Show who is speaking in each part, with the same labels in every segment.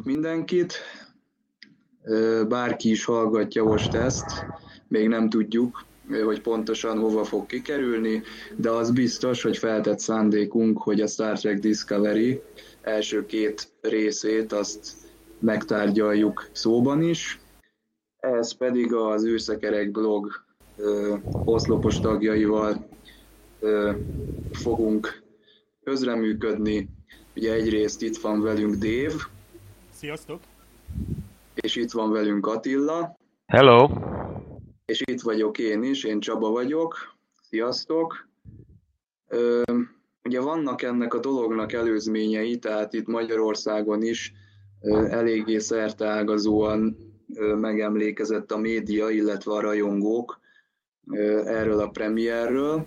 Speaker 1: Üdvözlünk mindenkit! Bárki is hallgatja most ezt, még nem tudjuk, hogy pontosan hova fog kikerülni, de az biztos, hogy feltett szándékunk, hogy a Star Trek Discovery első két részét azt megtárgyaljuk szóban is. Ez pedig az űrszekerek blog ö, oszlopos tagjaival ö, fogunk közreműködni. Ugye egyrészt itt van velünk Dév.
Speaker 2: Sziasztok!
Speaker 1: És itt van velünk Attila.
Speaker 3: Hello!
Speaker 1: És itt vagyok én is, én Csaba vagyok. Sziasztok! Ö, ugye vannak ennek a dolognak előzményei, tehát itt Magyarországon is ö, eléggé szerteágazóan ö, megemlékezett a média, illetve a rajongók ö, erről a premierről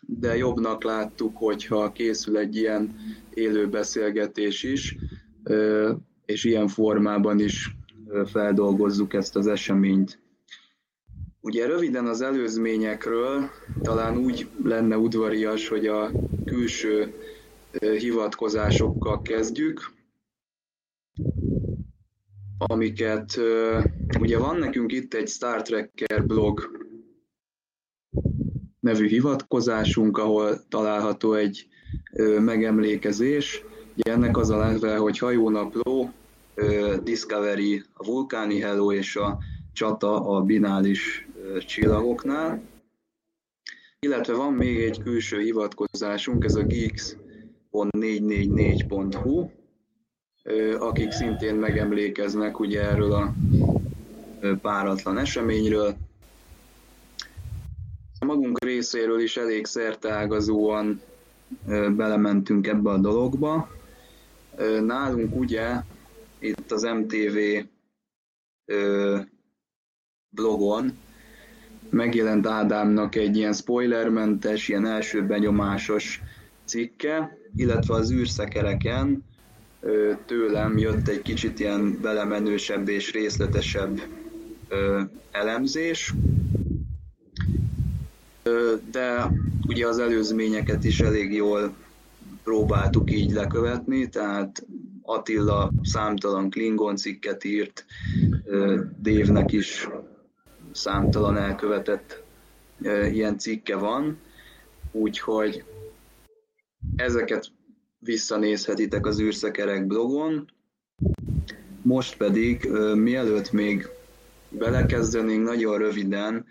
Speaker 1: de jobbnak láttuk, hogyha készül egy ilyen élő beszélgetés is, és ilyen formában is feldolgozzuk ezt az eseményt. Ugye röviden az előzményekről talán úgy lenne udvarias, hogy a külső hivatkozásokkal kezdjük, amiket ugye van nekünk itt egy Star Trekker blog nevű hivatkozásunk, ahol található egy megemlékezés. Ugye ennek az a neve, hogy hajónapló, Discovery a vulkáni Hello és a csata a binális csillagoknál. Illetve van még egy külső hivatkozásunk, ez a geeks.444.hu, akik szintén megemlékeznek ugye erről a páratlan eseményről. A magunk részéről is elég szerteágazóan belementünk ebbe a dologba. Nálunk ugye itt az MTV blogon megjelent Ádámnak egy ilyen spoilermentes, ilyen első benyomásos cikke, illetve az űrszekereken tőlem jött egy kicsit ilyen belemenősebb és részletesebb elemzés, de ugye az előzményeket is elég jól próbáltuk így lekövetni, tehát Attila számtalan Klingon cikket írt, Dévnek is számtalan elkövetett ilyen cikke van, úgyhogy ezeket visszanézhetitek az űrszekerek blogon. Most pedig, mielőtt még belekezdenénk nagyon röviden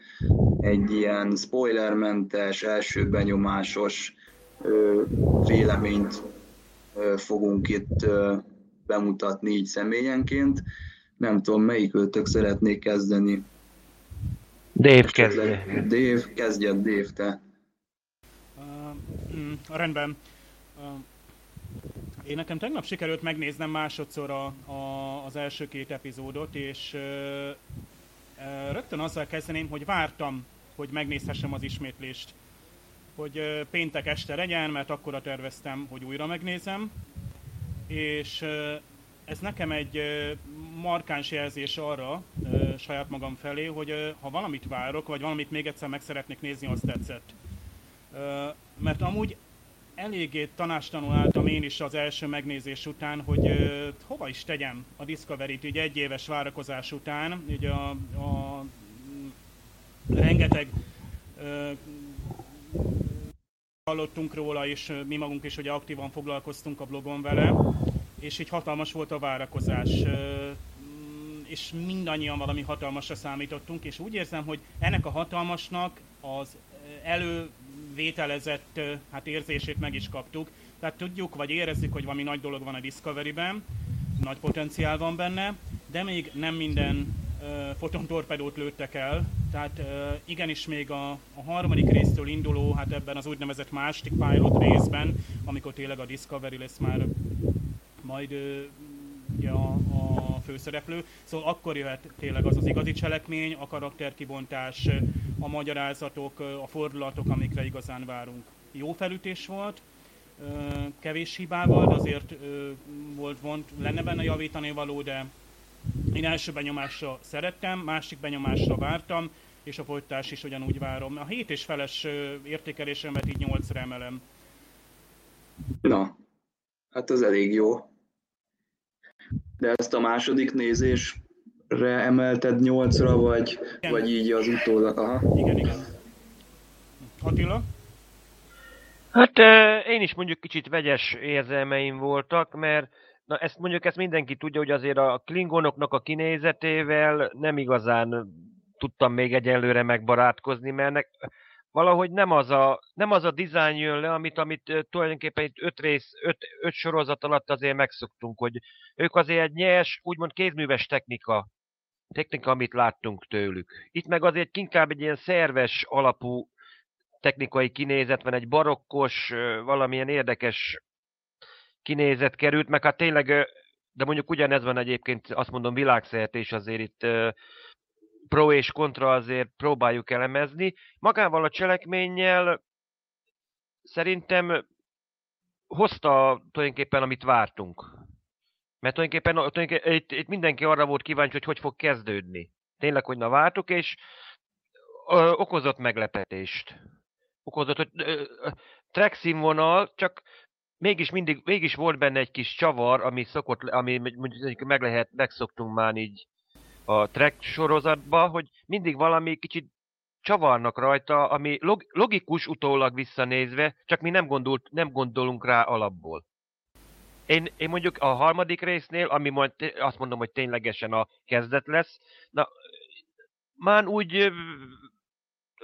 Speaker 1: egy ilyen spoilermentes, első benyomásos véleményt fogunk itt bemutatni így személyenként. Nem tudom, melyik őtök szeretnék kezdeni.
Speaker 3: Dave kezdje.
Speaker 1: Dave, kezdjed Dave, te.
Speaker 2: Uh, mm, rendben. Uh, én nekem tegnap sikerült megnéznem másodszor a, a, az első két epizódot, és uh, uh, rögtön azzal kezdeném, hogy vártam, hogy megnézhessem az ismétlést. Hogy péntek este legyen, mert akkora terveztem, hogy újra megnézem. És ez nekem egy markáns jelzés arra, saját magam felé, hogy ha valamit várok, vagy valamit még egyszer meg szeretnék nézni, az tetszett. Mert amúgy eléggé tanástalanul álltam én is az első megnézés után, hogy hova is tegyem a Discovery-t, ugye egy éves várakozás után, ugye a, a rengeteg hallottunk róla, és mi magunk is ugye aktívan foglalkoztunk a blogon vele, és így hatalmas volt a várakozás. Uh, és mindannyian valami hatalmasra számítottunk, és úgy érzem, hogy ennek a hatalmasnak az elő vételezett hát érzését meg is kaptuk. Tehát tudjuk, vagy érezzük, hogy valami nagy dolog van a Discovery-ben, nagy potenciál van benne, de még nem minden uh, fotontorpedót lőttek el, tehát igenis még a, a harmadik résztől induló, hát ebben az úgynevezett második pilot részben, amikor tényleg a Discovery lesz már majd ugye a, a főszereplő. Szóval akkor jöhet tényleg az az igazi cselekmény, a karakterkibontás, a magyarázatok, a fordulatok, amikre igazán várunk. Jó felütés volt, kevés hibával, de azért volt vont, lenne benne javítani való, de én első benyomásra szerettem, másik benyomásra vártam, és a folytás is ugyanúgy várom. A 7 és feles értékelésemet így 8-ra emelem.
Speaker 1: Na, hát az elég jó. De ezt a második nézésre emelted nyolcra, vagy, vagy így az utólag? Aha.
Speaker 2: Igen, igen. Attila?
Speaker 3: Hát én is mondjuk kicsit vegyes érzelmeim voltak, mert na ezt mondjuk ezt mindenki tudja, hogy azért a klingonoknak a kinézetével nem igazán tudtam még egyelőre megbarátkozni, mert nek, valahogy nem az a, nem az a dizájn jön le, amit, amit tulajdonképpen itt öt rész, öt, öt sorozat alatt azért megszoktunk, hogy ők azért egy nyers, úgymond kézműves technika, technika, amit láttunk tőlük. Itt meg azért inkább egy ilyen szerves alapú technikai kinézet van, egy barokkos, valamilyen érdekes kinézet került, meg hát tényleg, de mondjuk ugyanez van egyébként, azt mondom világszerte is azért itt pro és kontra azért próbáljuk elemezni. Magával a cselekménnyel szerintem hozta tulajdonképpen, amit vártunk. Mert tulajdonképpen, tulajdonképpen itt, itt mindenki arra volt kíváncsi, hogy hogy fog kezdődni. Tényleg, hogy na vártuk, és ö, okozott meglepetést. Okozott, hogy track színvonal, csak mégis mindig, mégis volt benne egy kis csavar, ami szokott, ami mondjuk meg lehet, megszoktunk már így a track sorozatba, hogy mindig valami kicsit csavarnak rajta, ami log, logikus utólag visszanézve, csak mi nem, gondolt, nem gondolunk rá alapból. Én, én mondjuk a harmadik résznél, ami majd azt mondom, hogy ténylegesen a kezdet lesz, na, már úgy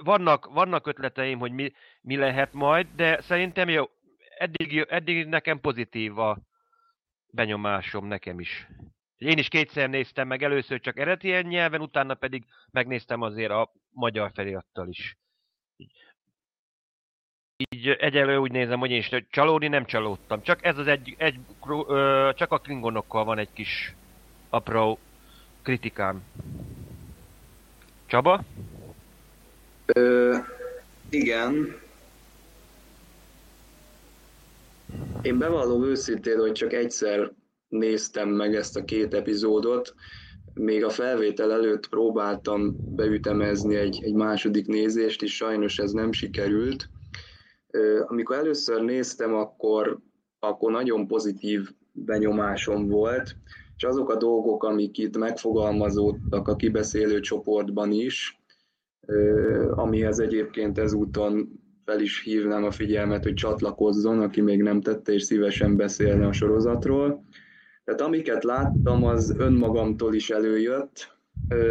Speaker 3: vannak, vannak ötleteim, hogy mi, mi lehet majd, de szerintem jó, eddig, eddig nekem pozitív a benyomásom nekem is. Én is kétszer néztem meg, először csak eredeti nyelven, utána pedig megnéztem azért a magyar felirattal is. Így egyelőre úgy nézem, hogy én is csalódni nem csalódtam. Csak ez az egy, egy ö, csak a klingonokkal van egy kis apró kritikám. Csaba?
Speaker 1: Ö, igen. Én bevallom őszintén, hogy csak egyszer néztem meg ezt a két epizódot. Még a felvétel előtt próbáltam beütemezni egy, egy második nézést, és sajnos ez nem sikerült. Amikor először néztem, akkor, akkor nagyon pozitív benyomásom volt, és azok a dolgok, amik itt megfogalmazódtak a kibeszélő csoportban is, amihez egyébként ezúton fel is hívnám a figyelmet, hogy csatlakozzon, aki még nem tette, és szívesen beszélne a sorozatról. Tehát amiket láttam, az önmagamtól is előjött,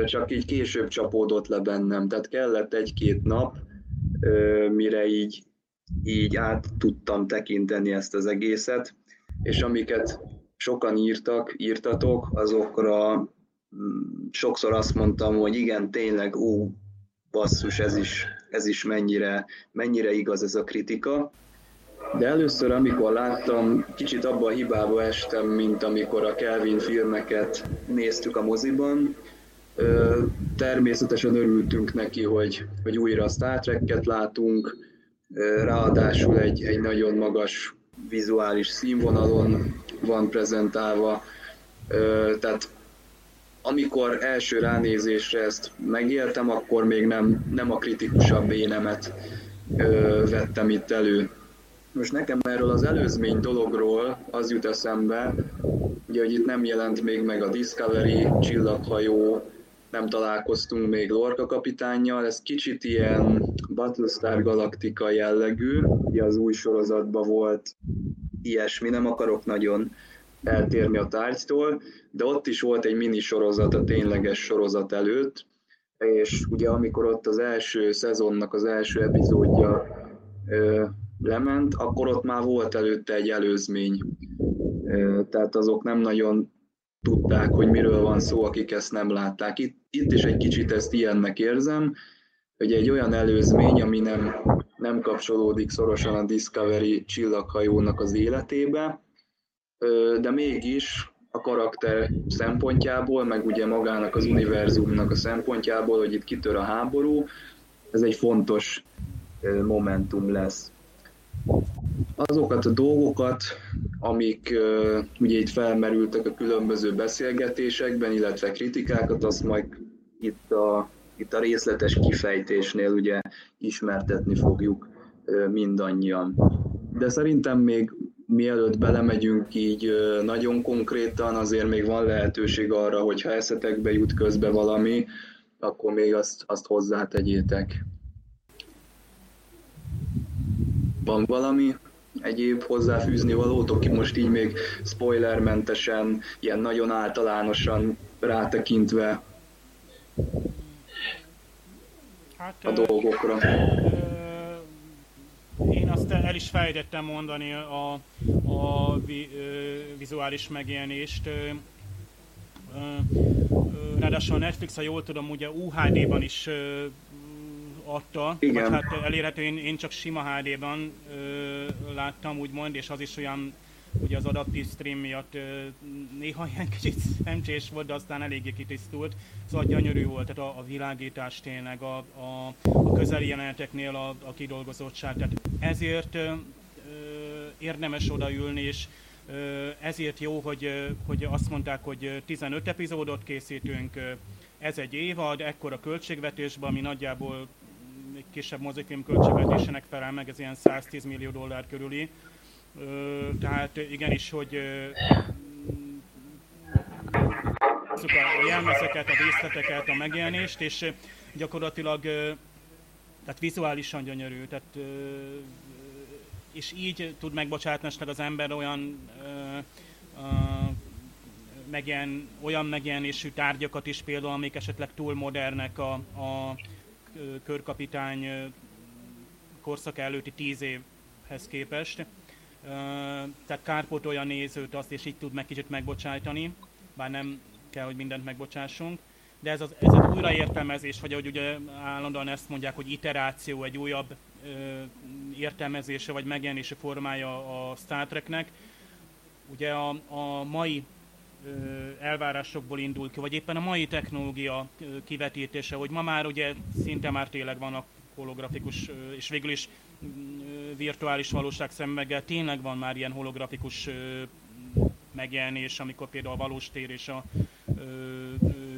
Speaker 1: csak így később csapódott le bennem. Tehát kellett egy-két nap, mire így, így át tudtam tekinteni ezt az egészet, és amiket sokan írtak, írtatok, azokra mm, sokszor azt mondtam, hogy igen, tényleg, ú, basszus, ez is, ez is mennyire, mennyire igaz ez a kritika. De először, amikor láttam, kicsit abba a hibába estem, mint amikor a Kelvin filmeket néztük a moziban. Természetesen örültünk neki, hogy, hogy újra Star Trek-et látunk, ráadásul egy, egy nagyon magas vizuális színvonalon van prezentálva. Tehát amikor első ránézésre ezt megéltem, akkor még nem, nem a kritikusabb énemet vettem itt elő. Most nekem erről az előzmény dologról az jut eszembe, ugye, hogy itt nem jelent még meg a Discovery, csillaghajó, nem találkoztunk még Lorca kapitánnyal, ez kicsit ilyen Battlestar Galactica jellegű, ugye az új sorozatban volt ilyesmi, nem akarok nagyon eltérni a tárgytól, de ott is volt egy mini sorozat a tényleges sorozat előtt, és ugye amikor ott az első szezonnak az első epizódja lement, akkor ott már volt előtte egy előzmény. Tehát azok nem nagyon tudták, hogy miről van szó, akik ezt nem látták. Itt, itt is egy kicsit ezt ilyennek érzem, hogy egy olyan előzmény, ami nem, nem kapcsolódik szorosan a Discovery csillaghajónak az életébe, de mégis a karakter szempontjából, meg ugye magának az univerzumnak a szempontjából, hogy itt kitör a háború, ez egy fontos momentum lesz azokat a dolgokat, amik ugye itt felmerültek a különböző beszélgetésekben, illetve kritikákat, azt majd itt a, itt a részletes kifejtésnél ugye ismertetni fogjuk mindannyian. De szerintem még mielőtt belemegyünk így nagyon konkrétan, azért még van lehetőség arra, hogy ha eszetekbe jut közbe valami, akkor még azt, azt hozzátegyétek. Van valami egyéb hozzáfűzni valótok, most így még spoilermentesen, ilyen nagyon általánosan rátekintve hát, a dolgokra?
Speaker 2: Én azt el is fejtettem mondani a, a vi, vizuális megjelenést. Ráadásul a Netflix, ha jól tudom, ugye UHD-ban is adta, Igen. vagy hát elérhető, én, én csak sima HD-ban láttam úgymond, és az is olyan ugye az adaptív stream miatt néha ilyen kicsit szemcsés volt, de aztán eléggé kitisztult, szóval gyönyörű volt, tehát a, a világítás tényleg, a, a, a közeli jeleneteknél a, a kidolgozottság, tehát ezért ö, érdemes odaülni, és ezért jó, hogy, hogy azt mondták, hogy 15 epizódot készítünk, ez egy évad, ekkora költségvetésben, ami nagyjából egy kisebb mozifilm költségvetésének felel meg, ez ilyen 110 millió dollár körüli. Tehát igenis, hogy a jelmezeket, a díszleteket, a megjelenést, és gyakorlatilag tehát vizuálisan gyönyörű, tehát, és így tud megbocsátni az ember olyan megjen, olyan megjelenésű tárgyakat is például, amik esetleg túl modernek a, a körkapitány korszak előtti tíz évhez képest. Tehát kárpótolja a nézőt azt, és így tud meg kicsit megbocsájtani, bár nem kell, hogy mindent megbocsássunk. De ez az, ez az újraértelmezés, vagy ahogy ugye állandóan ezt mondják, hogy iteráció, egy újabb ö, értelmezése vagy megjelenése formája a Star Treknek. Ugye a, a mai elvárásokból indul ki, vagy éppen a mai technológia kivetítése, hogy ma már ugye szinte már tényleg vannak holografikus, és végül is virtuális valóság szemmeggel tényleg van már ilyen holografikus megjelenés, amikor például a valós tér és a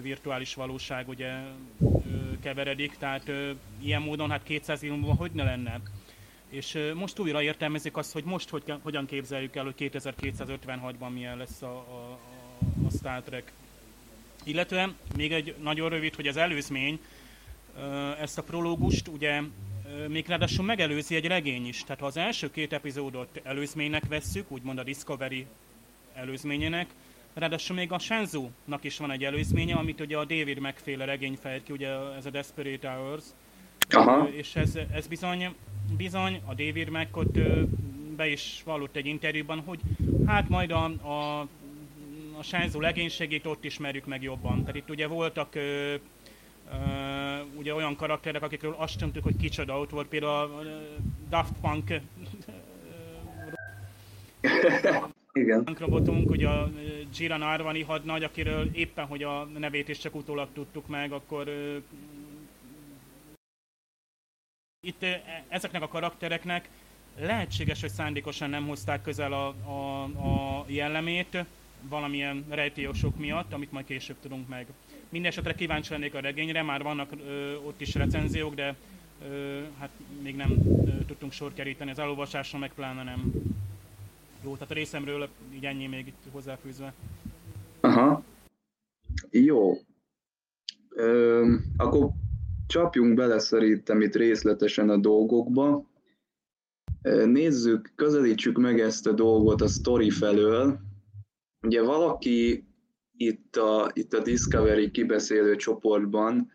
Speaker 2: virtuális valóság ugye keveredik, tehát ilyen módon hát 200 év múlva hogy ne lenne? És most újra értelmezik azt, hogy most hogy, hogyan képzeljük el, hogy 2256-ban milyen lesz a, a, a Star Trek. Illetve még egy nagyon rövid, hogy az előzmény, ezt a prológust ugye még ráadásul megelőzi egy regény is. Tehát ha az első két epizódot előzménynek vesszük, úgymond a Discovery előzményének, ráadásul még a Shenzhou-nak is van egy előzménye, amit ugye a David megféle regény fejt ki, ugye ez a Desperate Hours. Aha. És ez, ez bizony, bizony a David meg ott be is vallott egy interjúban, hogy hát majd a, a a Shenzhou legénységét ott ismerjük meg jobban. Tehát itt ugye voltak ö, ö, ugye olyan karakterek, akikről azt tudtuk, hogy kicsoda, ott volt például a Daft Punk
Speaker 1: Igen.
Speaker 2: robotunk, ugye a Jiran Arvani hadnagy, akiről éppen, hogy a nevét is csak utólag tudtuk meg, akkor itt ezeknek a karaktereknek lehetséges, hogy szándékosan nem hozták közel a, a, a jellemét, valamilyen rejtélyosok miatt, amit majd később tudunk meg. Mindenesetre kíváncsi lennék a regényre, már vannak ö, ott is recenziók, de ö, hát még nem ö, tudtunk sor keríteni, az elolvasásra meg pláne nem. Jó, tehát a részemről így ennyi még itt hozzáfűzve.
Speaker 1: Aha. Jó. Ö, akkor csapjunk bele szerintem itt részletesen a dolgokba. Nézzük, közelítsük meg ezt a dolgot a story felől, Ugye valaki itt a, itt a Discovery kibeszélő csoportban,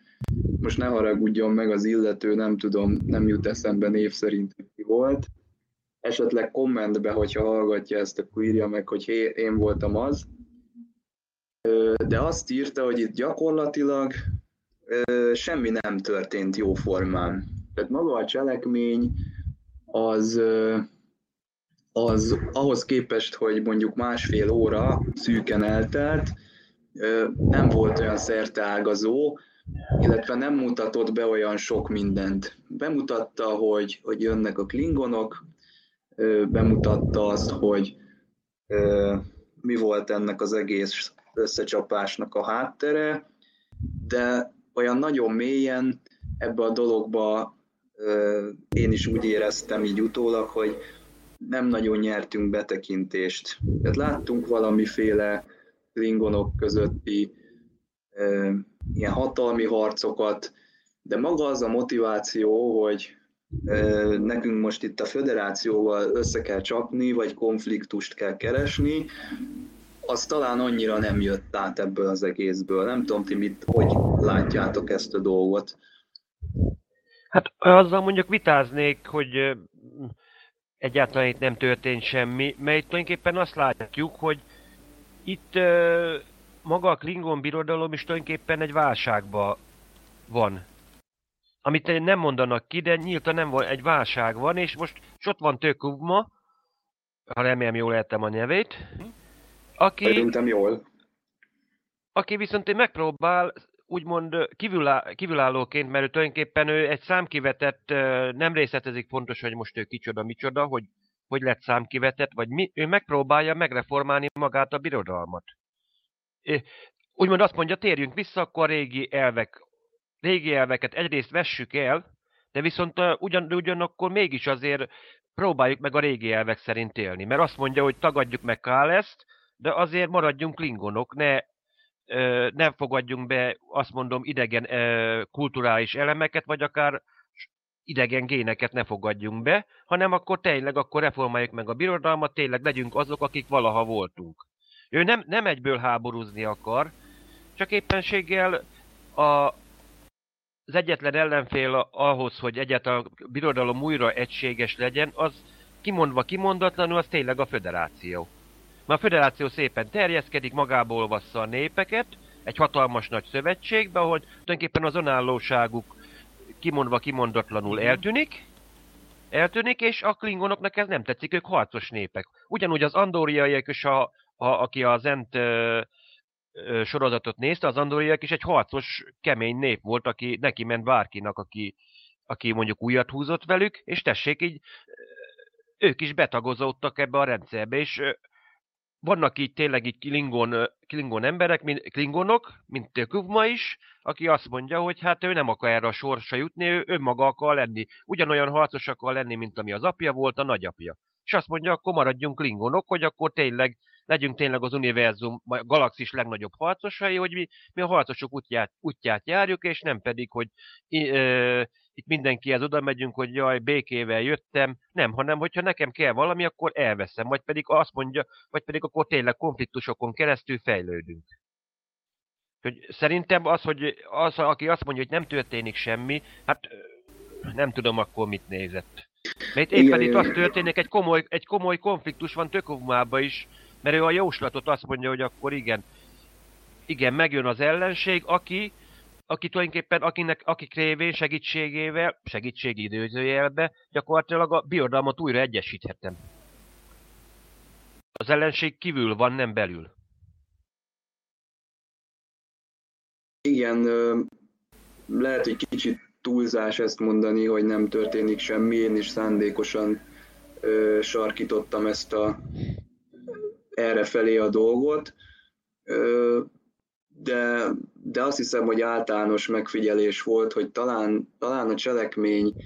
Speaker 1: most ne haragudjon meg az illető, nem tudom, nem jut eszembe név szerint ki volt, esetleg kommentbe, hogyha hallgatja ezt, akkor írja meg, hogy hé, én voltam az. De azt írta, hogy itt gyakorlatilag semmi nem történt jó formán. Tehát maga a cselekmény az az ahhoz képest, hogy mondjuk másfél óra szűken eltelt, nem volt olyan szerteágazó, illetve nem mutatott be olyan sok mindent. Bemutatta, hogy, hogy jönnek a klingonok, bemutatta azt, hogy mi volt ennek az egész összecsapásnak a háttere, de olyan nagyon mélyen ebbe a dologba én is úgy éreztem így utólag, hogy nem nagyon nyertünk betekintést. Tehát láttunk valamiféle klingonok közötti e, ilyen hatalmi harcokat, de maga az a motiváció, hogy e, nekünk most itt a föderációval össze kell csapni, vagy konfliktust kell keresni, az talán annyira nem jött át ebből az egészből. Nem tudom, ti mit, hogy látjátok ezt a dolgot.
Speaker 3: Hát azzal mondjuk vitáznék, hogy egyáltalán itt nem történt semmi, mert itt tulajdonképpen azt látjuk, hogy itt maga a Klingon birodalom is tulajdonképpen egy válságban van. Amit nem mondanak ki, de nyíltan nem van, egy válság van, és most és ott van Tökugma, ha remélem jól értem a nevét,
Speaker 1: aki... Szerintem jól.
Speaker 3: Aki viszont megpróbál úgymond kívüláll, kívülállóként, mert ő tulajdonképpen ő egy számkivetett, nem részletezik pontos, hogy most ő kicsoda, micsoda, hogy hogy lett számkivetett, vagy mi, ő megpróbálja megreformálni magát a birodalmat. Úgymond azt mondja, térjünk vissza, akkor a régi elvek, régi elveket egyrészt vessük el, de viszont ugyan, ugyanakkor mégis azért próbáljuk meg a régi elvek szerint élni. Mert azt mondja, hogy tagadjuk meg Káleszt, de azért maradjunk klingonok, ne, ne fogadjunk be, azt mondom, idegen kulturális elemeket, vagy akár idegen géneket ne fogadjunk be, hanem akkor tényleg akkor reformáljuk meg a birodalmat, tényleg legyünk azok, akik valaha voltunk. Ő nem, nem egyből háborúzni akar, csak éppenséggel a, az egyetlen ellenfél ahhoz, hogy egyáltalán a birodalom újra egységes legyen, az kimondva kimondatlanul, az tényleg a föderáció. Mert a föderáció szépen terjeszkedik, magából vassza a népeket, egy hatalmas nagy szövetségbe, ahol tulajdonképpen az önállóságuk kimondva kimondatlanul eltűnik, eltűnik, és a klingonoknak ez nem tetszik, ők harcos népek. Ugyanúgy az andoriaiak és a, a, aki az Ent ö, ö, sorozatot nézte, az andoriaiak is egy harcos, kemény nép volt, aki neki ment bárkinak, aki, aki mondjuk újat húzott velük, és tessék, így ők is betagozódtak ebbe a rendszerbe, és vannak így tényleg így klingon, klingon emberek, mint, klingonok, mint Kuvma is, aki azt mondja, hogy hát ő nem akar erre a sorsa jutni, ő önmaga akar lenni. Ugyanolyan harcos akar lenni, mint ami az apja volt, a nagyapja. És azt mondja, akkor maradjunk klingonok, hogy akkor tényleg legyünk tényleg az univerzum, a galaxis legnagyobb harcosai, hogy mi, mi a harcosok útját, útját járjuk, és nem pedig, hogy ö, itt mindenkihez oda megyünk, hogy jaj, békével jöttem, nem, hanem hogyha nekem kell valami, akkor elveszem, vagy pedig azt mondja, vagy pedig akkor tényleg konfliktusokon keresztül fejlődünk. Hogy szerintem az, hogy az, aki azt mondja, hogy nem történik semmi, hát nem tudom akkor mit nézett. Mert éppen itt az történik, egy komoly, egy komoly konfliktus van Tökovmában is, mert ő a jóslatot azt mondja, hogy akkor igen, igen, megjön az ellenség, aki aki tulajdonképpen, akinek, akik révén segítségével, segítségi időzőjelbe, gyakorlatilag a birodalmat újra egyesíthetem. Az ellenség kívül van, nem belül.
Speaker 1: Igen, lehet, hogy kicsit túlzás ezt mondani, hogy nem történik semmi. Én is szándékosan sarkítottam ezt a erre felé a dolgot de, de azt hiszem, hogy általános megfigyelés volt, hogy talán, talán a cselekmény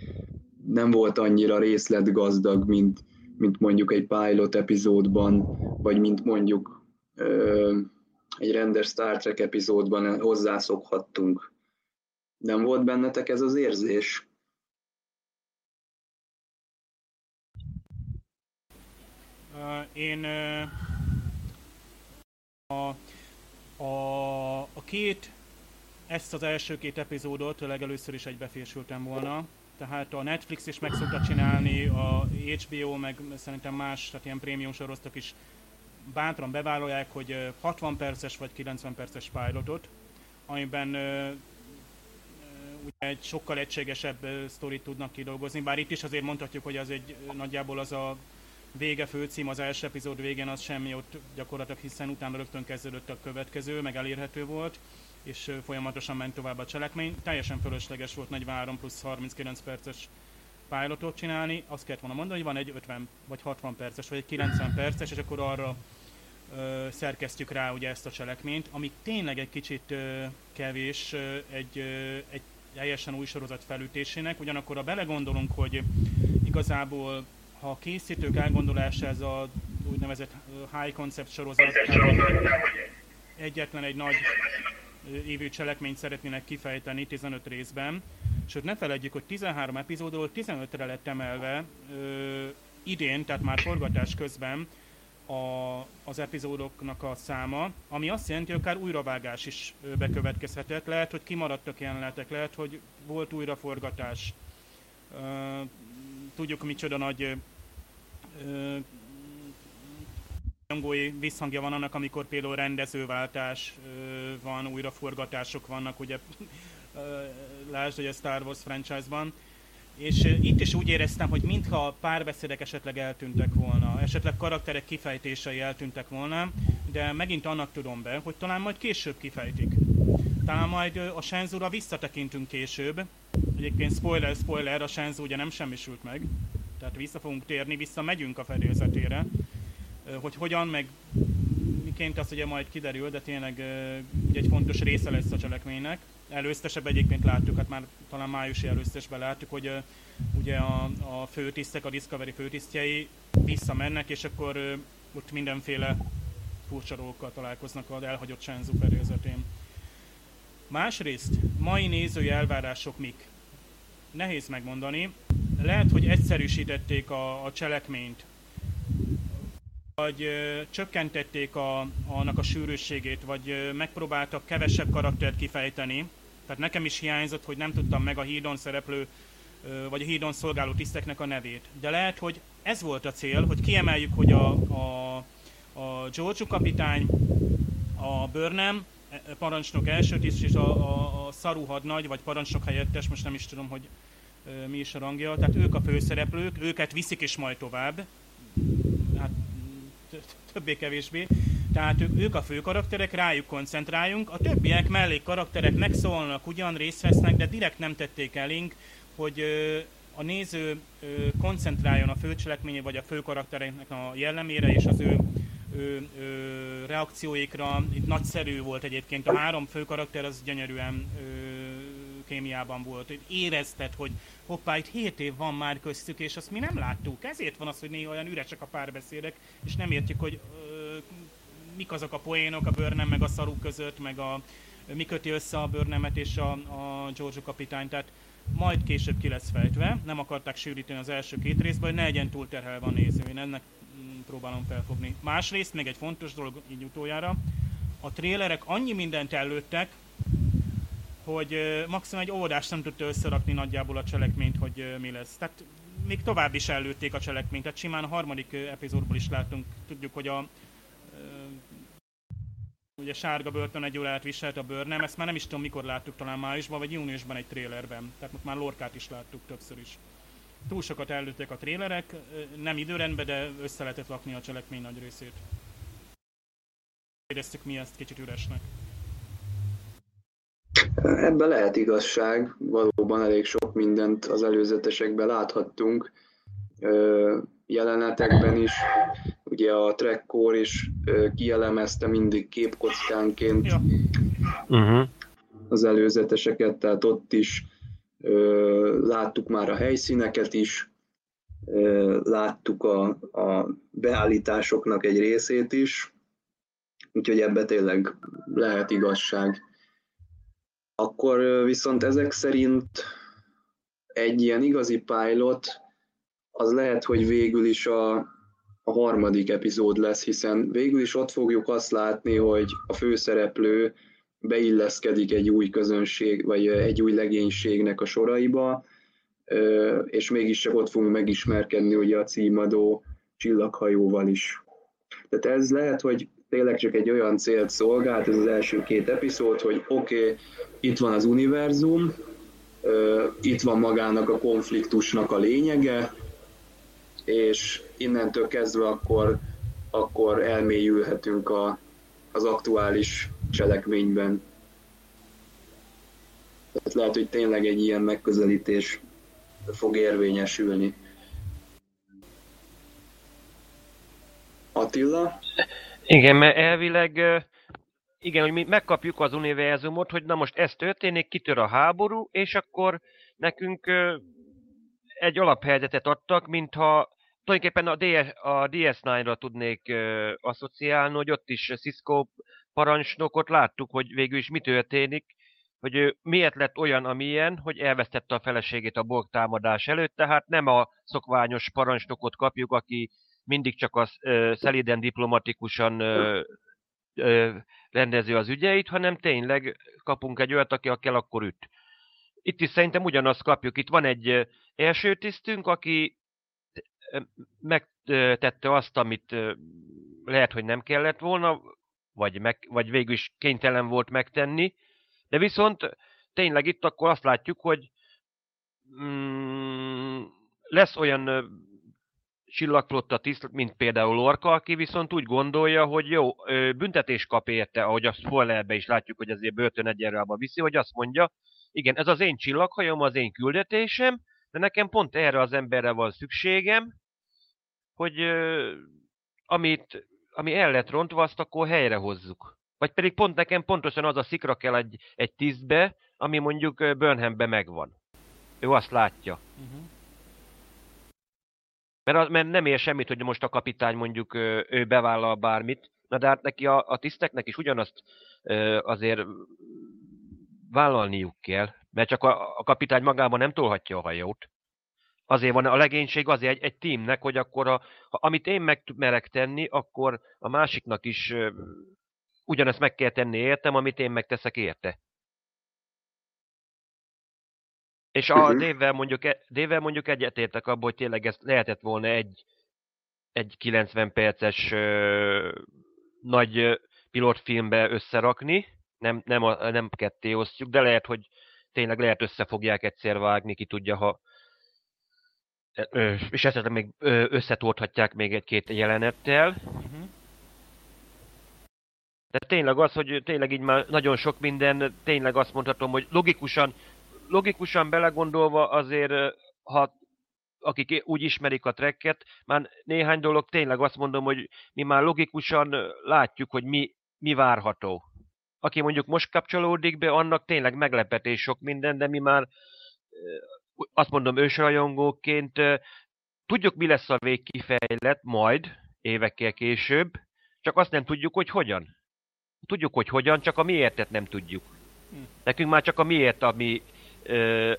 Speaker 1: nem volt annyira részletgazdag, mint, mint mondjuk egy pilot epizódban, vagy mint mondjuk ö, egy rendes Star Trek epizódban hozzászokhattunk. Nem volt bennetek ez az érzés?
Speaker 2: Én a a, a két, ezt az első két epizódot legelőször is egybefésültem volna. Tehát a Netflix is meg szokta csinálni, a HBO, meg szerintem más, tehát ilyen prémium sorosztok is bátran bevállalják, hogy 60 perces vagy 90 perces pilotot, amiben ugye egy sokkal egységesebb sztorit tudnak kidolgozni, bár itt is azért mondhatjuk, hogy az egy nagyjából az a vége főcím, az első epizód végén az semmi ott gyakorlatilag, hiszen utána rögtön kezdődött a következő, meg elérhető volt, és folyamatosan ment tovább a cselekmény. Teljesen fölösleges volt 43 plusz 39 perces pilotot csinálni, azt kellett volna mondani, hogy van egy 50 vagy 60 perces, vagy egy 90 perces, és akkor arra ö, szerkesztjük rá ugye ezt a cselekményt, ami tényleg egy kicsit ö, kevés ö, egy, ö, egy teljesen új sorozat felütésének, ugyanakkor ha belegondolunk, hogy igazából ha a készítők elgondolása ez a úgynevezett high concept sorozat, egyetlen egy nagy évű cselekményt szeretnének kifejteni 15 részben, sőt ne felejtjük, hogy 13 epizódról 15-re lett emelve ö, idén, tehát már forgatás közben a, az epizódoknak a száma, ami azt jelenti, hogy akár újravágás is bekövetkezhetett. Lehet, hogy kimaradtak jelenetek, lehet, hogy volt újraforgatás. Tudjuk, micsoda nagy rajongói visszhangja van annak, amikor például rendezőváltás van, újraforgatások vannak, ugye lásd, hogy a Star Wars franchise-ban. És itt is úgy éreztem, hogy mintha párbeszédek esetleg eltűntek volna, esetleg karakterek kifejtései eltűntek volna, de megint annak tudom be, hogy talán majd később kifejtik. Talán majd a Shenzura visszatekintünk később. Egyébként spoiler, spoiler, a Shenzu ugye nem semmisült meg. Tehát vissza fogunk térni, vissza megyünk a fedélzetére. Hogy hogyan, meg miként az ugye majd kiderül, de tényleg ugye egy fontos része lesz a cselekménynek. Előztesebb egyébként láttuk, hát már talán májusi előztesben láttuk, hogy ugye a, a főtisztek, a Discovery főtisztjei visszamennek, és akkor ott mindenféle furcsa dolgokkal találkoznak az elhagyott Shenzhou fedélzetén. Másrészt, mai nézői elvárások mik? Nehéz megmondani. Lehet, hogy egyszerűsítették a, a cselekményt, vagy ö, csökkentették a, annak a sűrűségét, vagy ö, megpróbáltak kevesebb karaktert kifejteni. Tehát nekem is hiányzott, hogy nem tudtam meg a hídon szereplő, ö, vagy a hídon szolgáló tiszteknek a nevét. De lehet, hogy ez volt a cél, hogy kiemeljük, hogy a, a, a George kapitány, a Burnham, e, parancsnok első tiszt, és a, a, a Szaru hadnagy, vagy parancsnok helyettes, most nem is tudom, hogy mi is a rangja. Tehát ők a főszereplők, őket viszik is majd tovább. Hát többé-kevésbé. Tehát ők a fő karakterek, rájuk koncentráljunk, a többiek mellék karakterek megszólnak, ugyan részt vesznek, de direkt nem tették elénk, hogy a néző koncentráljon a főcselekménye vagy a fő karaktereknek a jellemére és az ő, ő, ő reakcióikra. Itt nagyszerű volt egyébként, a három fő karakter az gyönyörűen kémiában volt. Érezted, hogy hoppá, itt 7 év van már köztük, és azt mi nem láttuk. Ezért van az, hogy néha olyan üresek a párbeszédek, és nem értjük, hogy ö, mik azok a poénok a bőrnem meg a szarú között, meg a, mi köti össze a bőrnemet és a, a Giorgio kapitány. Tehát majd később ki lesz fejtve. Nem akarták sűríteni az első két részben, hogy ne legyen túlterhelve a néző. Én ennek mm, próbálom felfogni. Másrészt még egy fontos dolog így utoljára. A trélerek annyi mindent előttek, hogy maximum egy óvodást nem tudta összerakni nagyjából a cselekményt, hogy mi lesz. Tehát még tovább is előtték a cselekményt, tehát simán a harmadik epizódból is látunk, tudjuk, hogy a ugye sárga börtön egy órát viselt a bőr, nem, ezt már nem is tudom mikor láttuk, talán májusban vagy júniusban egy trélerben, tehát most már Lorkát is láttuk többször is. Túl sokat előttek a trélerek, nem időrendben, de össze lehetett lakni a cselekmény nagy részét. Éreztük mi ezt kicsit üresnek.
Speaker 1: Ebben lehet igazság, valóban elég sok mindent az előzetesekben láthattunk, jelenetekben is. Ugye a Trekkor is kielemezte mindig képkockánként ja. uh-huh. az előzeteseket, tehát ott is láttuk már a helyszíneket is, láttuk a, a beállításoknak egy részét is, úgyhogy ebbe tényleg lehet igazság. Akkor viszont ezek szerint egy ilyen igazi pilot, az lehet, hogy végül is a, a harmadik epizód lesz, hiszen végül is ott fogjuk azt látni, hogy a főszereplő beilleszkedik egy új közönség, vagy egy új legénységnek a soraiba, és mégis csak ott fogunk megismerkedni ugye a címadó csillaghajóval is. Tehát ez lehet, hogy tényleg csak egy olyan célt szolgált, ez az első két epizód, hogy oké, okay, itt van az univerzum, itt van magának a konfliktusnak a lényege, és innentől kezdve akkor, akkor elmélyülhetünk a, az aktuális cselekményben. Tehát lehet, hogy tényleg egy ilyen megközelítés fog érvényesülni. Attila?
Speaker 3: Igen, mert elvileg igen, hogy mi megkapjuk az univerzumot, hogy na most ez történik, kitör a háború, és akkor nekünk egy alaphelyzetet adtak, mintha tulajdonképpen a, DS, a DS9-ra tudnék uh, asszociálni, hogy ott is Cisco parancsnokot láttuk, hogy végül is mi történik, hogy ő miért lett olyan, amilyen, hogy elvesztette a feleségét a borg támadás előtt, tehát nem a szokványos parancsnokot kapjuk, aki mindig csak az uh, szeliden diplomatikusan uh, uh, rendezi az ügyeit, hanem tényleg kapunk egy olyat, aki kell, akkor üt. Itt is szerintem ugyanazt kapjuk. Itt van egy első tisztünk, aki megtette azt, amit lehet, hogy nem kellett volna, vagy, meg, vagy végül is kénytelen volt megtenni, de viszont tényleg itt akkor azt látjuk, hogy mm, lesz olyan csillagflotta tiszt, mint például Lorca, aki viszont úgy gondolja, hogy jó, büntetés kap érte, ahogy a spoilerbe is látjuk, hogy azért börtön egyenrába viszi, hogy azt mondja, igen, ez az én csillaghajom, az én küldetésem, de nekem pont erre az emberre van szükségem, hogy amit, ami el lett rontva, azt akkor helyre hozzuk. Vagy pedig pont nekem pontosan az a szikra kell egy, egy tisztbe, ami mondjuk Burnhambe megvan. Ő azt látja. Uh-huh. Mert, mert nem ér semmit, hogy most a kapitány mondjuk ő bevállal bármit, na de hát neki a, a tiszteknek is ugyanazt azért vállalniuk kell, mert csak a, a kapitány magában nem tolhatja a hajót. Azért van a legénység azért egy, egy teamnek, hogy akkor a, ha, amit én meg merek tenni, akkor a másiknak is ö, ugyanezt meg kell tenni értem, amit én megteszek érte. És a uh-huh. Dévvel mondjuk, e, Dévvel mondjuk egyetértek abban, hogy tényleg ez lehetett volna egy, egy 90 perces ö, nagy pilotfilmbe összerakni, nem, nem, a, nem ketté osztjuk, de lehet, hogy tényleg lehet össze fogják egyszer vágni, ki tudja, ha és esetleg még összetolthatják még egy-két jelenettel. Uh-huh. De tényleg az, hogy tényleg így már nagyon sok minden, tényleg azt mondhatom, hogy logikusan, logikusan belegondolva azért, ha akik úgy ismerik a trekket, már néhány dolog tényleg azt mondom, hogy mi már logikusan látjuk, hogy mi, mi várható. Aki mondjuk most kapcsolódik be, annak tényleg meglepetés sok minden, de mi már azt mondom ősrajongóként, tudjuk mi lesz a végkifejlet majd, évekkel később, csak azt nem tudjuk, hogy hogyan. Tudjuk, hogy hogyan, csak a miértet nem tudjuk. Hm. Nekünk már csak a miért, ami,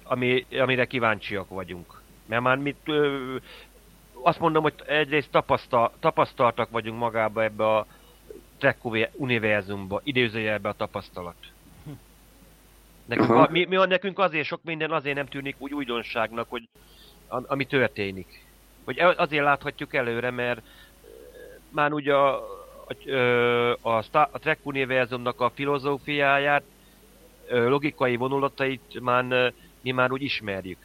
Speaker 3: ami, amire kíváncsiak vagyunk. Mert már mit, azt mondom, hogy egyrészt tapasztal, tapasztaltak vagyunk magába ebbe a Trek univerzumba, idézőjelbe a tapasztalat. Nekünk, a, mi, mi, nekünk azért sok minden azért nem tűnik úgy újdonságnak, hogy ami történik. Hogy e, azért láthatjuk előre, mert már ugye a, a, a, a Trek univerzumnak a filozófiáját, logikai vonulatait már, mi már úgy ismerjük.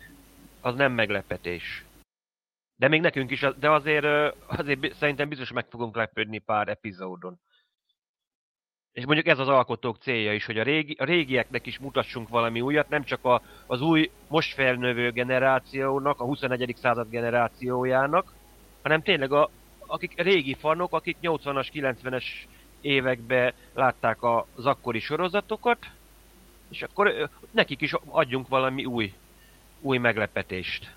Speaker 3: Az nem meglepetés. De még nekünk is, de azért, azért szerintem biztos meg fogunk lepődni pár epizódon. És mondjuk ez az alkotók célja is, hogy a, régi, a régieknek is mutassunk valami újat, nem csak a, az új, most felnövő generációnak, a 21. század generációjának, hanem tényleg a, akik régi fanok, akik 80-as, 90-es években látták az akkori sorozatokat, és akkor nekik is adjunk valami új, új meglepetést.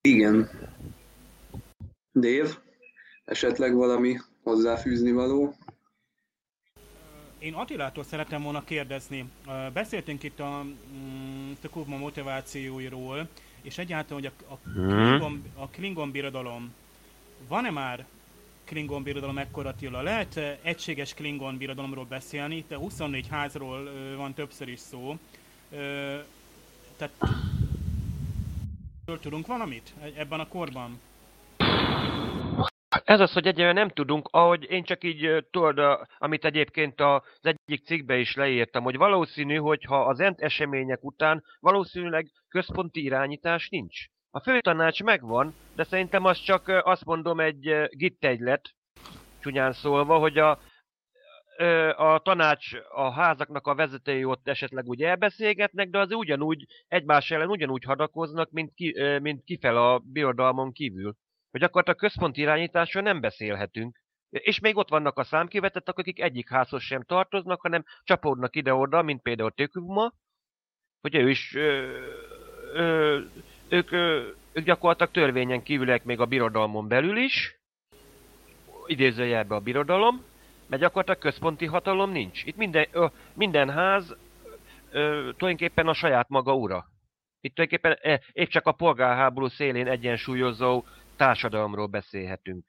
Speaker 1: Igen. Dév, esetleg valami hozzáfűzni való?
Speaker 2: Én Attilától szeretem volna kérdezni. Beszéltünk itt a mm, Tukuma motivációiról, és egyáltalán, hogy a, a, mhm. Klingon, a Klingon birodalom, van-e már Klingon birodalom ekkora Attila? Lehet egységes Klingon birodalomról beszélni, itt a 24 házról van többször is szó. Tehát tudunk valamit e-, ebben a korban?
Speaker 3: Ez az, hogy egyébként nem tudunk, ahogy én csak így tudod, amit egyébként az egyik cikkbe is leírtam, hogy valószínű, hogyha az ent események után valószínűleg központi irányítás nincs. A főtanács megvan, de szerintem az csak azt mondom egy gittegylet, csúnyán szólva, hogy a, a tanács, a házaknak a vezetői ott esetleg úgy elbeszélgetnek, de az ugyanúgy egymás ellen ugyanúgy hadakoznak, mint, ki, mint kifel a birodalmon kívül hogy akkor a központi irányításról nem beszélhetünk. És még ott vannak a számkivetettek, akik egyik házhoz sem tartoznak, hanem csapódnak ide-oda, mint például Tökuma, hogy ő is, ö, ö, ők, ők gyakorlatilag törvényen kívülek még a birodalmon belül is, idézőjelbe a birodalom, mert gyakorlatilag központi hatalom nincs. Itt minden, ö, minden ház ö, tulajdonképpen a saját maga ura. Itt tulajdonképpen e, épp csak a polgárháború szélén egyensúlyozó társadalomról beszélhetünk.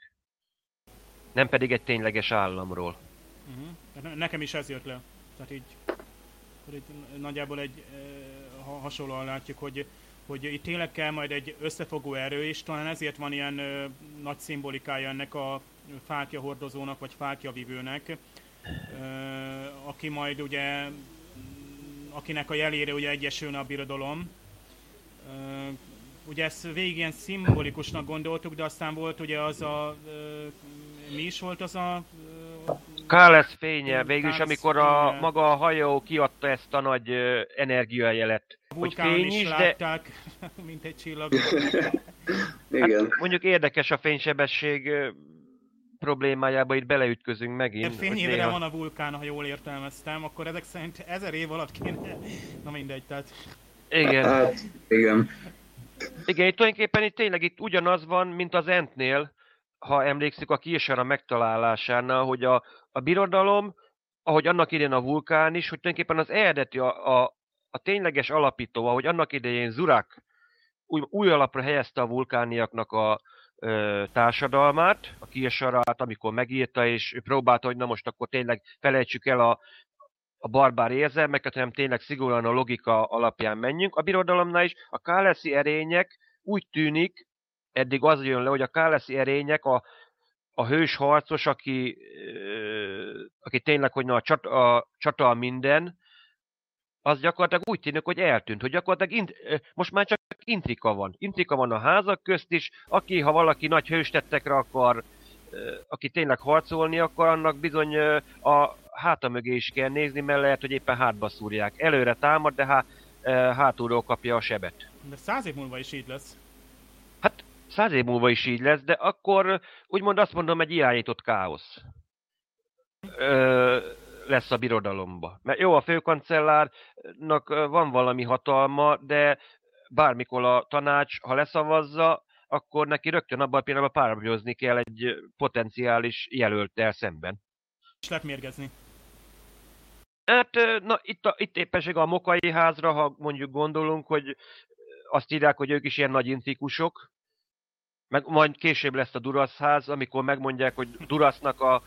Speaker 3: Nem pedig egy tényleges államról.
Speaker 2: Uh-huh. Nekem is ez jött le. Tehát így, így nagyjából egy ha hasonlóan látjuk, hogy, hogy itt tényleg kell majd egy összefogó erő, és talán ezért van ilyen ö, nagy szimbolikája ennek a fákja hordozónak, vagy fákja vivőnek, ö, aki majd ugye, akinek a jelére ugye egyesülne a birodalom. Ö, ugye ezt végig ilyen szimbolikusnak gondoltuk, de aztán volt ugye az a, ö, mi is volt az a
Speaker 3: Kálesz fénye, végül is, amikor a maga a hajó kiadta ezt a nagy energiajelet.
Speaker 2: A hogy fény is, is látták, de... mint egy csillag.
Speaker 1: Igen.
Speaker 3: Hát, mondjuk érdekes a fénysebesség problémájába itt beleütközünk megint.
Speaker 2: Fényévre néha... van a vulkán, ha jól értelmeztem, akkor ezek szerint ezer év alatt kéne... Na mindegy, tehát...
Speaker 3: Igen.
Speaker 1: Hát, igen.
Speaker 3: Igen, itt tulajdonképpen itt tényleg itt ugyanaz van, mint az Entnél, ha emlékszik a Kirsara megtalálásánál, hogy a, a birodalom, ahogy annak idején a vulkán is, hogy tulajdonképpen az eredeti, a, a, a tényleges alapító, ahogy annak idején Zurak új, új alapra helyezte a vulkániaknak a ö, társadalmát, a Kirsarát, amikor megírta, és ő próbálta, hogy na most akkor tényleg felejtsük el a, a barbár érzelmeket, hanem tényleg szigorúan a logika alapján menjünk. A birodalomnál is a káleszi erények úgy tűnik, eddig az jön le, hogy a káleszi erények a, a hős harcos, aki, aki tényleg, hogy na, a, csat, a csata minden, az gyakorlatilag úgy tűnik, hogy eltűnt, hogy gyakorlatilag int, most már csak intrika van. Intrika van a házak közt is, aki, ha valaki nagy hőstettekre akar, aki tényleg harcolni akar, annak bizony a háta mögé is kell nézni, mert lehet, hogy éppen hátba szúrják. Előre támad, de há, hátulról kapja a sebet.
Speaker 2: De száz év múlva is így lesz.
Speaker 3: Hát száz év múlva is így lesz, de akkor úgymond azt mondom, egy irányított káosz ö, lesz a birodalomba. Mert jó, a főkancellárnak van valami hatalma, de bármikor a tanács, ha leszavazza, akkor neki rögtön abban a pillanatban párbajozni kell egy potenciális jelöltel szemben.
Speaker 2: És lehet mérgezni.
Speaker 3: Hát, na, itt, a, itt éppenség a Mokai házra, ha mondjuk gondolunk, hogy azt írják, hogy ők is ilyen nagy intrikusok, meg majd később lesz a Durasz ház, amikor megmondják, hogy Durasznak a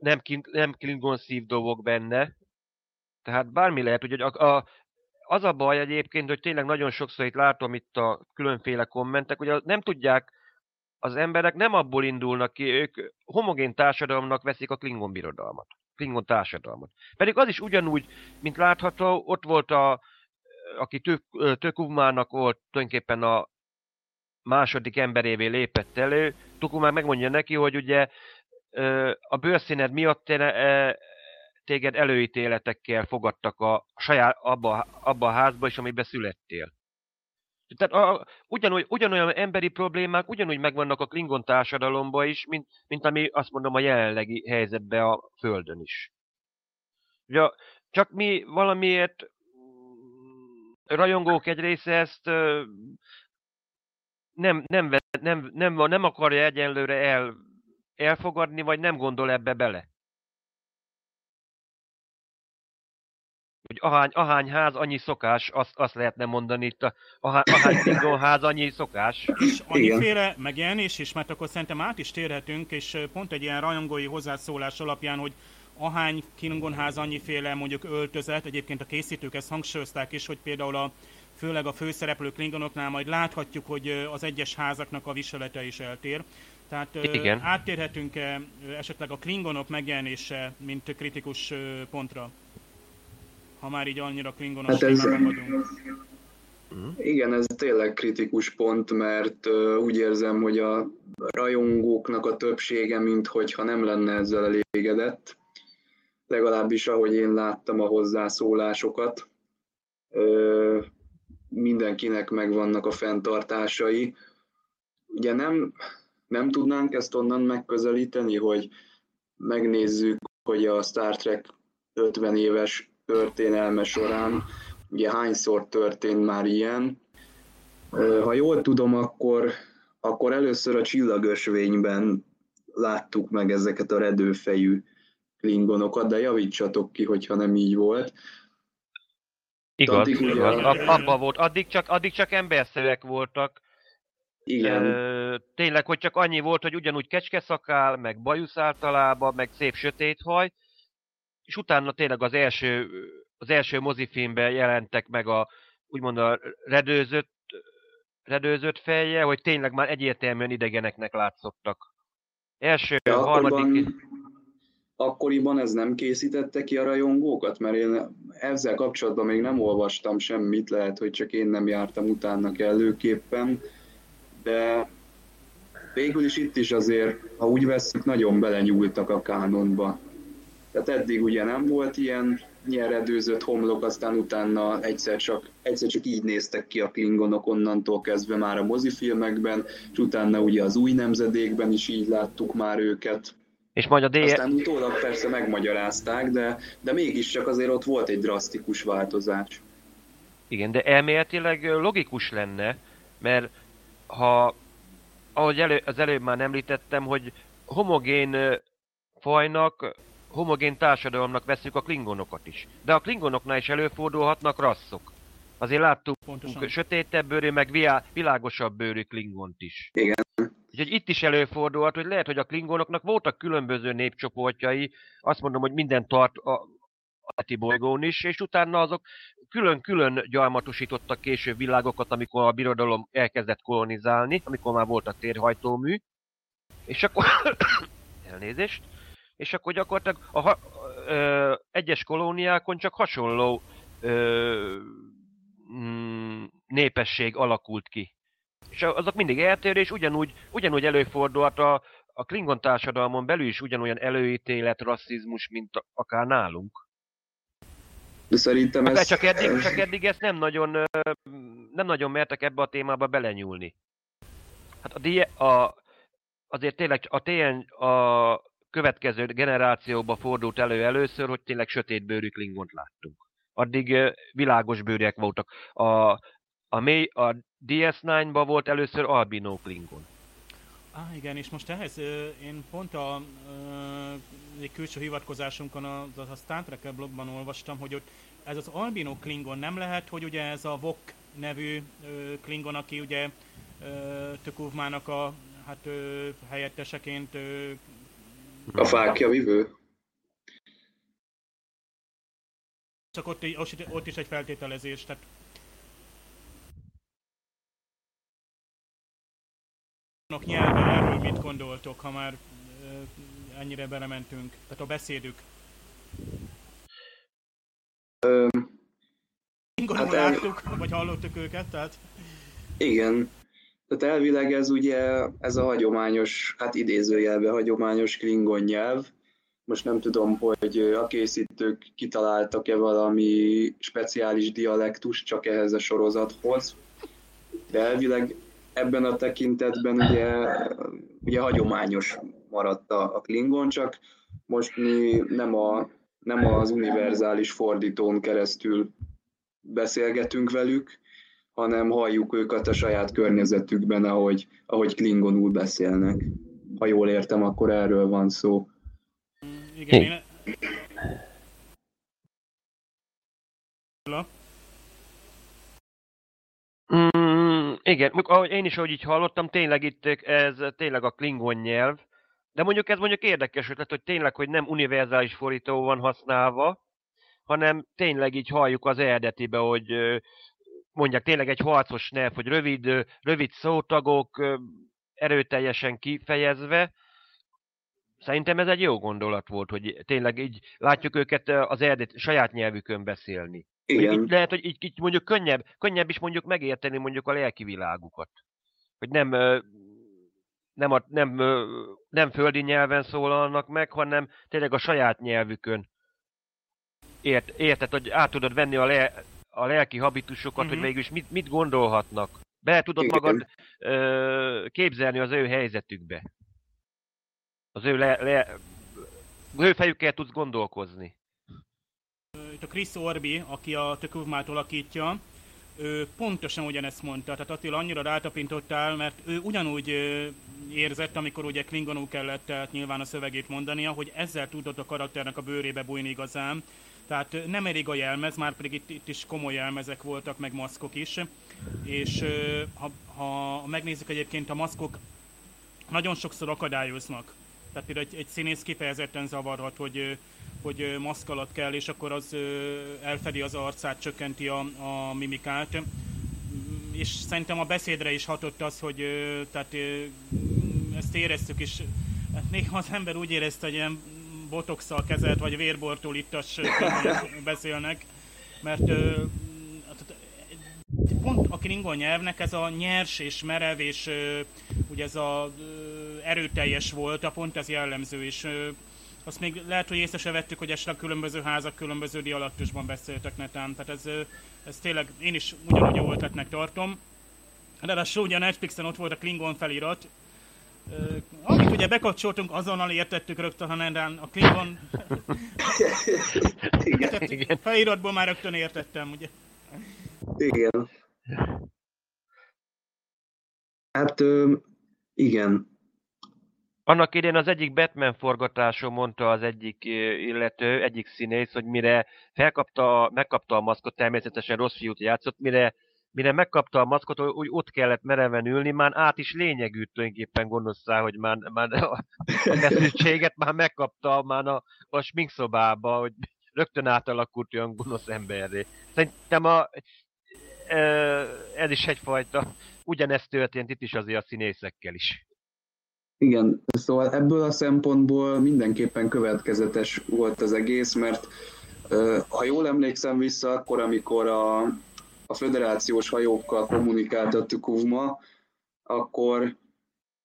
Speaker 3: nem, nem Klingon szív dolgok benne. Tehát bármi lehet, hogy a, a, az a baj egyébként, hogy tényleg nagyon sokszor itt látom itt a különféle kommentek, hogy nem tudják, az emberek nem abból indulnak ki, ők homogén társadalomnak veszik a Klingon birodalmat. Klingon társadalmat. Pedig az is ugyanúgy, mint látható, ott volt a, aki tök, Tökumának volt tulajdonképpen a második emberévé lépett elő, Tukumán megmondja neki, hogy ugye a bőrszíned miatt téged előítéletekkel fogadtak a saját, abba, abba a házba is, amiben születtél. Tehát a, ugyanúgy, ugyanolyan emberi problémák ugyanúgy megvannak a Klingon társadalomban is, mint, mint ami azt mondom a jelenlegi helyzetben a Földön is. Ugye, csak mi valamiért rajongók egy része ezt nem, nem, nem, nem, nem akarja egyenlőre el, elfogadni, vagy nem gondol ebbe bele. Hogy ahány, ahány ház, annyi szokás, azt, azt lehetne mondani itt, a, ahány, ahány ház, annyi szokás.
Speaker 2: És annyiféle megjelenés is, mert akkor szerintem át is térhetünk, és pont egy ilyen rajongói hozzászólás alapján, hogy ahány Klingonház annyiféle mondjuk öltözet, egyébként a készítők ezt hangsúlyozták is, hogy például a főleg a főszereplő klingonoknál majd láthatjuk, hogy az egyes házaknak a viselete is eltér. Tehát Igen. áttérhetünk-e esetleg a klingonok megjelenése, mint kritikus pontra? Ha már így annyira klingonos hát ez, vagyunk.
Speaker 1: Mhm. Igen, ez tényleg kritikus pont, mert úgy érzem, hogy a rajongóknak a többsége, minthogyha nem lenne ezzel elégedett, legalábbis ahogy én láttam a hozzászólásokat mindenkinek megvannak a fenntartásai. Ugye nem, nem tudnánk ezt onnan megközelíteni, hogy megnézzük, hogy a Star Trek 50 éves történelme során ugye hányszor történt már ilyen. Ha jól tudom, akkor, akkor először a csillagösvényben láttuk meg ezeket a redőfejű klingonokat, de javítsatok ki, hogyha nem így volt.
Speaker 3: Igaz, addig igaz. Ugye... Abba volt. Addig csak, addig csak emberszerek voltak.
Speaker 1: Igen.
Speaker 3: Ö, tényleg, hogy csak annyi volt, hogy ugyanúgy kecskeszakál, meg bajusz általában, meg szép sötét haj, és utána tényleg az első, az első mozifilmben jelentek meg a úgymond a redőzött, redőzött feje, hogy tényleg már egyértelműen idegeneknek látszottak. Első, ja, harmadik... Akkoriban,
Speaker 1: akkoriban ez nem készítette ki a rajongókat? Mert én ezzel kapcsolatban még nem olvastam semmit, lehet, hogy csak én nem jártam utána kellőképpen, de végül is itt is azért, ha úgy veszük, nagyon belenyúltak a kánonba. Tehát eddig ugye nem volt ilyen nyeredőzött homlok, aztán utána egyszer csak, egyszer csak így néztek ki a klingonok onnantól kezdve már a mozifilmekben, és utána ugye az új nemzedékben is így láttuk már őket.
Speaker 3: És majd a D...
Speaker 1: Aztán utólag persze megmagyarázták, de, de mégiscsak azért ott volt egy drasztikus változás.
Speaker 3: Igen, de elméletileg logikus lenne, mert ha, ahogy elő, az előbb már említettem, hogy homogén fajnak homogén társadalomnak veszük a klingonokat is. De a klingonoknál is előfordulhatnak rasszok. Azért láttuk Pontosan. sötétebb bőrű, meg világosabb bőrű klingont is.
Speaker 1: Igen.
Speaker 3: Úgyhogy itt is előfordulhat, hogy lehet, hogy a klingonoknak voltak különböző népcsoportjai, azt mondom, hogy minden tart a, a bolygón is, és utána azok külön-külön gyarmatosítottak később világokat, amikor a birodalom elkezdett kolonizálni, amikor már voltak térhajtómű, és akkor elnézést, és akkor gyakorlatilag a, ö, egyes kolóniákon csak hasonló ö, mm, népesség alakult ki. És azok mindig eltérő, és ugyanúgy, ugyanúgy előfordulhat a, a Klingon társadalmon belül is ugyanolyan előítélet, rasszizmus, mint akár nálunk.
Speaker 1: De szerintem
Speaker 3: ez... Csak eddig, csak eddig ezt nem nagyon, nem nagyon mertek ebbe a témába belenyúlni. Hát a, die, a azért tényleg a, TN, a következő generációba fordult elő először, hogy tényleg sötétbőrű klingont láttunk. Addig világos bőrűek voltak. A, a, mély, a DS9-ban volt először albino klingon.
Speaker 2: Ah, igen, és most ehhez én pont a, egy külső hivatkozásunkon a, a Star Trek blogban olvastam, hogy ott ez az albino klingon nem lehet, hogy ugye ez a Vok nevű klingon, aki ugye Tökuvmának a hát helyetteseként
Speaker 1: a fákja vivő?
Speaker 2: Csak ott, ott, ott is egy feltételezés, tehát nyelve, erről mit gondoltok, ha már ennyire belementünk? Tehát a beszédük.
Speaker 1: Öm,
Speaker 2: hát el... láttuk, vagy hallottuk őket, tehát...
Speaker 1: Igen, tehát elvileg ez ugye ez a hagyományos, hát idézőjelbe hagyományos klingon nyelv. Most nem tudom, hogy a készítők kitaláltak-e valami speciális dialektus csak ehhez a sorozathoz, de elvileg ebben a tekintetben ugye, ugye hagyományos maradt a, a klingon, csak most mi nem, a, nem az univerzális fordítón keresztül beszélgetünk velük, hanem halljuk őket a saját környezetükben, ahogy, ahogy klingonul beszélnek. Ha jól értem, akkor erről van szó.
Speaker 2: Igen, én...
Speaker 3: igen, ahogy én is, ahogy így hallottam, tényleg itt ez tényleg a klingon nyelv, de mondjuk ez mondjuk érdekes ötlet, hogy tényleg, hogy nem univerzális fordító van használva, hanem tényleg így halljuk az eredetibe, hogy mondják tényleg egy harcos nyelv, hogy rövid, rövid szótagok, erőteljesen kifejezve. Szerintem ez egy jó gondolat volt, hogy tényleg így látjuk őket az eredet saját nyelvükön beszélni.
Speaker 1: Igen.
Speaker 3: Így lehet, hogy így, így mondjuk könnyebb, könnyebb is mondjuk megérteni mondjuk a lelki világukat. Hogy nem, nem, a, nem, nem földi nyelven szólalnak meg, hanem tényleg a saját nyelvükön. Ért, érted, hogy át tudod venni a, le, a lelki habitusokat, uh-huh. hogy mhm. végülis mit, mit gondolhatnak. Be tudod Igen. magad ö, képzelni az ő helyzetükbe. Az ő, le, le, ő fejükkel tudsz gondolkozni.
Speaker 2: Itt a Chris Orbi, aki a Tökövmát alakítja, ő pontosan ugyanezt mondta. Tehát Attila annyira rátapintottál, mert ő ugyanúgy érzett, amikor ugye Klingonul kellett tehát nyilván a szövegét mondania, hogy ezzel tudott a karakternek a bőrébe bújni igazán. Tehát nem elég a jelmez, már pedig itt, itt is komoly jelmezek voltak, meg maszkok is. És ha, ha megnézzük egyébként a maszkok nagyon sokszor akadályoznak. Tehát például egy, egy színész kifejezetten zavarhat, hogy, hogy maszk alatt kell, és akkor az elfedi az arcát, csökkenti a, a mimikát. És szerintem a beszédre is hatott az, hogy tehát ezt éreztük, és hát néha az ember úgy érezte, hogy ilyen botoxal kezelt, vagy vérbortól ittas beszélnek, mert pont a klingon nyelvnek ez a nyers és merev és ugye ez a erőteljes volt, a pont ez jellemző, és azt még lehet, hogy észre se vettük, hogy esetleg különböző házak különböző dialaktusban beszéltek netán. Tehát ez, ez tényleg én is ugyanúgy jó ötletnek tartom. Ráadásul ugye a Netflixen ott volt a Klingon felirat, amit ugye bekapcsoltunk, azonnal értettük rögtön, ha nem a Klingon... igen, igen. Feliratból már rögtön értettem, ugye?
Speaker 1: Igen. Hát igen.
Speaker 3: Annak idén az egyik Batman forgatáson mondta az egyik illető, egyik színész, hogy mire felkapta, megkapta a maszkot, természetesen rossz fiút játszott, mire, mire megkapta a maszkot, úgy ott kellett mereven ülni, már át is lényegű tulajdonképpen gonoszá, hogy már, már a, feszültséget már megkapta már a, a sminkszobába, hogy rögtön átalakult olyan gonosz emberré. Szerintem a, ez is egyfajta, ugyanezt történt itt is azért a színészekkel is.
Speaker 1: Igen, szóval ebből a szempontból mindenképpen következetes volt az egész, mert ha jól emlékszem vissza, akkor amikor a, a föderációs hajókkal kommunikált a Tukuvma, akkor,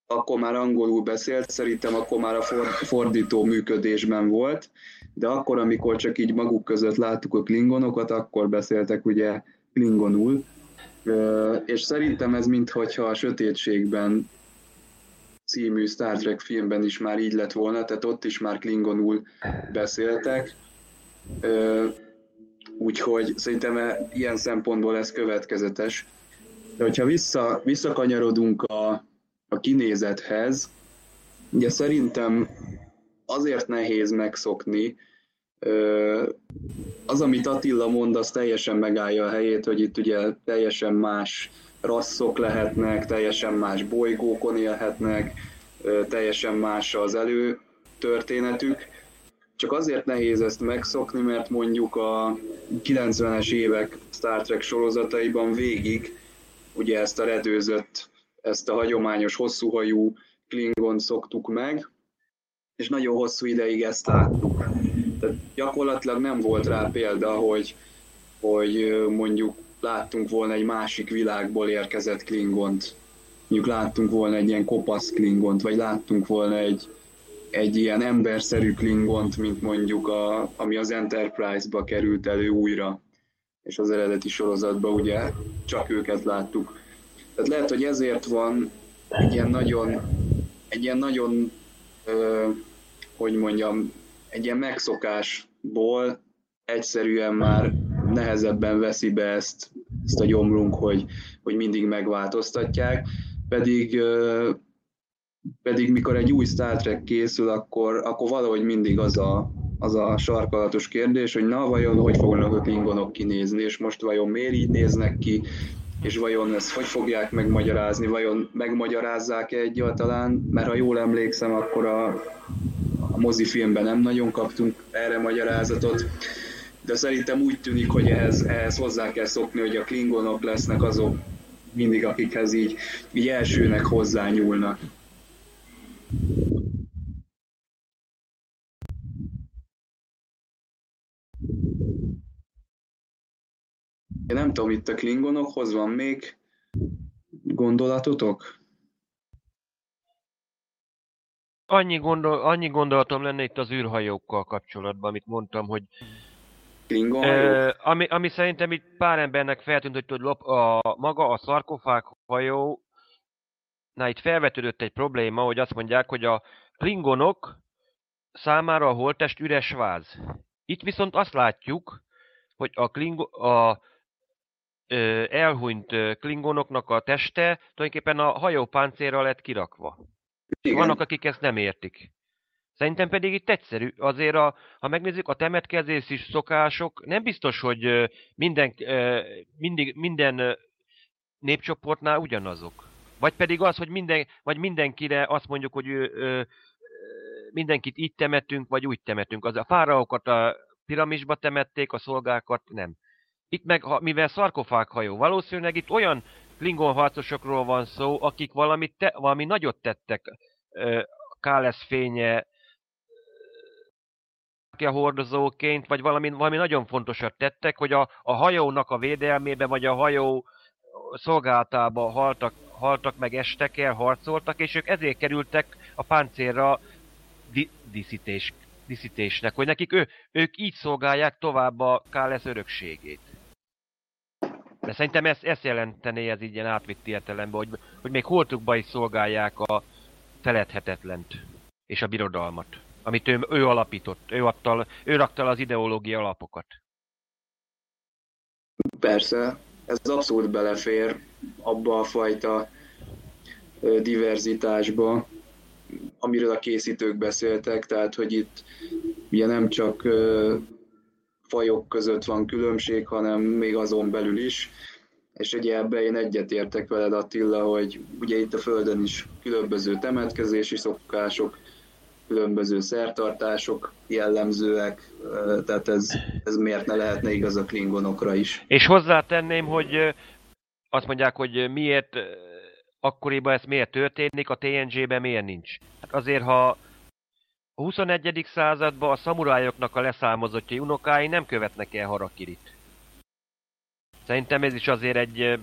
Speaker 1: akkor már angolul beszélt, szerintem akkor már a fordító működésben volt, de akkor, amikor csak így maguk között láttuk a klingonokat, akkor beszéltek ugye klingonul, és szerintem ez mintha a sötétségben című Star Trek filmben is már így lett volna, tehát ott is már klingonul beszéltek, úgyhogy szerintem e, ilyen szempontból ez következetes. De hogyha vissza, visszakanyarodunk a, a kinézethez, ugye szerintem azért nehéz megszokni, az, amit Attila mond, az teljesen megállja a helyét, hogy itt ugye teljesen más rasszok lehetnek, teljesen más bolygókon élhetnek, teljesen más az előtörténetük. Csak azért nehéz ezt megszokni, mert mondjuk a 90-es évek Star Trek sorozataiban végig ugye ezt a redőzött, ezt a hagyományos hosszúhajú Klingon szoktuk meg, és nagyon hosszú ideig ezt láttuk. Tehát gyakorlatilag nem volt rá példa, hogy, hogy mondjuk láttunk volna egy másik világból érkezett Klingont. Mondjuk láttunk volna egy ilyen kopasz Klingont, vagy láttunk volna egy, egy ilyen emberszerű Klingont, mint mondjuk a, ami az Enterprise-ba került elő újra, és az eredeti sorozatban ugye csak őket láttuk. Tehát lehet, hogy ezért van egy ilyen nagyon, egy ilyen nagyon ö, hogy mondjam, egy ilyen megszokásból egyszerűen már nehezebben veszi be ezt, ezt a gyomrunk, hogy, hogy mindig megváltoztatják, pedig, pedig mikor egy új Star Trek készül, akkor, akkor valahogy mindig az a, az a sarkalatos kérdés, hogy na vajon hogy fognak a klingonok kinézni, és most vajon miért így néznek ki, és vajon ezt hogy fogják megmagyarázni, vajon megmagyarázzák-e egyáltalán, mert ha jól emlékszem, akkor a, a mozifilmben nem nagyon kaptunk erre magyarázatot, de szerintem úgy tűnik, hogy ehhez, ehhez hozzá kell szokni, hogy a klingonok lesznek azok mindig, akikhez így, így elsőnek hozzányúlnak. Én nem tudom, itt a klingonokhoz van még gondolatotok?
Speaker 3: Annyi, gondol, annyi gondolatom lenne itt az űrhajókkal kapcsolatban, amit mondtam, hogy
Speaker 1: Klingon
Speaker 3: ö, ami, ami szerintem itt pár embernek feltűnt, hogy tud lop, a, maga a szarkofág hajó, na itt felvetődött egy probléma, hogy azt mondják, hogy a klingonok számára a holtest üres váz. Itt viszont azt látjuk, hogy a, klingo, a ö, elhunyt klingonoknak a teste tulajdonképpen a hajópáncélra lett kirakva. Igen. Vannak, akik ezt nem értik. Szerintem pedig itt egyszerű. Azért, a, ha megnézzük, a temetkezési szokások nem biztos, hogy minden, mindig, minden népcsoportnál ugyanazok. Vagy pedig az, hogy minden, vagy mindenkire azt mondjuk, hogy ő, ö, mindenkit így temetünk, vagy úgy temetünk. Az a fáraókat a piramisba temették, a szolgákat nem. Itt meg, mivel szarkofág hajó, valószínűleg itt olyan Klingon harcosokról van szó, akik valamit te, valami nagyot tettek Kálesz fénye hordozóként, vagy valami, valami nagyon fontosat tettek, hogy a, a hajónak a védelmébe, vagy a hajó szolgálatába haltak, haltak meg, estek el, harcoltak, és ők ezért kerültek a páncélra di- diszítés, diszítésnek, hogy nekik ő, ők így szolgálják tovább a Kálesz örökségét. De szerintem ezt, ezt jelentené ez így ilyen átvitt értelemben, hogy, hogy még holtukba is szolgálják a feledhetetlent és a birodalmat, amit ő, ő alapított, ő, adta, ő rakta az ideológia alapokat.
Speaker 1: Persze, ez abszolút belefér abba a fajta diverzitásba, amiről a készítők beszéltek, tehát hogy itt ugye nem csak fajok között van különbség, hanem még azon belül is. És ugye ebben én egyetértek veled Attila, hogy ugye itt a Földön is különböző temetkezési szokások, különböző szertartások jellemzőek, tehát ez, ez miért ne lehetne igaz a klingonokra is.
Speaker 3: És hozzátenném, hogy azt mondják, hogy miért akkoriban ez miért történik, a TNG-ben miért nincs. Hát azért, ha a 21. században a szamurájoknak a leszármazottjai unokái nem követnek el harakirit. Szerintem ez is azért egy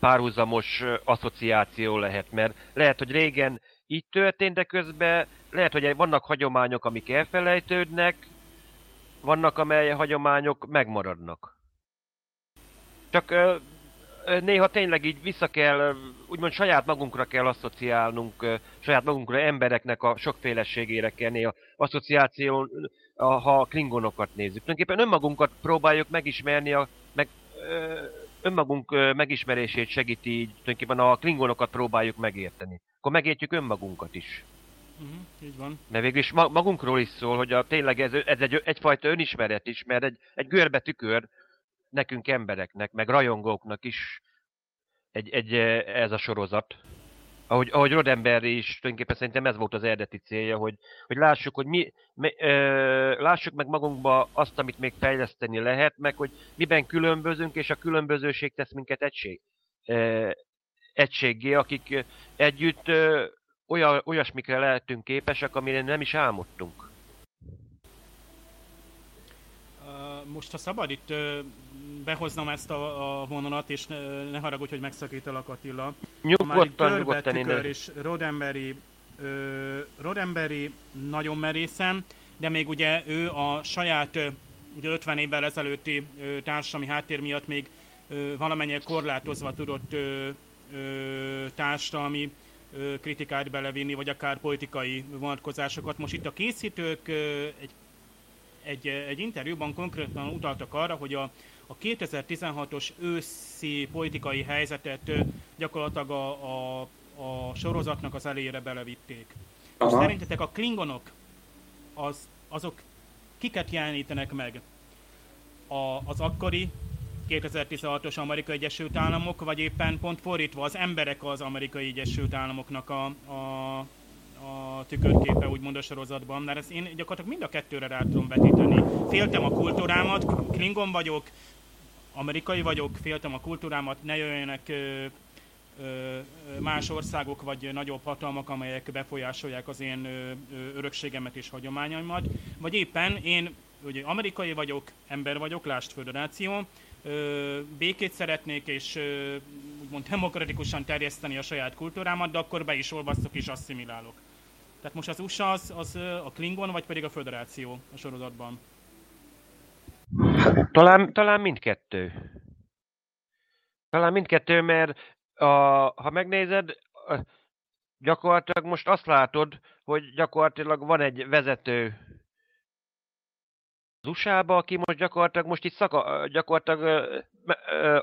Speaker 3: párhuzamos asszociáció lehet, mert lehet, hogy régen így történt, de közben lehet, hogy vannak hagyományok, amik elfelejtődnek, vannak, amely hagyományok megmaradnak. Csak néha tényleg így vissza kell, úgymond saját magunkra kell asszociálnunk, saját magunkra embereknek a sokféleségére kell néha asszociáció, ha a klingonokat nézzük. Tulajdonképpen önmagunkat próbáljuk megismerni, a, meg, önmagunk megismerését segíti így, tulajdonképpen a klingonokat próbáljuk megérteni. Akkor megértjük önmagunkat is.
Speaker 2: Uh-huh, így van.
Speaker 3: Mert végül is magunkról is szól, hogy a, tényleg ez, ez egy, egyfajta önismeret is, mert egy, egy görbe tükör, nekünk embereknek, meg rajongóknak is egy, egy, ez a sorozat. Ahogy, ahogy Rodemberry is tulajdonképpen szerintem ez volt az eredeti célja, hogy, hogy lássuk, hogy mi, mi ö, lássuk meg magunkba azt, amit még fejleszteni lehet, meg hogy miben különbözünk, és a különbözőség tesz minket egység, ö, egységgé, akik együtt olyan, olyasmikre lehetünk képesek, amire nem is álmodtunk.
Speaker 2: most ha szabad itt behoznom ezt a, a vonalat, és ne, ne haragudj, hogy megszakítalak Attila.
Speaker 3: Nyugodtan, nyugodtan
Speaker 2: én és Rodemberi, ö, Rodemberi nagyon merészem, de még ugye ő a saját ugye 50 évvel ezelőtti ö, társadalmi háttér miatt még ö, valamennyire korlátozva tudott ö, ö, társadalmi ö, kritikát belevinni, vagy akár politikai vonatkozásokat. Most itt a készítők ö, egy egy, egy interjúban konkrétan utaltak arra, hogy a, a 2016-os őszi politikai helyzetet gyakorlatilag a, a, a sorozatnak az elére belevitték. Aha. És szerintetek a klingonok az, azok kiket jelenítenek meg? A, az akkori 2016-os Amerikai Egyesült Államok, vagy éppen pont fordítva az emberek az Amerikai Egyesült Államoknak a, a, a tükörképe úgymond a sorozatban, mert ezt én gyakorlatilag mind a kettőre rá tudom vetíteni. Féltem a kultúrámat, klingon vagyok, amerikai vagyok, féltem a kultúrámat, ne jöjjenek ö, ö, más országok vagy nagyobb hatalmak, amelyek befolyásolják az én ö, örökségemet és hagyományaimat, vagy éppen én ugye amerikai vagyok, ember vagyok, lást föderáció, békét szeretnék, és úgymond demokratikusan terjeszteni a saját kultúrámat, de akkor be is olvasztok és asszimilálok. Tehát most az USA az, az a Klingon, vagy pedig a Föderáció a sorozatban?
Speaker 3: Talán, talán mindkettő. Talán mindkettő, mert a, ha megnézed, gyakorlatilag most azt látod, hogy gyakorlatilag van egy vezető USA-ba, aki most gyakorlatilag most itt szaka, gyakorlatilag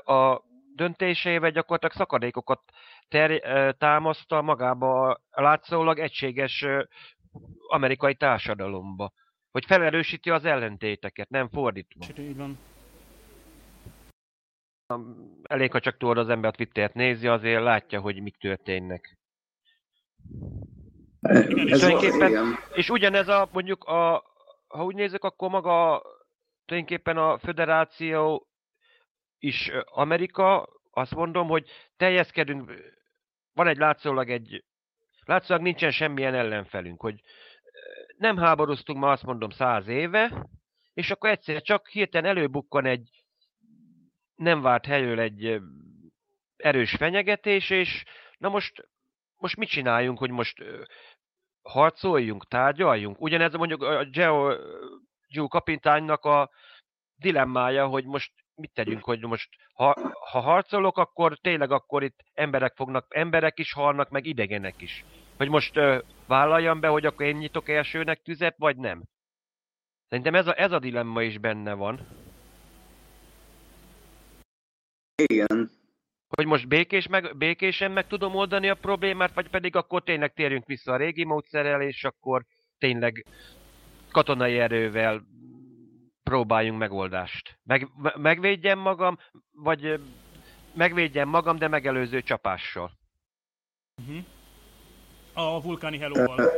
Speaker 3: a döntésével gyakorlatilag szakadékokat ter, támaszta magába a látszólag egységes amerikai társadalomba. Hogy felerősíti az ellentéteket, nem fordítva.
Speaker 2: Így van.
Speaker 3: Elég, ha csak tudod az ember a Twittert nézi, azért látja, hogy mik történnek.
Speaker 2: Igen,
Speaker 3: és,
Speaker 1: Ez
Speaker 3: tulajdonképpen-
Speaker 1: igen.
Speaker 3: és ugyanez a, mondjuk a, ha úgy nézzük, akkor maga tulajdonképpen a föderáció is Amerika, azt mondom, hogy teljeszkedünk, van egy látszólag egy, látszólag nincsen semmilyen ellenfelünk, hogy nem háborúztunk ma azt mondom száz éve, és akkor egyszer csak hirtelen előbukkan egy nem várt helyről egy erős fenyegetés, és na most, most mit csináljunk, hogy most harcoljunk, tárgyaljunk? Ugyanez mondjuk a Geo Giu kapitánynak a dilemmája, hogy most mit tegyünk, hogy most ha, ha harcolok, akkor tényleg akkor itt emberek fognak, emberek is halnak, meg idegenek is. Hogy most ö, vállaljam be, hogy akkor én nyitok elsőnek tüzet, vagy nem? Szerintem ez a, ez a dilemma is benne van.
Speaker 1: Igen.
Speaker 3: Hogy most békés meg, békésen meg tudom oldani a problémát, vagy pedig akkor tényleg térjünk vissza a régi módszerrel, és akkor tényleg katonai erővel próbáljunk megoldást. Meg, me- megvédjem magam, vagy megvédjem magam, de megelőző csapással.
Speaker 2: Uh-huh. A vulkáni helóval.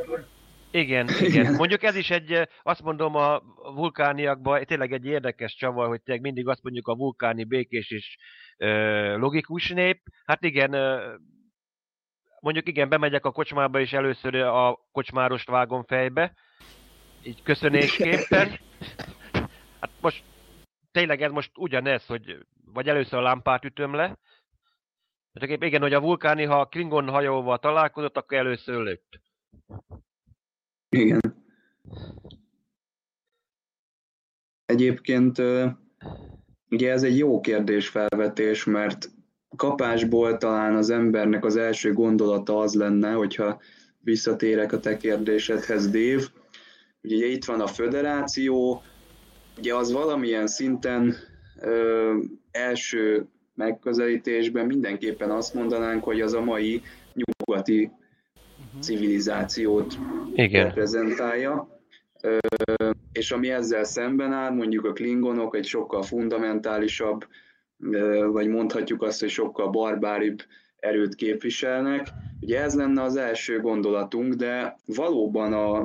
Speaker 3: Igen, igen.
Speaker 1: Igen.
Speaker 3: Mondjuk ez is egy, azt mondom a vulkániakban, tényleg egy érdekes csavar, hogy tényleg mindig azt mondjuk a vulkáni békés és ö, logikus nép. Hát igen, ö, mondjuk igen, bemegyek a kocsmába, és először a kocsmárost vágom fejbe, így köszönésképpen. Hát most tényleg ez most ugyanez, hogy vagy először a lámpát ütöm le, csak épp igen, hogy a vulkáni, ha a Klingon hajóval találkozott, akkor először lőtt.
Speaker 1: Igen. Egyébként ugye ez egy jó kérdésfelvetés, mert kapásból talán az embernek az első gondolata az lenne, hogyha visszatérek a te kérdésedhez, Dév, ugye itt van a föderáció, ugye az valamilyen szinten ö, első megközelítésben mindenképpen azt mondanánk, hogy az a mai nyugati. Civilizációt
Speaker 3: Igen.
Speaker 1: reprezentálja, Ö, és ami ezzel szemben áll, mondjuk a klingonok egy sokkal fundamentálisabb, ö, vagy mondhatjuk azt, hogy sokkal barbáribb erőt képviselnek. Ugye ez lenne az első gondolatunk, de valóban a,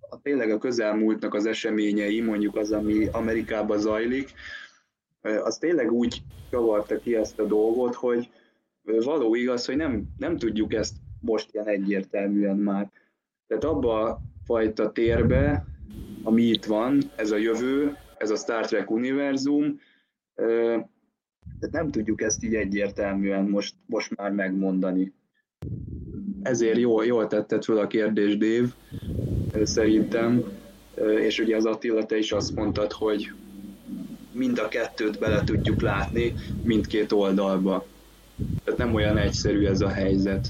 Speaker 1: a tényleg a közelmúltnak az eseményei, mondjuk az, ami Amerikában zajlik, az tényleg úgy kavarta ki ezt a dolgot, hogy való igaz, hogy nem, nem tudjuk ezt most ilyen egyértelműen már. Tehát abba a fajta térbe, ami itt van, ez a jövő, ez a Star Trek univerzum, tehát nem tudjuk ezt így egyértelműen most, most már megmondani. Ezért jól, jól tetted fel a kérdést, Dév, szerintem, és ugye az Attila, te is azt mondtad, hogy mind a kettőt bele tudjuk látni mindkét oldalba. Tehát nem olyan egyszerű ez a helyzet.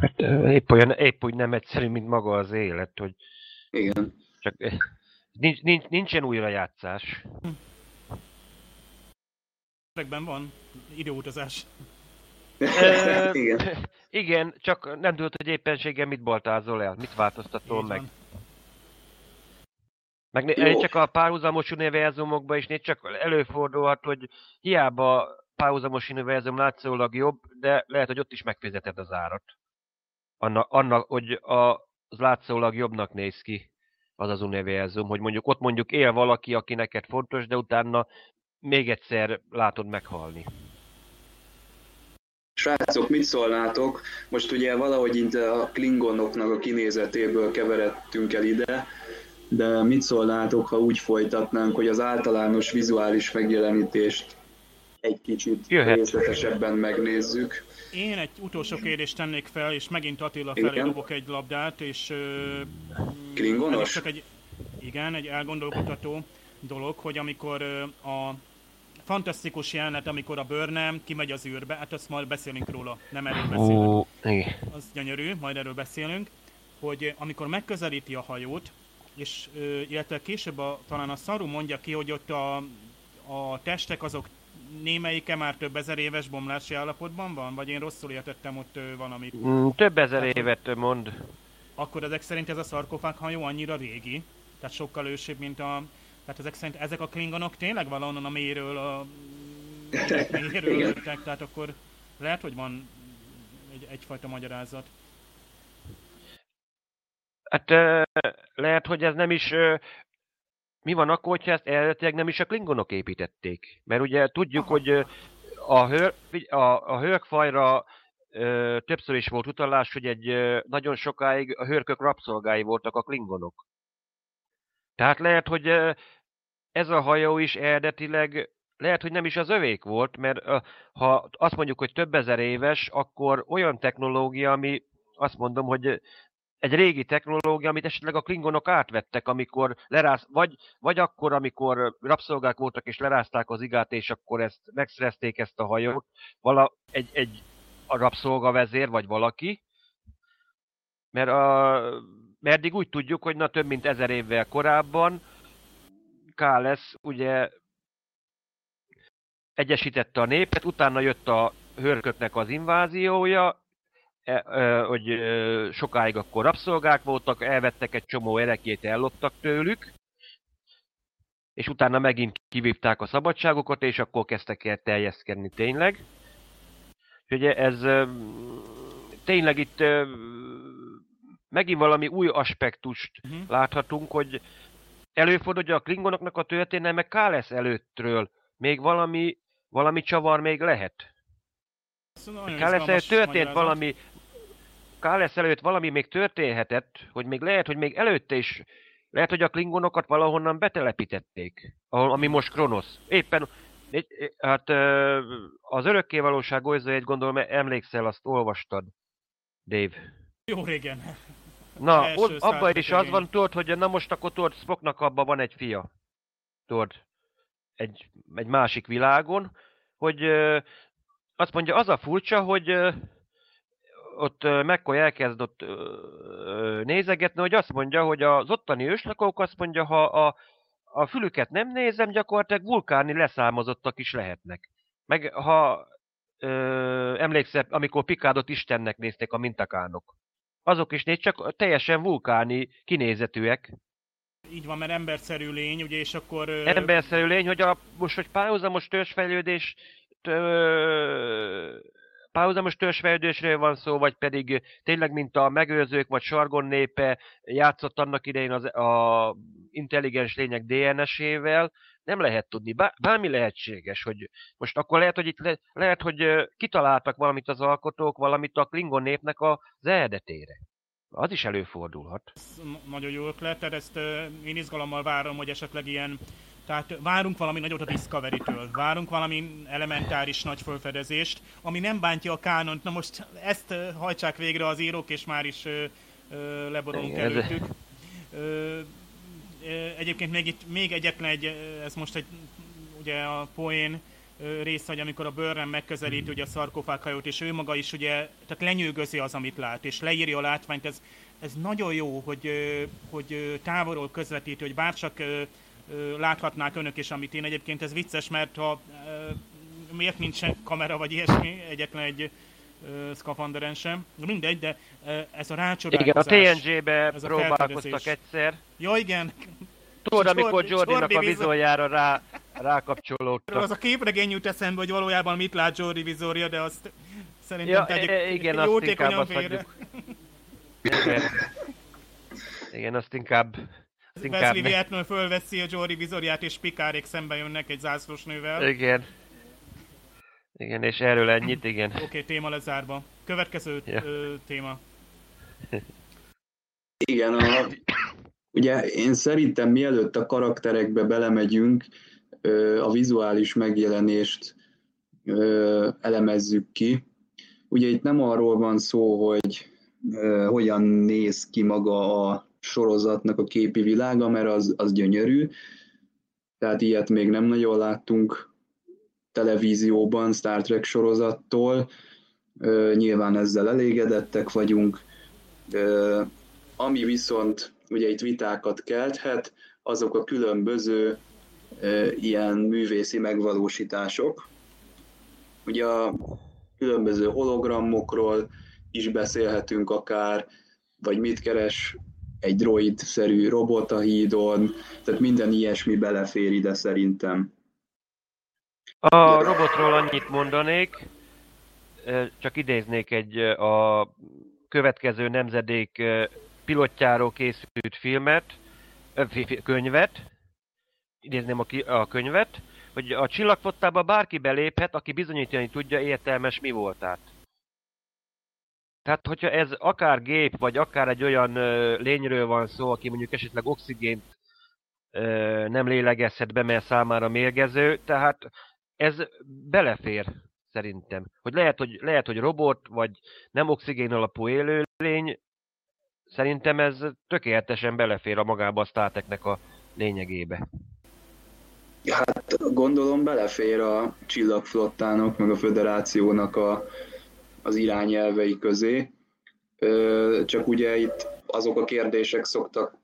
Speaker 3: Hát épp, olyan, épp úgy nem egyszerű, mint maga az élet, hogy
Speaker 1: Igen.
Speaker 3: csak ö, nincs, nincs, nincsen újrajátszás.
Speaker 2: Ezekben van időutazás.
Speaker 1: Igen.
Speaker 3: igen, csak nem tudod, hogy éppenséggel mit baltázol el, mit változtatol meg.
Speaker 2: van.
Speaker 3: Meg né- eh, csak a párhuzamos univerzumokban is négy csak előfordulhat, hogy hiába párhuzamos univerzum látszólag jobb, de lehet, hogy ott is megfizeted az árat. Anna, annak, hogy a, az látszólag jobbnak néz ki az az univerzum, hogy mondjuk ott mondjuk él valaki, aki neked fontos, de utána még egyszer látod meghalni.
Speaker 1: Srácok, mit szólnátok? Most ugye valahogy itt a klingonoknak a kinézetéből keveredtünk el ide, de mit szólnátok, ha úgy folytatnánk, hogy az általános vizuális megjelenítést egy kicsit
Speaker 3: Jöhet.
Speaker 1: részletesebben megnézzük?
Speaker 2: Én egy utolsó kérdést tennék fel, és megint Attila
Speaker 1: Igen.
Speaker 2: felé dobok egy labdát, és...
Speaker 1: Klingonos?
Speaker 2: Csak egy, igen, egy elgondolkodtató dolog, hogy amikor a fantasztikus jelenet, amikor a Burnham kimegy az űrbe, hát azt majd beszélünk róla, nem erről beszélünk.
Speaker 3: Ó, igen.
Speaker 2: az gyönyörű, majd erről beszélünk, hogy amikor megközelíti a hajót, és illetve később a, talán a Saru mondja ki, hogy ott a, a testek azok némelyike már több ezer éves bomlási állapotban van? Vagy én rosszul értettem ott valamit?
Speaker 3: Mm, több ezer tehát, évet mond.
Speaker 2: Akkor ezek szerint ez a szarkofág hajó annyira régi? Tehát sokkal ősibb, mint a... Tehát ezek szerint ezek a klingonok tényleg valahonnan a mélyről a mélyről jöttek, tehát akkor lehet, hogy van egy, egyfajta magyarázat.
Speaker 3: Hát lehet, hogy ez nem is... Mi van akkor, hogyha ezt eredetileg nem is a klingonok építették? Mert ugye tudjuk, hogy a, hör, a, a hörkfajra többször is volt utalás, hogy egy nagyon sokáig a hörkök rabszolgái voltak a klingonok. Tehát lehet, hogy ez a hajó is eredetileg lehet, hogy nem is az övék volt, mert ha azt mondjuk, hogy több ezer éves, akkor olyan technológia, ami azt mondom, hogy egy régi technológia, amit esetleg a klingonok átvettek, amikor leráz, vagy, vagy akkor, amikor rabszolgák voltak és lerázták az igát, és akkor ezt megszerezték ezt a hajót, vala, egy, egy a rabszolga vezér, vagy valaki, mert, a, mert eddig úgy tudjuk, hogy na több mint ezer évvel korábban Kálesz ugye egyesítette a népet, utána jött a hörköknek az inváziója, hogy e, sokáig akkor rabszolgák voltak, elvettek egy csomó erekét, elloptak tőlük, és utána megint kivívták a szabadságokat, és akkor kezdtek el teljeszkedni tényleg. Úgyhogy ez tényleg itt megint valami új aspektust uh-huh. láthatunk, hogy előfordul, hogy a klingonoknak a történelme Kálesz előttről még valami valami csavar még lehet. Kálesz előtt történt valami, Kálesz előtt valami még történhetett, hogy még lehet, hogy még előtte is, lehet, hogy a klingonokat valahonnan betelepítették, ami most Kronosz. Éppen, hát az örökké valóság egy gondolom, emlékszel, azt olvastad, Dave.
Speaker 2: Jó régen.
Speaker 3: Na, abban is az van, tudod, hogy na most akkor tudod, Spocknak abban van egy fia. Tudod, egy, egy másik világon, hogy azt mondja, az a furcsa, hogy ott McCoy elkezd ott nézegetni, hogy azt mondja, hogy az ottani őslakók azt mondja, ha a, a fülüket nem nézem, gyakorlatilag vulkáni leszámozottak is lehetnek. Meg ha ö, emlékszel, amikor Pikádot Istennek nézték a mintakánok. Azok is néz, csak teljesen vulkáni kinézetűek.
Speaker 2: Így van, mert emberszerű lény, ugye, és akkor...
Speaker 3: Emberszerű lény, hogy a, most, hogy párhuzamos törzsfejlődés párhuzamos törzsfejlődésről van szó, vagy pedig tényleg, mint a megőrzők vagy sargon népe játszott annak idején az a intelligens lények DNS-ével, nem lehet tudni. bármi lehetséges, hogy most akkor lehet, hogy itt le, lehet, hogy kitaláltak valamit az alkotók, valamit a Klingon népnek az eredetére. Az is előfordulhat.
Speaker 2: Nagyon jó ötlet, ezt én izgalommal várom, hogy esetleg ilyen tehát várunk valami nagyot a Discovery-től, várunk valami elementáris nagy felfedezést, ami nem bántja a kánont. Na most ezt hajtsák végre az írók, és már is ö, ö, leborulunk Igen, előttük. Ö, egyébként még itt még egyetlen egy, ez most egy ugye a poén rész, hogy amikor a bőrren megközelíti ugye a szarkofághajót, és ő maga is ugye, tehát lenyűgözi az, amit lát, és leírja a látványt, ez, ez nagyon jó, hogy, hogy távolról közvetíti, hogy bárcsak láthatnák önök is, amit én egyébként ez vicces, mert ha miért nincs kamera vagy ilyesmi, egyetlen egy szkafanderen sem. Mindegy, de ez a rácsodálkozás.
Speaker 3: Igen, a TNG-be próbálkoztak egyszer.
Speaker 2: Ja, igen.
Speaker 3: Tudod, amikor Jordinak a vizorjára rá, rákapcsolódtak.
Speaker 2: Az a képregény jut eszembe, hogy valójában mit lát Jordi vizorja, de azt szerintem ja, tegyük
Speaker 3: e, igen, azt félre. Igen. igen, azt inkább
Speaker 2: Wesley Vietnam fölveszi a Jory vizorját, és Pikárék szembe jönnek egy zászlós nővel.
Speaker 3: Igen. Igen, és erről ennyit, igen.
Speaker 2: Oké, okay, téma lezárva. Következő ja. ö, téma.
Speaker 1: Igen, a, ugye én szerintem mielőtt a karakterekbe belemegyünk, ö, a vizuális megjelenést ö, elemezzük ki. Ugye itt nem arról van szó, hogy ö, hogyan néz ki maga a sorozatnak a képi világa, mert az, az gyönyörű. Tehát ilyet még nem nagyon láttunk televízióban, Star Trek sorozattól. Nyilván ezzel elégedettek vagyunk. Ami viszont ugye itt vitákat kelthet, azok a különböző ilyen művészi megvalósítások. Ugye a különböző hologramokról is beszélhetünk akár, vagy mit keres egy droid-szerű robot a hídon, tehát minden ilyesmi belefér ide szerintem.
Speaker 3: A robotról annyit mondanék, csak idéznék egy a következő nemzedék pilotjáról készült filmet, könyvet, idézném a, a könyvet, hogy a csillagfottába bárki beléphet, aki bizonyítani tudja értelmes mi voltát. Tehát, hogyha ez akár gép, vagy akár egy olyan ö, lényről van szó, aki mondjuk esetleg oxigént ö, nem lélegezhet be, mert számára mérgező, tehát ez belefér szerintem. Hogy lehet, hogy, lehet, hogy robot, vagy nem oxigén alapú élőlény, szerintem ez tökéletesen belefér a magába a Star a lényegébe.
Speaker 1: Hát gondolom belefér a csillagflottának, meg a föderációnak a, az irányelvei közé. Csak ugye itt azok a kérdések szoktak,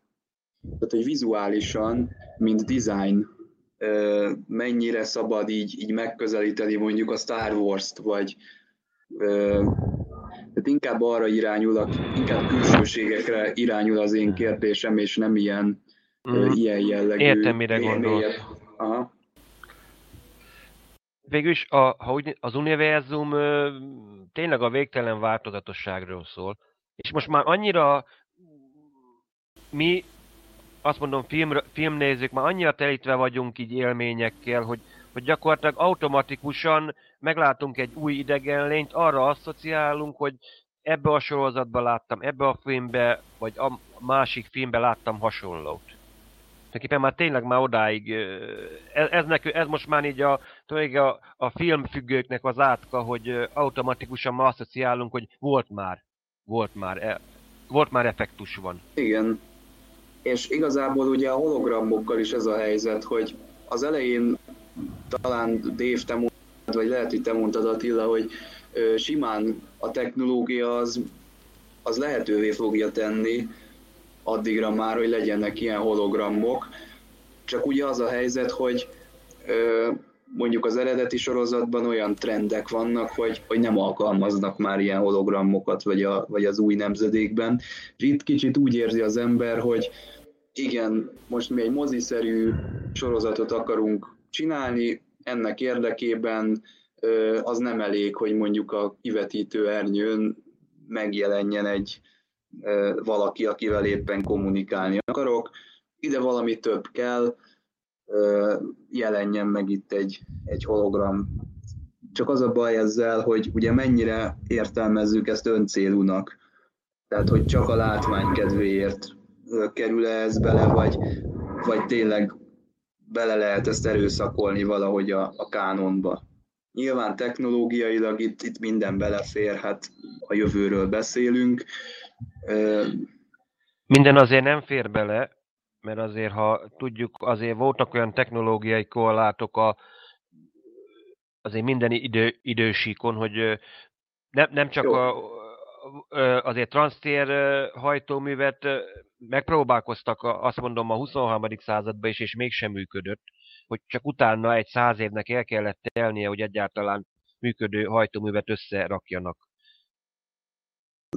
Speaker 1: tehát hogy vizuálisan, mint design, mennyire szabad így, így megközelíteni mondjuk a Star Wars-t, vagy tehát inkább arra irányul, inkább külsőségekre irányul az én kérdésem, és nem ilyen, mm. ilyen jellegű.
Speaker 3: Értem, mire gondolsz. Aha. Végülis a, ha úgy, az univerzum tényleg a végtelen változatosságról szól. És most már annyira mi, azt mondom, film, filmnézők, már annyira telítve vagyunk így élményekkel, hogy, hogy gyakorlatilag automatikusan meglátunk egy új idegen lényt, arra asszociálunk, hogy ebbe a sorozatban láttam, ebbe a filmbe, vagy a másik filmbe láttam hasonlót tulajdonképpen már tényleg már odáig, ez, ez, nekő, ez most már így a, a, a filmfüggőknek az átka, hogy automatikusan ma asszociálunk, hogy volt már, volt már, e, volt már effektus van.
Speaker 1: Igen, és igazából ugye a hologramokkal is ez a helyzet, hogy az elején talán Dave, te mondtad, vagy lehet, hogy te mondtad Attila, hogy simán a technológia az, az lehetővé fogja tenni, addigra már, hogy legyenek ilyen hologramok. Csak ugye az a helyzet, hogy mondjuk az eredeti sorozatban olyan trendek vannak, hogy, hogy nem alkalmaznak már ilyen hologramokat, vagy, a, vagy az új nemzedékben. Itt kicsit úgy érzi az ember, hogy igen, most mi egy moziszerű sorozatot akarunk csinálni, ennek érdekében az nem elég, hogy mondjuk a kivetítő ernyőn megjelenjen egy, valaki, akivel éppen kommunikálni akarok. Ide valami több kell, jelenjen meg itt egy, egy hologram. Csak az a baj ezzel, hogy ugye mennyire értelmezzük ezt öncélúnak. Tehát, hogy csak a látvány kedvéért kerül -e ez bele, vagy, vagy tényleg bele lehet ezt erőszakolni valahogy a, a kánonba. Nyilván technológiailag itt, itt minden belefér, hát a jövőről beszélünk,
Speaker 3: minden azért nem fér bele, mert azért, ha tudjuk, azért voltak olyan technológiai korlátok a, azért minden idő, idősíkon, hogy nem, nem csak a, azért transztér hajtóművet megpróbálkoztak, azt mondom, a 23. században is, és mégsem működött, hogy csak utána egy száz évnek el kellett telnie, hogy egyáltalán működő hajtóművet összerakjanak.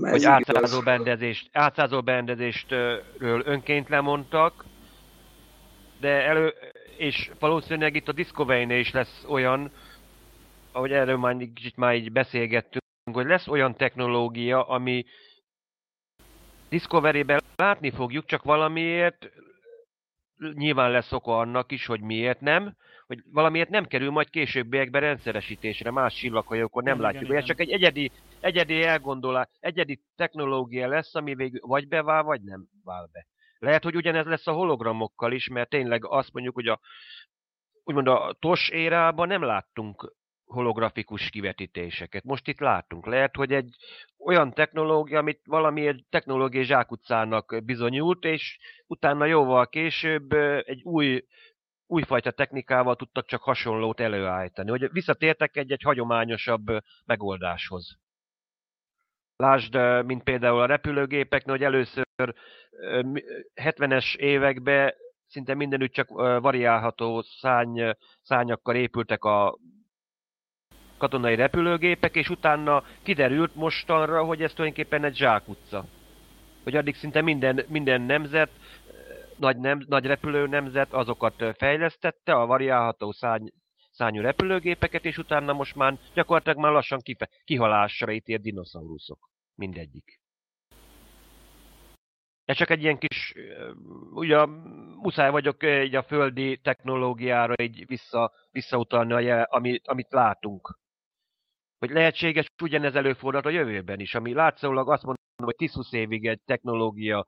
Speaker 3: Hogy átszázó berendezést, átszázó berendezéstről önként lemondtak, de elő, és valószínűleg itt a discovery is lesz olyan, ahogy erről már kicsit már így beszélgettünk, hogy lesz olyan technológia, ami Discovery-ben látni fogjuk, csak valamiért nyilván lesz oka annak is, hogy miért nem, hogy valamiért nem kerül majd későbbiekben rendszeresítésre, más csillaghajókon nem igen, látjuk. Igen. Ez csak egy egyedi, egyedi elgondolás, egyedi technológia lesz, ami végül vagy bevál, vagy nem vál be. Lehet, hogy ugyanez lesz a hologramokkal is, mert tényleg azt mondjuk, hogy a úgymond a TOS érában nem láttunk holografikus kivetítéseket. Most itt látunk. Lehet, hogy egy olyan technológia, amit valami technológiai zsákutcának bizonyult, és utána jóval később egy új újfajta technikával tudtak csak hasonlót előállítani, hogy visszatértek egy-egy hagyományosabb megoldáshoz. Lásd, mint például a repülőgépeknél, hogy először 70-es években szinte mindenütt csak variálható szány, szányakkal épültek a katonai repülőgépek, és utána kiderült mostanra, hogy ez tulajdonképpen egy zsákutca. Hogy addig szinte minden, minden nemzet, nagy, nem, nagy repülő nemzet azokat fejlesztette, a variálható szány, szányú repülőgépeket, és utána most már gyakorlatilag már lassan kife, kihalásra ítér dinoszauruszok. Mindegyik. Ez csak egy ilyen kis, ugye muszáj vagyok egy a földi technológiára így vissza, visszautalni, amit, amit látunk. Hogy lehetséges ugyanez előfordulhat a jövőben is, ami látszólag azt mondom, hogy 10-20 évig egy technológia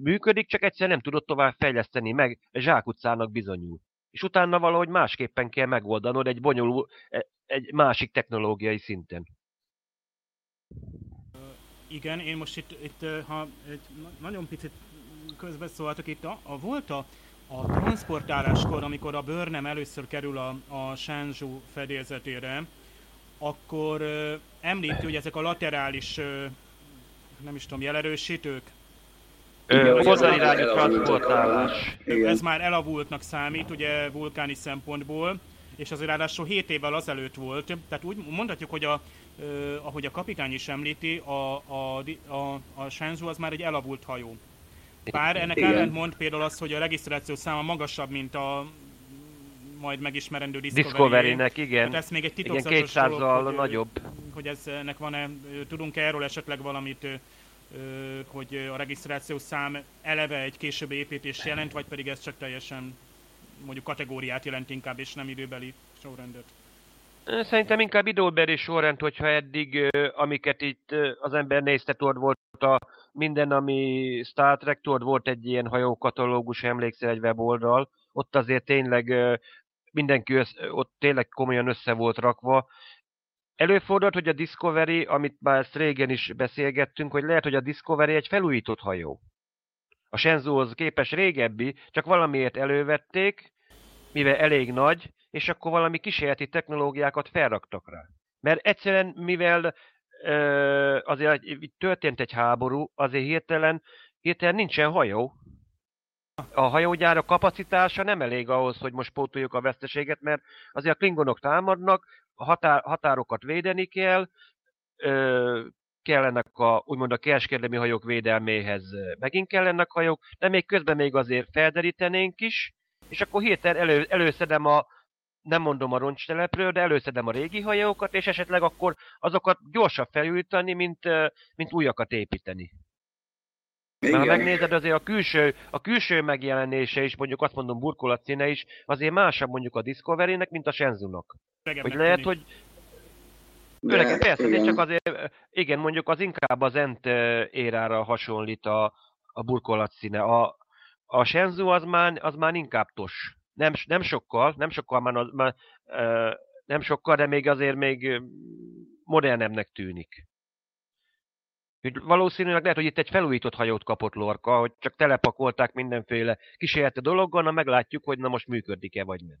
Speaker 3: működik, csak egyszer nem tudott tovább fejleszteni meg, zsákutcának bizonyul. És utána valahogy másképpen kell megoldanod egy bonyolult, e, egy másik technológiai szinten.
Speaker 2: Igen, én most itt, itt ha egy nagyon picit közbeszólhatok, itt a, a volt a, a transportáláskor, amikor a bőrnem először kerül a, a Shenzhou fedélzetére, akkor ö, említi, hogy ezek a laterális, nem is tudom, jelerősítők,
Speaker 3: Hozzáirányú transportálás.
Speaker 2: Ez már elavultnak számít, ugye vulkáni szempontból, és azért ráadásul 7 évvel azelőtt volt, tehát úgy mondhatjuk, hogy a, ahogy a kapitány is említi, a, a, a, a Shenzhou az már egy elavult hajó. Bár ennek ellent mond például az, hogy a regisztráció száma magasabb, mint a majd megismerendő Discovery.
Speaker 3: Discovery-nek, igen.
Speaker 2: Tehát ez még egy
Speaker 3: titokzatos igen, dolog, hogy, nagyobb.
Speaker 2: Hogy ez, ennek van-e, tudunk -e erről esetleg valamit, hogy a regisztráció szám eleve egy későbbi építés jelent, vagy pedig ez csak teljesen mondjuk kategóriát jelent inkább, és nem időbeli sorrendet?
Speaker 3: Szerintem inkább időbeli sorrend, hogyha eddig, amiket itt az ember nézte, tudod, volt a minden, ami Star Trek, tudod, volt egy ilyen hajókatalógus, emlékszel egy weboldal, ott azért tényleg mindenki össze, ott tényleg komolyan össze volt rakva. Előfordult, hogy a Discovery, amit már ezt régen is beszélgettünk, hogy lehet, hogy a Discovery egy felújított hajó. A Shenzhouhoz képes régebbi, csak valamiért elővették, mivel elég nagy, és akkor valami kísérleti technológiákat felraktak rá. Mert egyszerűen, mivel ö, azért történt egy háború, azért hirtelen, hirtelen nincsen hajó. A hajógyára kapacitása nem elég ahhoz, hogy most pótoljuk a veszteséget, mert azért a klingonok támadnak, a határ, határokat védeni kell, ö, kellenek a, úgymond a kereskedelmi hajók védelméhez megint kellenek hajók, de még közben még azért felderítenénk is, és akkor hirtelen elő, előszedem a, nem mondom a roncstelepről, de előszedem a régi hajókat, és esetleg akkor azokat gyorsabb felújítani, mint, mint újakat építeni. Igen. Mert ha megnézed, azért a külső, a külső megjelenése is, mondjuk azt mondom burkolat színe is, azért másabb mondjuk a Discovery-nek, mint a Shenzhou-nak. Hogy lehet, hogy de, Öreg, persze, igen. csak azért, igen, mondjuk az inkább az Ent érára hasonlít a, a burkolat színe. A, a Shenzhou az már, az már inkább tos. Nem, nem sokkal, nem sokkal már, már nem sokkal, de még azért még modernebbnek tűnik. Úgy valószínűleg lehet, hogy itt egy felújított hajót kapott Lorca, hogy csak telepakolták mindenféle kísérleti dologgal, na meglátjuk, hogy na most működik-e vagy nem.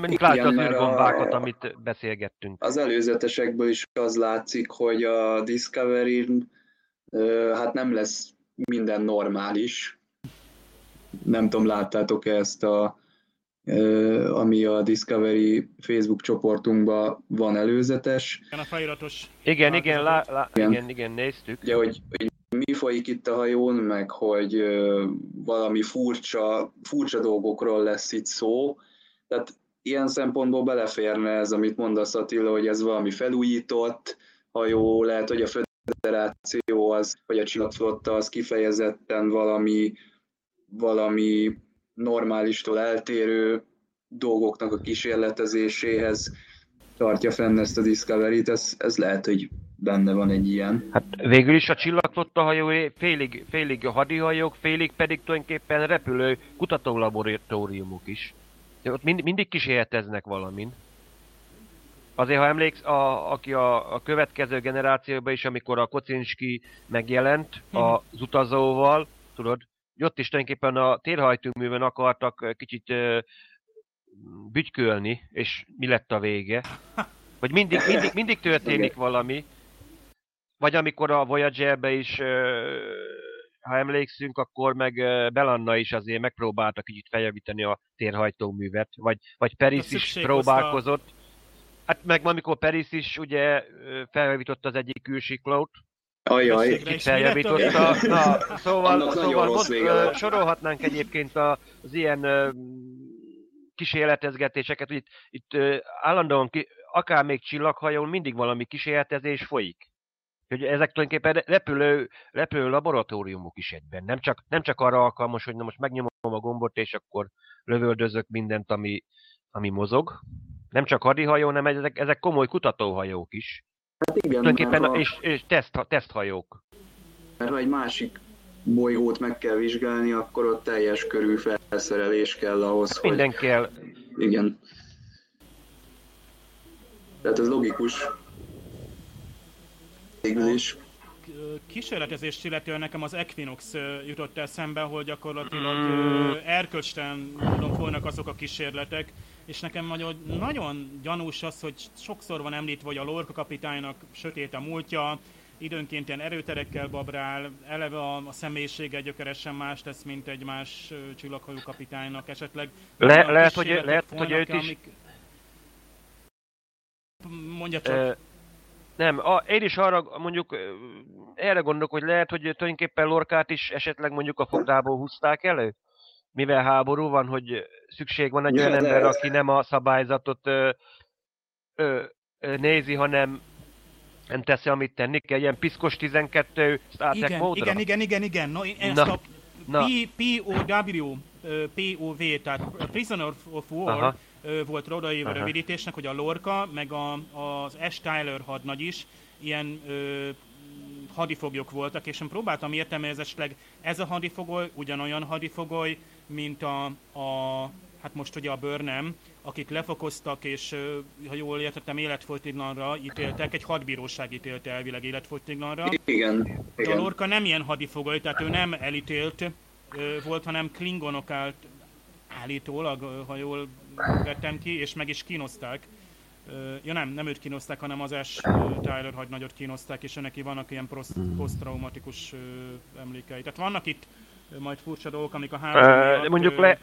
Speaker 3: Mint látja az űrgombákat, amit beszélgettünk.
Speaker 1: Az előzetesekből is az látszik, hogy a discovery hát nem lesz minden normális. Nem tudom, láttátok-e ezt a ami a Discovery Facebook csoportunkban van előzetes.
Speaker 2: Igen, a feliratos.
Speaker 3: Igen, igen, lá, lá, igen, igen, igen, néztük.
Speaker 1: Ugye, hogy, hogy mi folyik itt a hajón, meg hogy valami furcsa, furcsa dolgokról lesz itt szó. Tehát ilyen szempontból beleférne ez, amit mondasz Attila, hogy ez valami felújított hajó, lehet, hogy a federáció az, vagy a csillagflotta az kifejezetten valami, valami normálistól eltérő dolgoknak a kísérletezéséhez tartja fenn ezt a Discovery-t, ez, ez lehet, hogy benne van egy ilyen.
Speaker 3: Hát végül is a csillagflotta hajói félig, félig a hadihajók, félig pedig tulajdonképpen repülő kutatólaboratóriumok is. De ott mind, mindig kísérleteznek valamin. Azért, ha emléksz, a, aki a, a következő generációban is, amikor a Kocinski megjelent mhm. az utazóval, tudod, ott is tulajdonképpen a térhajtóműben akartak kicsit bütykölni, és mi lett a vége. Hogy mindig, mindig, mindig történik valami. vagy amikor a Voyager-be is, ha emlékszünk, akkor meg Belanna is azért megpróbálta kicsit feljavítani a térhajtóművet, vagy, vagy Peris is próbálkozott. Hát meg amikor Peris is ugye feljavította az egyik külsiklót,
Speaker 1: Ajaj.
Speaker 3: Kicsit feljavította. Na, szóval, szóval most, sorolhatnánk egyébként az ilyen kísérletezgetéseket, hogy itt, itt állandóan, ki, akár még csillaghajón mindig valami kísérletezés folyik. Hogy ezek tulajdonképpen repülő, repülő laboratóriumok is egyben. Nem csak, nem csak arra alkalmas, hogy na most megnyomom a gombot, és akkor lövöldözök mindent, ami, ami mozog. Nem csak hadihajó, hanem ezek, ezek komoly kutatóhajók is.
Speaker 1: Hát igen,
Speaker 3: Tulajdonképpen a... és, és teszt, teszthajók.
Speaker 1: Mert ha egy másik bolygót meg kell vizsgálni, akkor ott teljes körű felszerelés kell ahhoz,
Speaker 3: Minden hogy... kell.
Speaker 1: Igen. Tehát ez logikus. Végül is.
Speaker 2: Kísérletezést illetően nekem az Equinox jutott eszembe, hogy gyakorlatilag mm. erkölcstelen módon folynak azok a kísérletek, és nekem nagyon, nagyon gyanús az, hogy sokszor van említve, hogy a Lorca kapitánynak sötét a múltja, időnként ilyen erőterekkel babrál, eleve a, a személyisége gyökeresen más tesz, mint egy más csillaghajó kapitánynak esetleg.
Speaker 3: Le, lehet, hogy, lehet, hogy őt is... Amik...
Speaker 2: Mondja csak. Uh,
Speaker 3: nem, a, én is arra mondjuk erre gondolok, hogy lehet, hogy tulajdonképpen Lorkát is esetleg mondjuk a fogdából húzták elő? Mivel háború van, hogy szükség van egy olyan ember, aki nem a szabályzatot ö, ö, ö, nézi, hanem nem teszi, amit tenni kell, ilyen piszkos 12 Star Trek
Speaker 2: igen, módra. Igen, igen, igen, igen. No, én ezt na, a na. POW, POV, tehát Prisoner of War Aha. volt odaírva rövidítésnek, hogy a Lorca, meg a, az S. Tyler hadnagy is ilyen ö, hadifoglyok voltak, és én próbáltam értelmezni, ez esetleg ez a hadifogoly ugyanolyan hadifogoly, mint a, a hát most ugye a Burnham, akik lefokoztak, és ha jól értettem, életfogytiglanra ítéltek, egy hadbíróság ítélte elvileg életfogytiglanra.
Speaker 1: Igen.
Speaker 2: igen. a Lorca nem ilyen hadifogoly, tehát ő nem elítélt volt, hanem klingonok állt állítólag, ha jól vettem ki, és meg is kínozták. Ja nem, nem őt kínozták, hanem az S. Tyler nagyot kínozták, és neki vannak ilyen hmm. posztraumatikus emlékei. Tehát vannak itt majd furcsa dolgok, amik a három
Speaker 3: uh, Mondjuk le,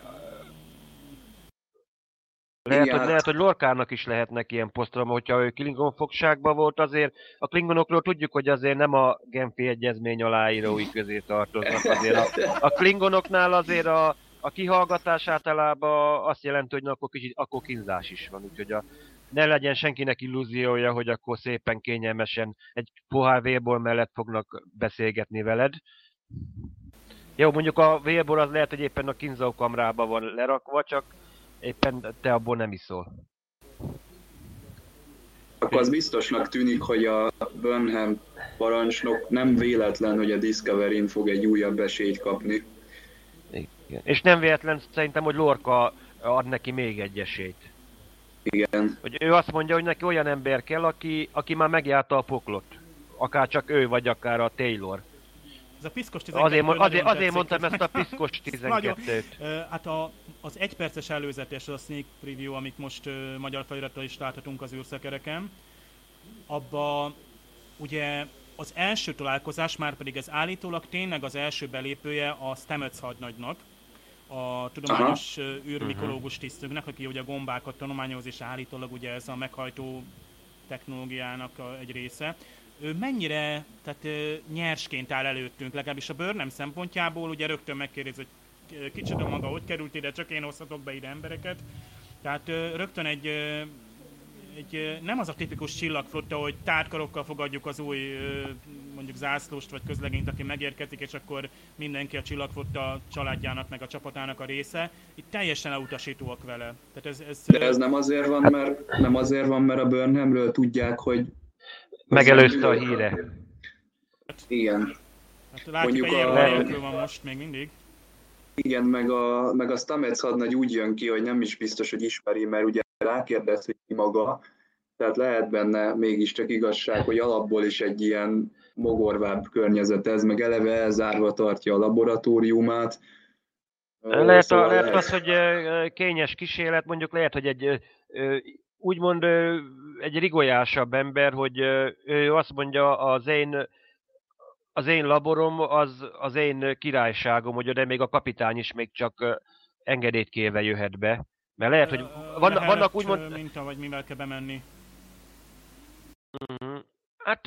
Speaker 3: lehet, hogy, lehet, hogy Lorkának is lehetnek ilyen posztrauma, hogyha ő Klingon fogságban volt azért. A Klingonokról tudjuk, hogy azért nem a Genfi egyezmény aláírói közé tartoznak. Azért a, a Klingonoknál azért a, a kihallgatás általában azt jelenti, hogy na, akkor kicsit akkor kínzás is van. Úgyhogy a, ne legyen senkinek illúziója, hogy akkor szépen kényelmesen egy pohár vérból mellett fognak beszélgetni veled. Jó, mondjuk a vélbor az lehet, hogy éppen a kínzókamrában van lerakva, csak éppen te abból nem iszol.
Speaker 1: Akkor az biztosnak tűnik, hogy a Burnham parancsnok nem véletlen, hogy a Discovery-n fog egy újabb esélyt kapni.
Speaker 3: Igen. És nem véletlen szerintem, hogy Lorca ad neki még egy esélyt.
Speaker 1: Igen.
Speaker 3: Hogy ő azt mondja, hogy neki olyan ember kell, aki, aki már megjárta a poklot. Akár csak ő, vagy akár a Taylor.
Speaker 2: Ez a piszkos 12
Speaker 3: Azért, azért, azért mondtam ezt a piszkos 12-t.
Speaker 2: hát a, az egyperces előzetes, az a sneak preview, amit most uh, magyar feliratra is láthatunk az űrszekereken, abba ugye az első találkozás, már pedig ez állítólag tényleg az első belépője a Stamets hadnagynak, a tudományos Aha. űrmikológus tisztünknek, aki ugye a gombákat tanulmányoz, és állítólag ugye ez a meghajtó technológiának egy része ő mennyire tehát, nyersként áll előttünk, legalábbis a Burnham szempontjából, ugye rögtön megkérdez, hogy kicsit a maga hogy került ide, csak én hozhatok be ide embereket. Tehát rögtön egy, egy nem az a tipikus csillagflotta, hogy tárkarokkal fogadjuk az új mondjuk zászlóst vagy közlegényt, aki megérkezik, és akkor mindenki a csillagflotta családjának meg a csapatának a része. Itt teljesen elutasítóak vele. Tehát ez, ez,
Speaker 1: De ez nem azért van, mert, nem azért van, mert a Burnhamről tudják, hogy
Speaker 3: Megelőzte a híre.
Speaker 1: Igen.
Speaker 2: Hát látjuk, Mondjuk a... van most még mindig.
Speaker 1: Igen, meg a, meg a Stamets hadnagy úgy jön ki, hogy nem is biztos, hogy ismeri, mert ugye rákérdez, hogy ki maga, tehát lehet benne mégiscsak igazság, hogy alapból is egy ilyen mogorvább környezet ez, meg eleve elzárva tartja a laboratóriumát.
Speaker 3: Lehet, szóval a, lehet, lehet az, hogy kényes kísérlet, mondjuk lehet, hogy egy úgymond egy rigolyásabb ember, hogy ő azt mondja, az én az én laborom, az az én királyságom, hogy oda még a kapitány is még csak engedélyt kérve jöhet be. Mert lehet, hogy
Speaker 2: van, lehet, vannak úgymond... Minta, vagy mivel kell bemenni.
Speaker 3: Uh-huh. Hát...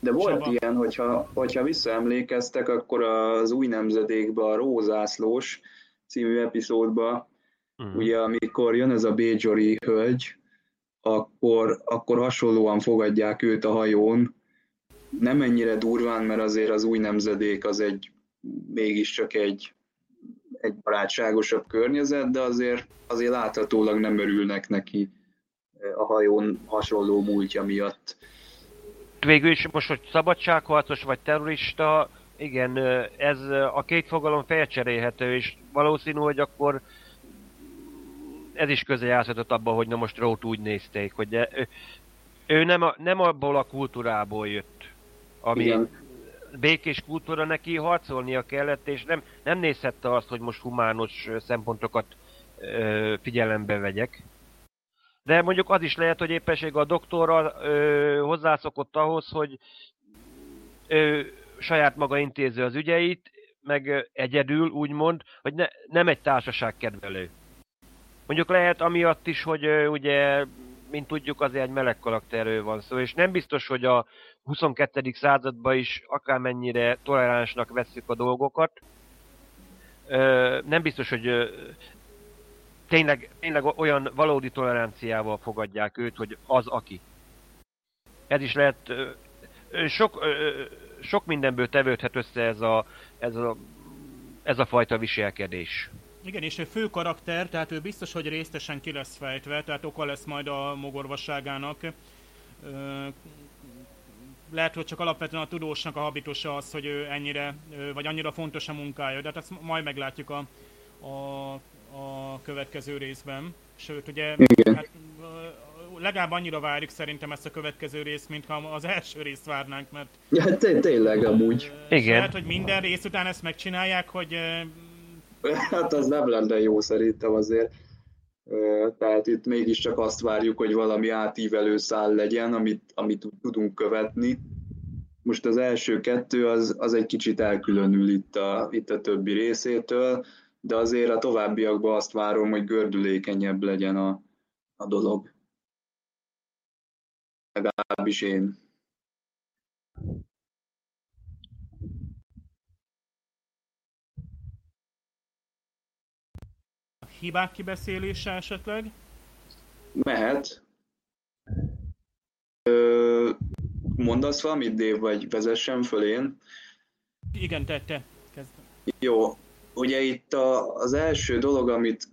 Speaker 1: De volt Saba. ilyen, hogyha, hogyha visszaemlékeztek, akkor az új nemzedékben a Rózászlós című epizódban, uh-huh. ugye amikor jön ez a Béjori hölgy, akkor, akkor hasonlóan fogadják őt a hajón, nem ennyire durván, mert azért az új nemzedék az egy mégiscsak egy, egy barátságosabb környezet, de azért, azért láthatólag nem örülnek neki a hajón hasonló múltja miatt.
Speaker 3: Végül is most, hogy szabadságharcos vagy terrorista, igen, ez a két fogalom felcserélhető, és valószínű, hogy akkor ez is közel játszhatott abban, hogy na most Rót úgy nézték, hogy ő, ő nem, a, nem abból a kultúrából jött, ami Igen. békés kultúra neki harcolnia kellett, és nem, nem nézhette azt, hogy most humános szempontokat ö, figyelembe vegyek. De mondjuk az is lehet, hogy éppenség a doktorral ö, hozzászokott ahhoz, hogy ö, saját maga intézi az ügyeit, meg egyedül, úgymond, hogy ne, nem egy társaság kedvelő. Mondjuk lehet amiatt is, hogy ugye, mint tudjuk, azért egy meleg karakterről van szó, és nem biztos, hogy a 22. században is akármennyire toleránsnak vesszük a dolgokat, nem biztos, hogy tényleg, tényleg olyan valódi toleranciával fogadják őt, hogy az aki. Ez is lehet, sok, sok mindenből tevődhet össze ez a, ez a, ez a fajta viselkedés.
Speaker 2: Igen, és ő fő karakter, tehát ő biztos, hogy résztesen ki lesz fejtve, tehát oka lesz majd a mogorvasságának lehet, hogy csak alapvetően a tudósnak a habitusa az, hogy ő ennyire, vagy annyira fontos a munkája, de hát ezt majd meglátjuk a, a, a következő részben. Sőt, ugye
Speaker 1: Igen. Hát,
Speaker 2: legalább annyira várjuk szerintem ezt a következő részt, mint ha az első részt várnánk, mert...
Speaker 1: Ja, té- tényleg amúgy.
Speaker 3: Igen.
Speaker 2: Lehet, hogy minden rész után ezt megcsinálják, hogy...
Speaker 1: Hát az nem lenne jó szerintem azért. Tehát itt mégiscsak azt várjuk, hogy valami átívelő szál legyen, amit, amit tudunk követni. Most az első kettő az, az egy kicsit elkülönül itt a, itt a többi részétől, de azért a továbbiakban azt várom, hogy gördülékenyebb legyen a, a dolog. Legalábbis én.
Speaker 2: Hibák kibeszélése esetleg?
Speaker 1: Mehet. Ö, mondasz valamit, Dave, vagy vezessen föl én?
Speaker 2: Igen, tette.
Speaker 1: Jó. Ugye itt a, az első dolog, amit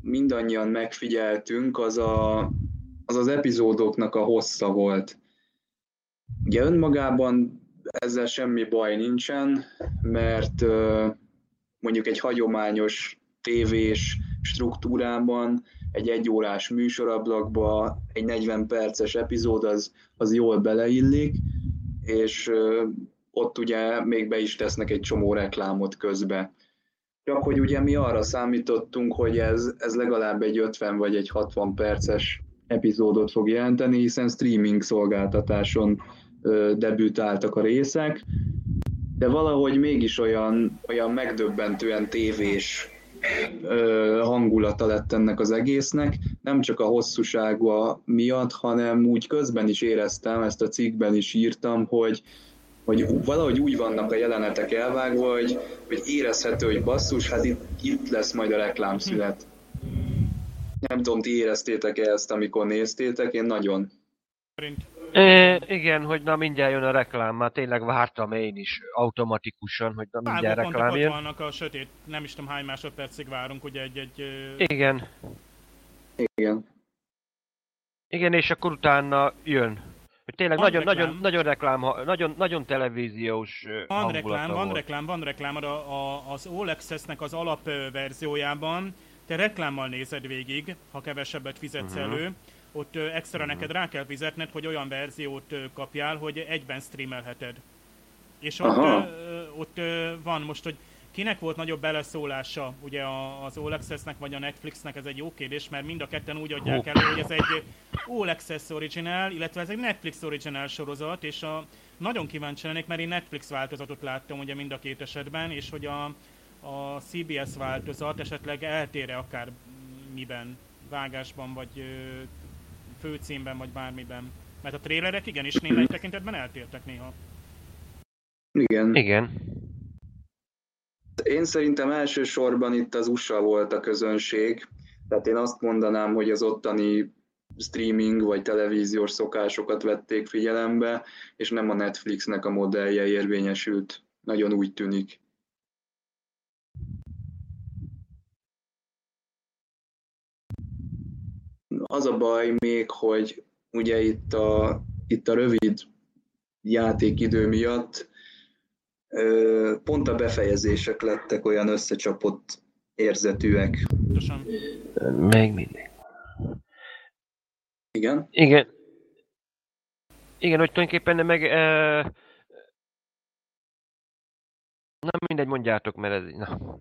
Speaker 1: mindannyian megfigyeltünk, az, a, az az epizódoknak a hossza volt. Ugye önmagában ezzel semmi baj nincsen, mert mondjuk egy hagyományos tévés struktúrában, egy egyórás műsorablakba egy 40 perces epizód az, az jól beleillik, és ott ugye még be is tesznek egy csomó reklámot közbe. Csak hogy ugye mi arra számítottunk, hogy ez, ez legalább egy 50 vagy egy 60 perces epizódot fog jelenteni, hiszen streaming szolgáltatáson ö, debütáltak a részek, de valahogy mégis olyan, olyan megdöbbentően tévés hangulata lett ennek az egésznek, nem csak a hosszúsága miatt, hanem úgy közben is éreztem, ezt a cikkben is írtam, hogy, hogy valahogy úgy vannak a jelenetek elvágva, hogy, hogy érezhető, hogy basszus, hát itt, itt lesz majd a reklámszület. Nem tudom, ti éreztétek-e ezt, amikor néztétek? Én nagyon.
Speaker 3: É, igen, hogy na mindjárt jön a reklám, már tényleg vártam én is automatikusan, hogy na mindjárt Pár reklám jön.
Speaker 2: vannak a sötét, nem is tudom hány másodpercig várunk, ugye egy-egy...
Speaker 3: Igen.
Speaker 1: Igen.
Speaker 3: Igen, és akkor utána jön. Hogy tényleg nagyon, reklám. nagyon, nagyon reklám, nagyon, nagyon televíziós
Speaker 2: Van reklám, van reklám, van reklám, a, a, az All Access-nek az alapverziójában te reklámmal nézed végig, ha kevesebbet fizetsz uh-huh. elő, ott extra uh-huh. neked rá kell fizetned, hogy olyan verziót kapjál, hogy egyben streamelheted. És ott, ott van most, hogy kinek volt nagyobb beleszólása, ugye az All Access-nek vagy a Netflixnek, ez egy jó kérdés, mert mind a ketten úgy adják elő, hogy ez egy All Access original, illetve ez egy Netflix original sorozat, és a, nagyon kíváncsi lennék, mert én Netflix változatot láttam ugye mind a két esetben, és hogy a, a CBS változat esetleg eltére akár miben, vágásban, vagy főcímben, vagy bármiben. Mert a trélerek igenis némely tekintetben eltértek néha.
Speaker 1: Igen.
Speaker 3: Igen.
Speaker 1: Én szerintem elsősorban itt az USA volt a közönség, tehát én azt mondanám, hogy az ottani streaming vagy televíziós szokásokat vették figyelembe, és nem a Netflixnek a modellje érvényesült. Nagyon úgy tűnik. Az a baj még, hogy ugye itt a, itt a rövid játékidő miatt pont a befejezések lettek olyan összecsapott érzetűek.
Speaker 2: Pontosan.
Speaker 3: Még mindig.
Speaker 1: Igen?
Speaker 3: Igen. Igen, hogy tulajdonképpen meg... E... Na mindegy, mondjátok, mert ez... Na.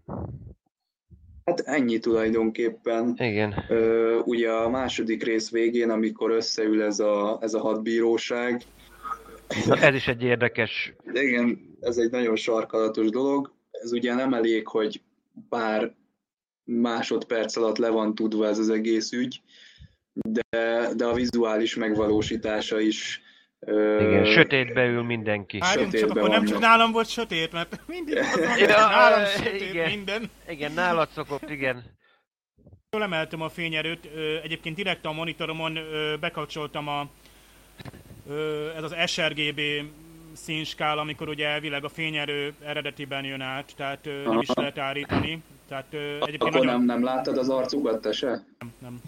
Speaker 1: Hát ennyi tulajdonképpen.
Speaker 3: Igen.
Speaker 1: Ö, ugye a második rész végén, amikor összeül ez a, ez a hadbíróság.
Speaker 3: Na, ez is egy érdekes...
Speaker 1: Igen, ez egy nagyon sarkalatos dolog. Ez ugye nem elég, hogy pár másodperc alatt le van tudva ez az egész ügy, de, de a vizuális megvalósítása is
Speaker 3: igen, sötétbe ül mindenki.
Speaker 2: Várjunk, csak akkor nem csak nálam volt sötét, mert mindig van, ja, nálam sötét igen, minden.
Speaker 3: Igen, nálad szokott, igen.
Speaker 2: Jól emeltem a fényerőt, egyébként direkt a monitoromon bekapcsoltam a ez az sRGB színskála, amikor ugye elvileg a fényerő eredetiben jön át, tehát nem is lehet állítani. Tehát,
Speaker 1: egyébként Akkor nagyon... nem, nem láttad az arcukat, te se?
Speaker 2: Nem, nem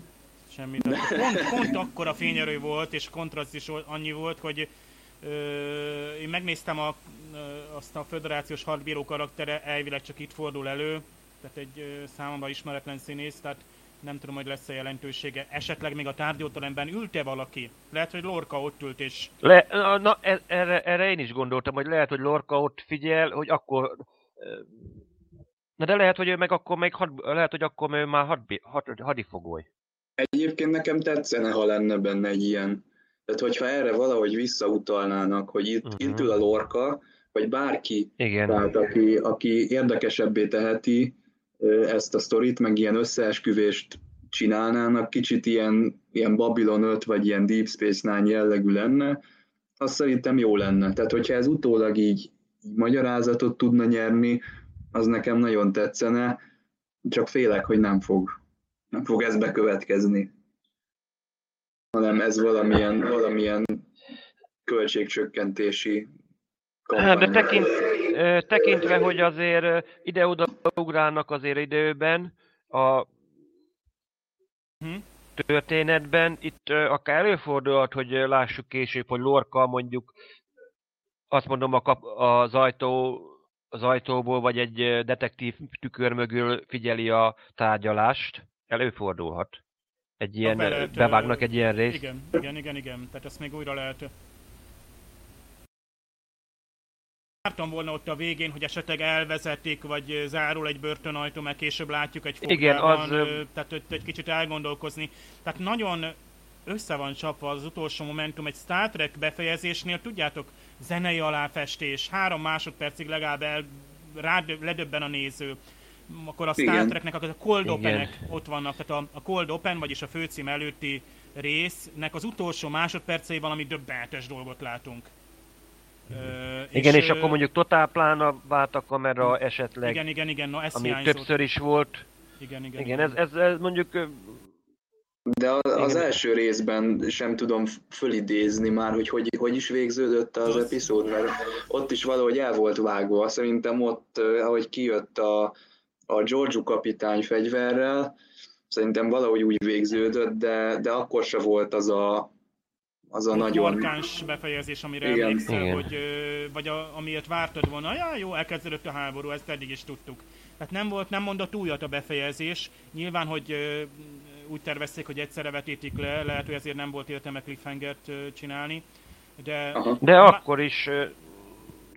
Speaker 2: semmi. Pont, pont akkor a fényerő volt, és kontraszt is annyi volt, hogy ö, én megnéztem a, ö, azt a föderációs hadbíró karaktere, elvileg csak itt fordul elő, tehát egy ö, számomra ismeretlen színész, tehát nem tudom, hogy lesz-e jelentősége. Esetleg még a tárgyóteremben ült-e valaki? Lehet, hogy Lorca ott ült, és...
Speaker 3: Le, na, na e, erre, erre én is gondoltam, hogy lehet, hogy Lorca ott figyel, hogy akkor... Na de lehet, hogy ő meg akkor még had, lehet, hogy akkor ő már had, had, hadifogoly.
Speaker 1: Egyébként nekem tetszene, ha lenne benne egy ilyen. Tehát, hogyha erre valahogy visszautalnának, hogy itt, uh-huh. itt ül a lorka, vagy bárki,
Speaker 3: Igen.
Speaker 1: Tehát, aki, aki érdekesebbé teheti ezt a sztorit, meg ilyen összeesküvést csinálnának, kicsit ilyen, ilyen Babylon 5, vagy ilyen Deep Space Nine jellegű lenne, az szerintem jó lenne. Tehát, hogyha ez utólag így, így magyarázatot tudna nyerni, az nekem nagyon tetszene, csak félek, hogy nem fog nem fog ez bekövetkezni, hanem ez valamilyen, valamilyen költségcsökkentési
Speaker 3: kampány. De tekint, tekintve, hogy azért ide-oda ugrálnak azért időben a hm? történetben, itt akár előfordulhat, hogy lássuk később, hogy Lorca mondjuk azt mondom a kap, az ajtó az ajtóból, vagy egy detektív tükör mögül figyeli a tárgyalást előfordulhat. Egy ilyen, lehet, bevágnak egy ilyen részt.
Speaker 2: Igen, igen, igen, igen. Tehát ezt még újra lehet. Vártam volna ott a végén, hogy esetleg elvezetik, vagy zárul egy börtönajtó, mert később látjuk egy fogjában, Igen, az... tehát ott egy kicsit elgondolkozni. Tehát nagyon össze van csapva az utolsó momentum egy Star Trek befejezésnél, tudjátok, zenei aláfestés, három másodpercig legalább el, rád, ledöbben a néző akkor a Star Treknek a cold openek ott vannak, tehát a, a cold open, vagyis a főcím előtti résznek az utolsó másodpercei valami döbbenetes dolgot látunk.
Speaker 3: Uh, igen, és, és akkor mondjuk totálplána vált a kamera esetleg.
Speaker 2: Igen, igen, igen, no, ez
Speaker 3: ami hiányzott. többször is volt.
Speaker 2: Igen, igen,
Speaker 3: igen, igen. Ez, ez, ez mondjuk
Speaker 1: de az Igen. első részben sem tudom fölidézni már, hogy hogy, hogy is végződött az epizód, mert ott is valahogy el volt vágva. Szerintem ott, ahogy kijött a, a Giorgio kapitány fegyverrel, szerintem valahogy úgy végződött, de, de akkor se volt az a, az a nagyon...
Speaker 2: Markáns befejezés, amire Igen. emlékszel, Igen. hogy, vagy a, amiért vártad volna, ja, jó, elkezdődött a háború, ezt eddig is tudtuk. Tehát nem volt, nem mondott újat a befejezés. Nyilván, hogy úgy tervezték, hogy egyszerre vetítik le, lehet, hogy ezért nem volt értelme cliffhangert csinálni. De,
Speaker 3: de akkor is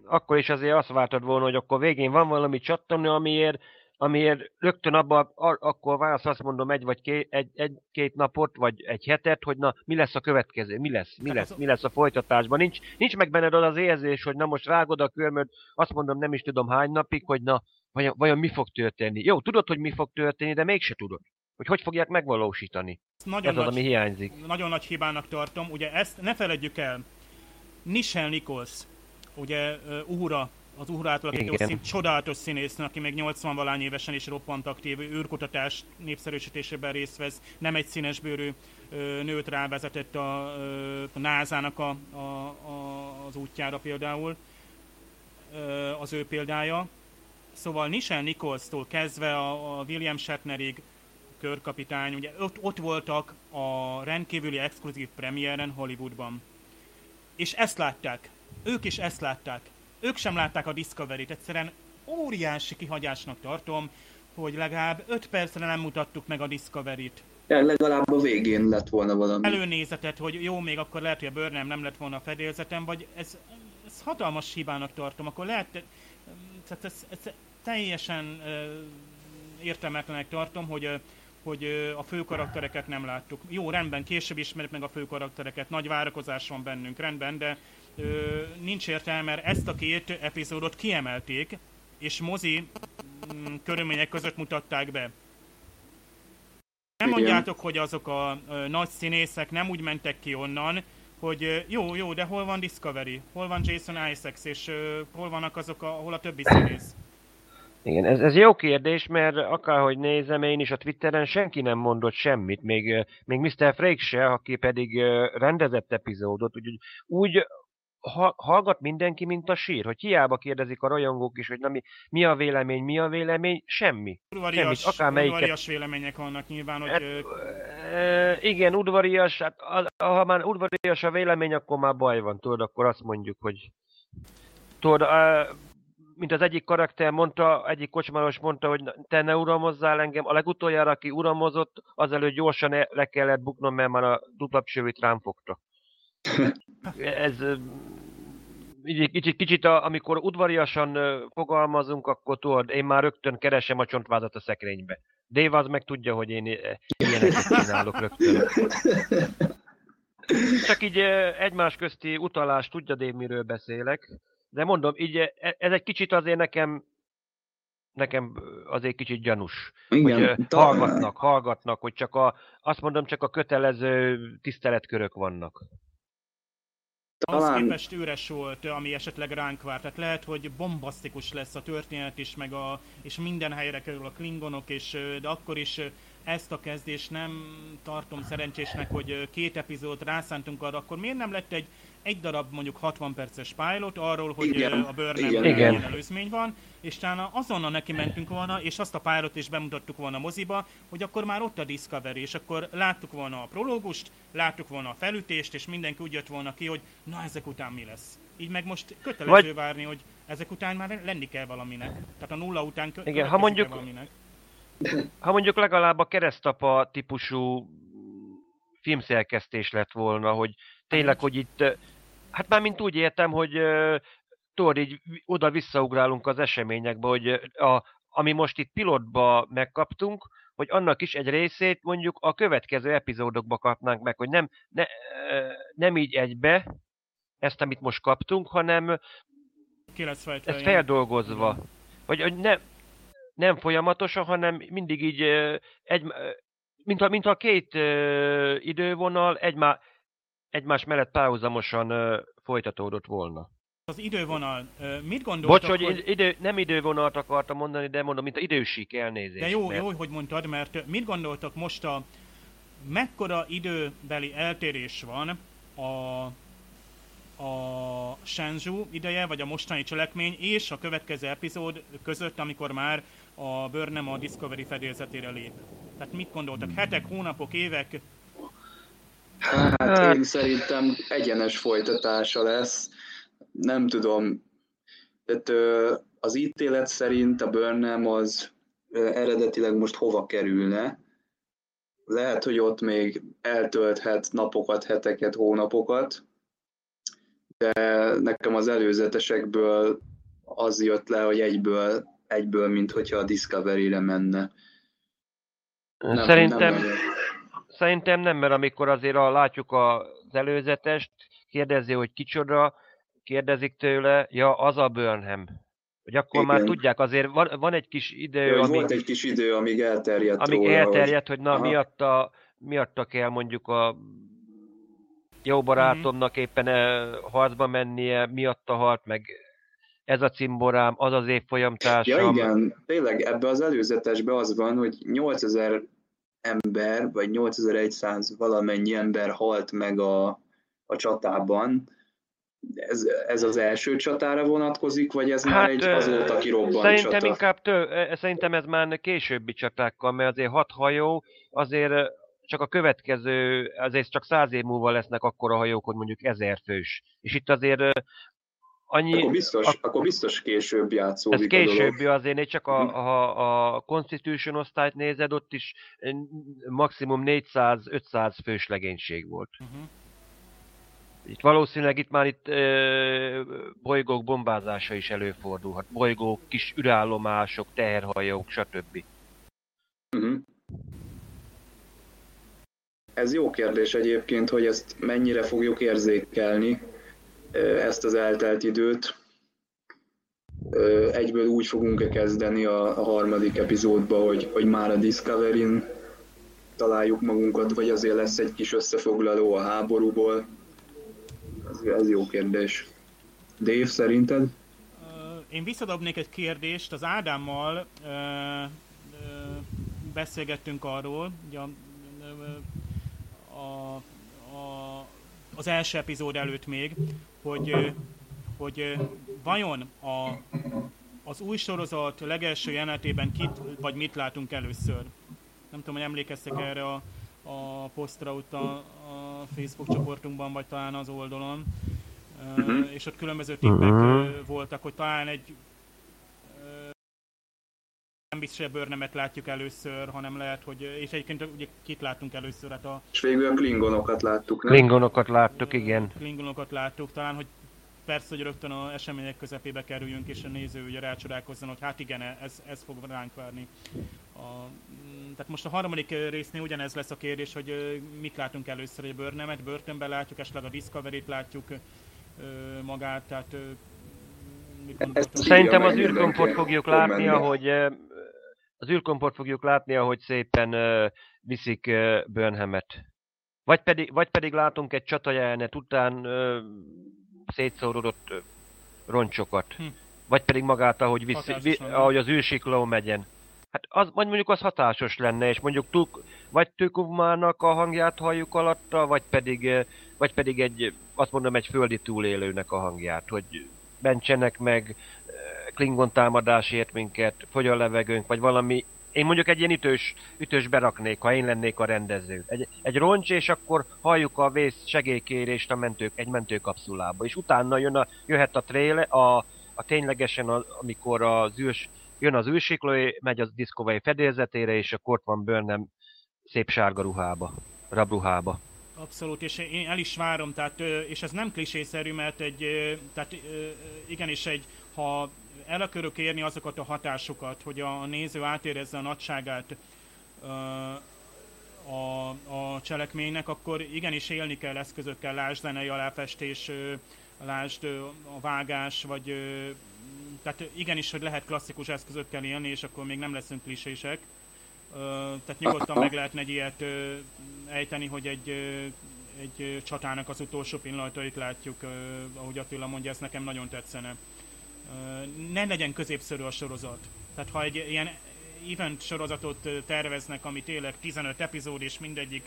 Speaker 3: akkor is azért azt vártad volna, hogy akkor végén van valami csattanő, amiért, amiért rögtön abban, akkor válasz azt mondom egy vagy két, egy, egy, két napot, vagy egy hetet, hogy na, mi lesz a következő, mi lesz, mi lesz, mi lesz a folytatásban. Nincs, nincs meg benned az az érzés, hogy na most rágod a körmöd, azt mondom nem is tudom hány napig, hogy na, vajon, vajon mi fog történni. Jó, tudod, hogy mi fog történni, de mégse tudod hogy hogy fogják megvalósítani. Nagyon Ez nagy, az, ami hiányzik.
Speaker 2: Nagyon nagy hibának tartom. Ugye ezt ne feledjük el. Nichelle Nichols, ugye Uhura, az Uhura átalakító szín, csodálatos színésznő, aki még 80 valány évesen is roppant aktív, űrkutatás népszerűsítésében részt vesz, nem egy színesbőrű uh, nőt rávezetett a, a NASA-nak a, a, a, az útjára például, az ő példája. Szóval Nichelle Nichols-tól kezdve a, a William Shatnerig, körkapitány, ugye ott, ott voltak a rendkívüli exkluzív premiéren Hollywoodban. És ezt látták. Ők is ezt látták. Ők sem látták a Discovery-t. Egyszerűen óriási kihagyásnak tartom, hogy legalább 5 percre nem mutattuk meg a Discovery-t.
Speaker 1: Ja, legalább a végén lett volna valami.
Speaker 2: Előnézetet, hogy jó, még akkor lehet, hogy a bőrnem nem lett volna a fedélzetem, vagy ez, ez hatalmas hibának tartom, akkor lehet, tehát ez, ez teljesen értelmetlenek tartom, hogy hogy a fő karaktereket nem láttuk. Jó, rendben, később ismerjük meg a fő karaktereket, nagy várakozás van bennünk, rendben, de ö, nincs értelme, mert ezt a két epizódot kiemelték, és mozi m, körülmények között mutatták be. Nem mondjátok, hogy azok a ö, nagy színészek nem úgy mentek ki onnan, hogy ö, jó, jó, de hol van Discovery? Hol van Jason Isaacs? És ö, hol vannak azok, a, hol a többi színész?
Speaker 3: Igen, ez, ez jó kérdés, mert akárhogy nézem én is a Twitteren, senki nem mondott semmit, még, még Mr. Frake se, aki pedig rendezett epizódot, úgyhogy úgy ha, hallgat mindenki, mint a sír, hogy hiába kérdezik a rajongók is, hogy na mi, mi a vélemény, mi a vélemény, semmi.
Speaker 2: Udvarias, Semmit, akármelyiket... udvarias vélemények vannak nyilván, hogy... Hát,
Speaker 3: e, igen, udvarias, hát ha már udvarias a vélemény, akkor már baj van, tudod, akkor azt mondjuk, hogy tudod, mint az egyik karakter mondta, egyik kocsmáros mondta, hogy te ne uramozzál engem. A legutoljára, aki uramozott, azelőtt gyorsan e- le kellett buknom, mert már a duplapsővét rám fogta. Ez kicsit, kicsit a, amikor udvariasan fogalmazunk, akkor tudod, én már rögtön keresem a csontvázat a szekrénybe. Dave az meg tudja, hogy én ilyeneket csinálok rögtön. Csak így egymás közti utalás tudja Dave, miről beszélek. De mondom, így e, ez egy kicsit azért nekem nekem azért kicsit gyanús. Igen, hogy ta... hallgatnak, hallgatnak, hogy csak a, azt mondom, csak a kötelező tiszteletkörök vannak.
Speaker 2: Talán... Ahhoz képest üres volt, ami esetleg ránk vár. Tehát lehet, hogy bombasztikus lesz a történet is, meg a, és minden helyre kerül a klingonok, és, de akkor is ezt a kezdést nem tartom szerencsésnek, hogy két epizód rászántunk arra, akkor miért nem lett egy egy darab mondjuk 60 perces pilot arról, hogy igen, a Burnham milyen előzmény van, és talán azonnal neki mentünk volna, és azt a pilot is bemutattuk volna a moziba, hogy akkor már ott a Discovery, és akkor láttuk volna a prológust, láttuk volna a felütést, és mindenki úgy jött volna ki, hogy na ezek után mi lesz. Így meg most kötelező Vagy... várni, hogy ezek után már lenni kell valaminek. Tehát a nulla után kö- Igen, ha mondjuk, valaminek.
Speaker 3: Ha mondjuk legalább a keresztapa típusú filmszerkesztés lett volna, hogy tényleg, hogy itt Hát már mint úgy értem, hogy tudod, így oda visszaugrálunk az eseményekbe, hogy a, ami most itt pilotba megkaptunk, hogy annak is egy részét mondjuk a következő epizódokba kapnánk meg, hogy nem, ne, nem így egybe ezt, amit most kaptunk, hanem
Speaker 2: Ki lesz
Speaker 3: fejtve, ezt feldolgozva. Vagy hogy nem, nem folyamatosan, hanem mindig így egy, mint a, mint a két idővonal egymá, egymás mellett párhuzamosan folytatódott volna.
Speaker 2: Az idővonal, mit gondoltak,
Speaker 3: Bocs, hogy, hogy... Idő, nem idővonalat akartam mondani, de mondom, mint a idősík elnézést.
Speaker 2: De jó, mert... jó, hogy mondtad, mert mit gondoltak most a mekkora időbeli eltérés van a a Shenzhou ideje, vagy a mostani cselekmény és a következő epizód között, amikor már a Burnham a Discovery fedélzetére lép. Tehát mit gondoltak? Hetek, hónapok, évek
Speaker 1: Hát én szerintem egyenes folytatása lesz. Nem tudom. Tehát az ítélet szerint a Burnham az eredetileg most hova kerülne. Lehet, hogy ott még eltölthet napokat, heteket, hónapokat. de nekem az előzetesekből az jött le, hogy egyből, egyből mint hogyha a Discovery-re menne.
Speaker 3: Nem, szerintem, nem szerintem nem, mert amikor azért a, látjuk az előzetest, kérdezi, hogy kicsoda, kérdezik tőle, ja, az a Burnham. Hogy akkor Igen. már tudják, azért van, van egy kis idő,
Speaker 1: ja, amíg, volt egy kis idő, amíg elterjedt
Speaker 3: Amíg róla, elterjedt, hogy, hogy na, miatta, miatta kell mondjuk a jó barátomnak éppen harcba mennie, miatta halt, meg ez a cimborám, az az évfolyamtársam.
Speaker 1: Ja igen, tényleg ebbe az előzetesbe az van, hogy 8000 ember, vagy 8100 valamennyi ember halt meg a, a csatában, ez, ez az első csatára vonatkozik, vagy ez hát, már egy azóta kirobbant
Speaker 3: Szerintem
Speaker 1: csata?
Speaker 3: inkább tő, szerintem ez már későbbi csatákkal, mert azért hat hajó, azért csak a következő, azért csak száz év múlva lesznek akkora hajók, hogy mondjuk ezer fős. És itt azért annyi...
Speaker 1: Akkor biztos, a, akkor biztos később játszódik
Speaker 3: Ez későbbi azért, én csak a, mhm. a, a Constitution osztályt nézed, ott is maximum 400-500 fős legénység volt. Uh-huh. Itt valószínűleg itt már itt ö, bolygók bombázása is előfordulhat. Bolygók, kis ürállomások, teherhajók, stb. Uh-huh.
Speaker 1: Ez jó kérdés egyébként, hogy ezt mennyire fogjuk érzékelni, ezt az eltelt időt. Egyből úgy fogunk-e kezdeni a, harmadik epizódba, hogy, hogy már a Discovery-n találjuk magunkat, vagy azért lesz egy kis összefoglaló a háborúból. Ez, ez jó kérdés. Dave, szerinted?
Speaker 2: Én visszadobnék egy kérdést. Az Ádámmal ö, ö, beszélgettünk arról, ugye a, a, a, az első epizód előtt még, hogy, hogy vajon a, az új sorozat legelső jelenetében kit vagy mit látunk először. Nem tudom, hogy emlékeztek erre a, a posztra ott a, a Facebook csoportunkban, vagy talán az oldalon. Uh-huh. És ott különböző tippek uh-huh. voltak, hogy talán egy nem biztos, hogy a bőrnemet látjuk először, hanem lehet, hogy... És egyébként ugye kit láttunk először? Hát a...
Speaker 1: És végül a klingonokat láttuk, nem?
Speaker 3: Klingonokat láttuk, igen.
Speaker 2: Klingonokat láttuk, talán, hogy persze, hogy rögtön a események közepébe kerüljünk, és a néző ugye rácsodálkozzon, hogy hát igen, ez, ez fog ránk várni. A, tehát most a harmadik résznél ugyanez lesz a kérdés, hogy mit látunk először, hogy a bőrnemet, börtönben látjuk, esetleg a Discovery-t látjuk magát, tehát
Speaker 3: Szerintem az űrkompot fogjuk látni, ahogy az űrkomport fogjuk látni, ahogy szépen uh, viszik uh, Burnhamet. Vagy pedig, vagy pedig látunk egy csatajelenet után uh, szétszórodott uh, roncsokat. Hm. Vagy pedig magát, ahogy, viszi, vi, ahogy az űrsikló megyen. Hát az, vagy mondjuk az hatásos lenne, és mondjuk tuk, vagy Tukumának a hangját halljuk alatta, vagy pedig, vagy pedig egy, azt mondom, egy földi túlélőnek a hangját, hogy mentsenek meg, Klingon támadásért minket, fogy a levegőnk, vagy valami én mondjuk egy ilyen ütős, ütős beraknék, ha én lennék a rendező. Egy, egy roncs, és akkor halljuk a vész segélykérést a mentők, egy mentőkapszulába. És utána jön a, jöhet a tréle, a, a ténylegesen, a, amikor az űrs, jön az űrsikló, megy az Discovery fedélzetére, és akkor ott van Burnham szép sárga ruhába, rabruhába.
Speaker 2: Abszolút, és én el is várom, tehát, és ez nem klisészerű, mert egy, tehát igenis egy, ha el akarok érni azokat a hatásokat, hogy a néző átérezze a nagyságát a, a cselekménynek, akkor igenis élni kell eszközökkel, lásd zenei aláfestés, lásd a vágás, vagy tehát igenis, hogy lehet klasszikus eszközökkel élni, és akkor még nem leszünk klisések. Tehát nyugodtan meg lehetne egy ilyet ejteni, hogy egy, egy csatának az utolsó pillanatait látjuk, ahogy Attila mondja, ez nekem nagyon tetszene ne legyen középszerű a sorozat. Tehát ha egy ilyen event sorozatot terveznek, ami tényleg 15 epizód és mindegyik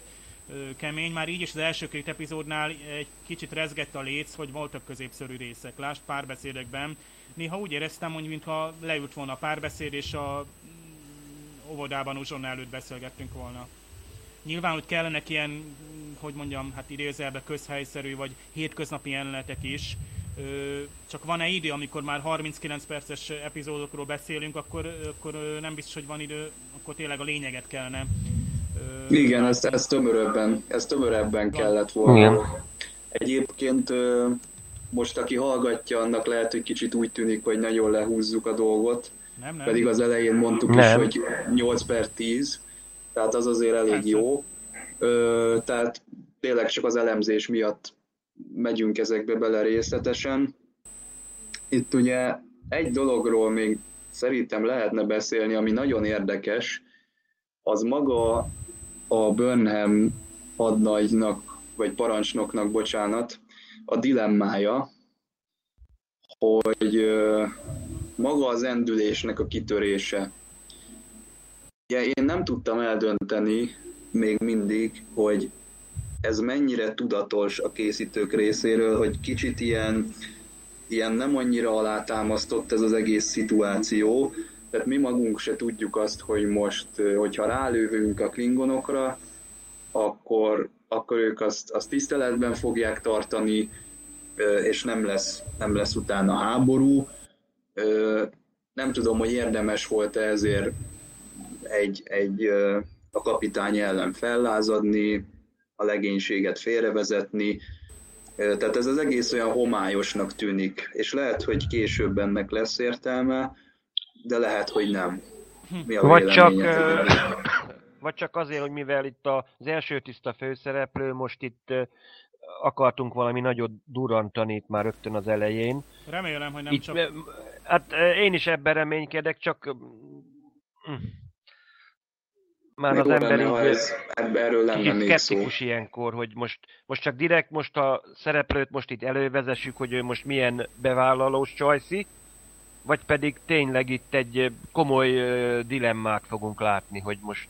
Speaker 2: kemény, már így is az első két epizódnál egy kicsit rezgett a léc, hogy voltak középszerű részek. Lásd párbeszédekben. Néha úgy éreztem, hogy mintha leült volna a párbeszéd, és a mm, óvodában uzsonna előtt beszélgettünk volna. Nyilván, hogy kellenek ilyen, hogy mondjam, hát idézelbe közhelyszerű, vagy hétköznapi jelenetek is, csak van-e idő, amikor már 39 perces epizódokról beszélünk, akkor, akkor nem biztos, hogy van idő, akkor tényleg a lényeget kellene.
Speaker 1: Igen, ez, ez tömörebben, ez tömörebben kellett volna. Igen. Egyébként most aki hallgatja, annak lehet, hogy kicsit úgy tűnik, hogy nagyon lehúzzuk a dolgot.
Speaker 2: Nem, nem.
Speaker 1: Pedig az elején mondtuk nem. is, hogy 8 per 10, tehát az azért elég Persze. jó. Ö, tehát tényleg csak az elemzés miatt megyünk ezekbe bele részletesen. Itt ugye egy dologról még szerintem lehetne beszélni, ami nagyon érdekes, az maga a Burnham hadnagynak, vagy parancsnoknak, bocsánat, a dilemmája, hogy maga az endülésnek a kitörése. Ugye én nem tudtam eldönteni még mindig, hogy ez mennyire tudatos a készítők részéről, hogy kicsit ilyen, ilyen nem annyira alátámasztott ez az egész szituáció, tehát mi magunk se tudjuk azt, hogy most, hogyha rálővünk a klingonokra, akkor, akkor ők azt, azt tiszteletben fogják tartani, és nem lesz, nem lesz utána háború. Nem tudom, hogy érdemes volt-e ezért egy, egy a kapitány ellen fellázadni, a legénységet félrevezetni. Tehát ez az egész olyan homályosnak tűnik, és lehet, hogy később ennek lesz értelme, de lehet, hogy nem.
Speaker 3: Mi a vagy csak, vagy csak azért, hogy mivel itt az első tiszta főszereplő, most itt akartunk valami nagyot durantani itt már rögtön az elején.
Speaker 2: Remélem, hogy nem itt, csak...
Speaker 3: Hát én is ebben reménykedek, csak már Még az ember lenne,
Speaker 1: ez, erről lenne
Speaker 3: szkeptikus szó. ilyenkor, hogy most, most csak direkt most a szereplőt most itt elővezessük, hogy ő most milyen bevállalós csajszi, vagy pedig tényleg itt egy komoly dilemmát fogunk látni, hogy most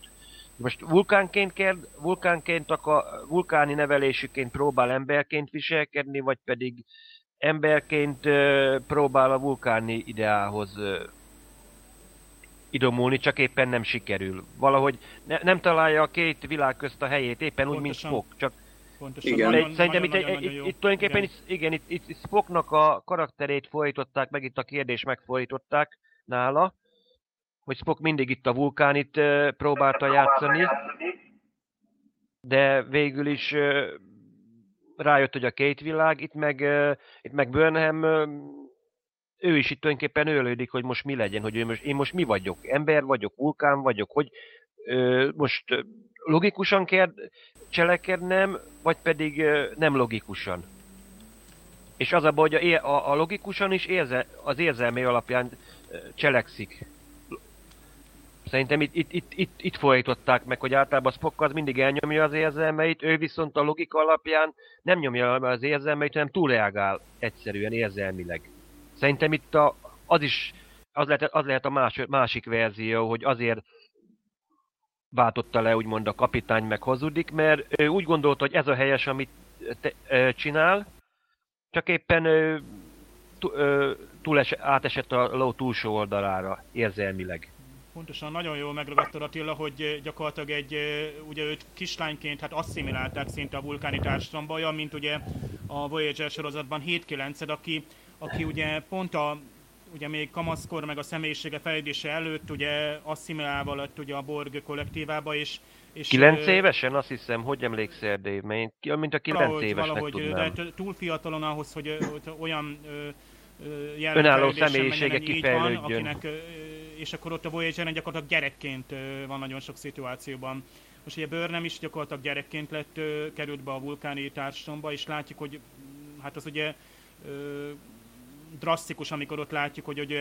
Speaker 3: most vulkánként kell, vulkánként akar, vulkáni nevelésüként próbál emberként viselkedni, vagy pedig emberként próbál a vulkáni ideához idomulni, csak éppen nem sikerül. Valahogy ne, nem találja a két világ közt a helyét, éppen Pontosan. úgy, mint Spock, csak
Speaker 2: Pontosan. Igen. Nagyon,
Speaker 3: Szerintem nagyon, itt, nagyon, itt, itt, itt tulajdonképpen igen, itt, igen itt, itt Spocknak a karakterét folytották, meg itt a kérdés megfordították nála, hogy Spock mindig itt a vulkánit próbálta játszani, de végül is rájött, hogy a két világ, itt meg, itt meg Burnham ő is itt tulajdonképpen őlődik, hogy most mi legyen, hogy ő most, én most mi vagyok, ember vagyok, vulkán vagyok, hogy ö, most logikusan kell cselekednem, vagy pedig ö, nem logikusan. És az a baj, hogy a, a, a logikusan is érze, az érzelmé alapján cselekszik. Szerintem itt, itt, itt, itt, itt folytották meg, hogy általában Spock az mindig elnyomja az érzelmeit, ő viszont a logika alapján nem nyomja az érzelmeit, hanem túlreagál egyszerűen érzelmileg. Szerintem itt a, az is, az lehet, az lehet a más, másik verzió, hogy azért váltotta le úgymond a kapitány meg hazudik, mert ő úgy gondolta, hogy ez a helyes, amit te, ö, csinál, csak éppen ö, túl es, átesett a ló túlsó oldalára érzelmileg.
Speaker 2: Pontosan, nagyon jól megragadtad Attila, hogy gyakorlatilag egy, ugye őt kislányként hát asszimilálták szinte a vulkáni társadalomba, olyan, mint ugye a Voyager sorozatban 7-9 aki aki ugye pont a ugye még kamaszkor, meg a személyisége fejlődése előtt ugye asszimilálva lett ugye a Borg kollektívába, és és,
Speaker 3: 9 évesen azt hiszem, hogy emlékszel, Dave, mert én, mint a 9 valahogy, évesnek valahogy, tudnám.
Speaker 2: De túl fiatalon ahhoz, hogy, hogy olyan
Speaker 3: önálló személyisége kifejlődjön. Van, akinek,
Speaker 2: és akkor ott a Voyager-en gyakorlatilag gyerekként van nagyon sok szituációban. Most ugye Burnham is gyakorlatilag gyerekként lett, került be a vulkáni társadalomba, és látjuk, hogy hát az ugye drasztikus, amikor ott látjuk, hogy, hogy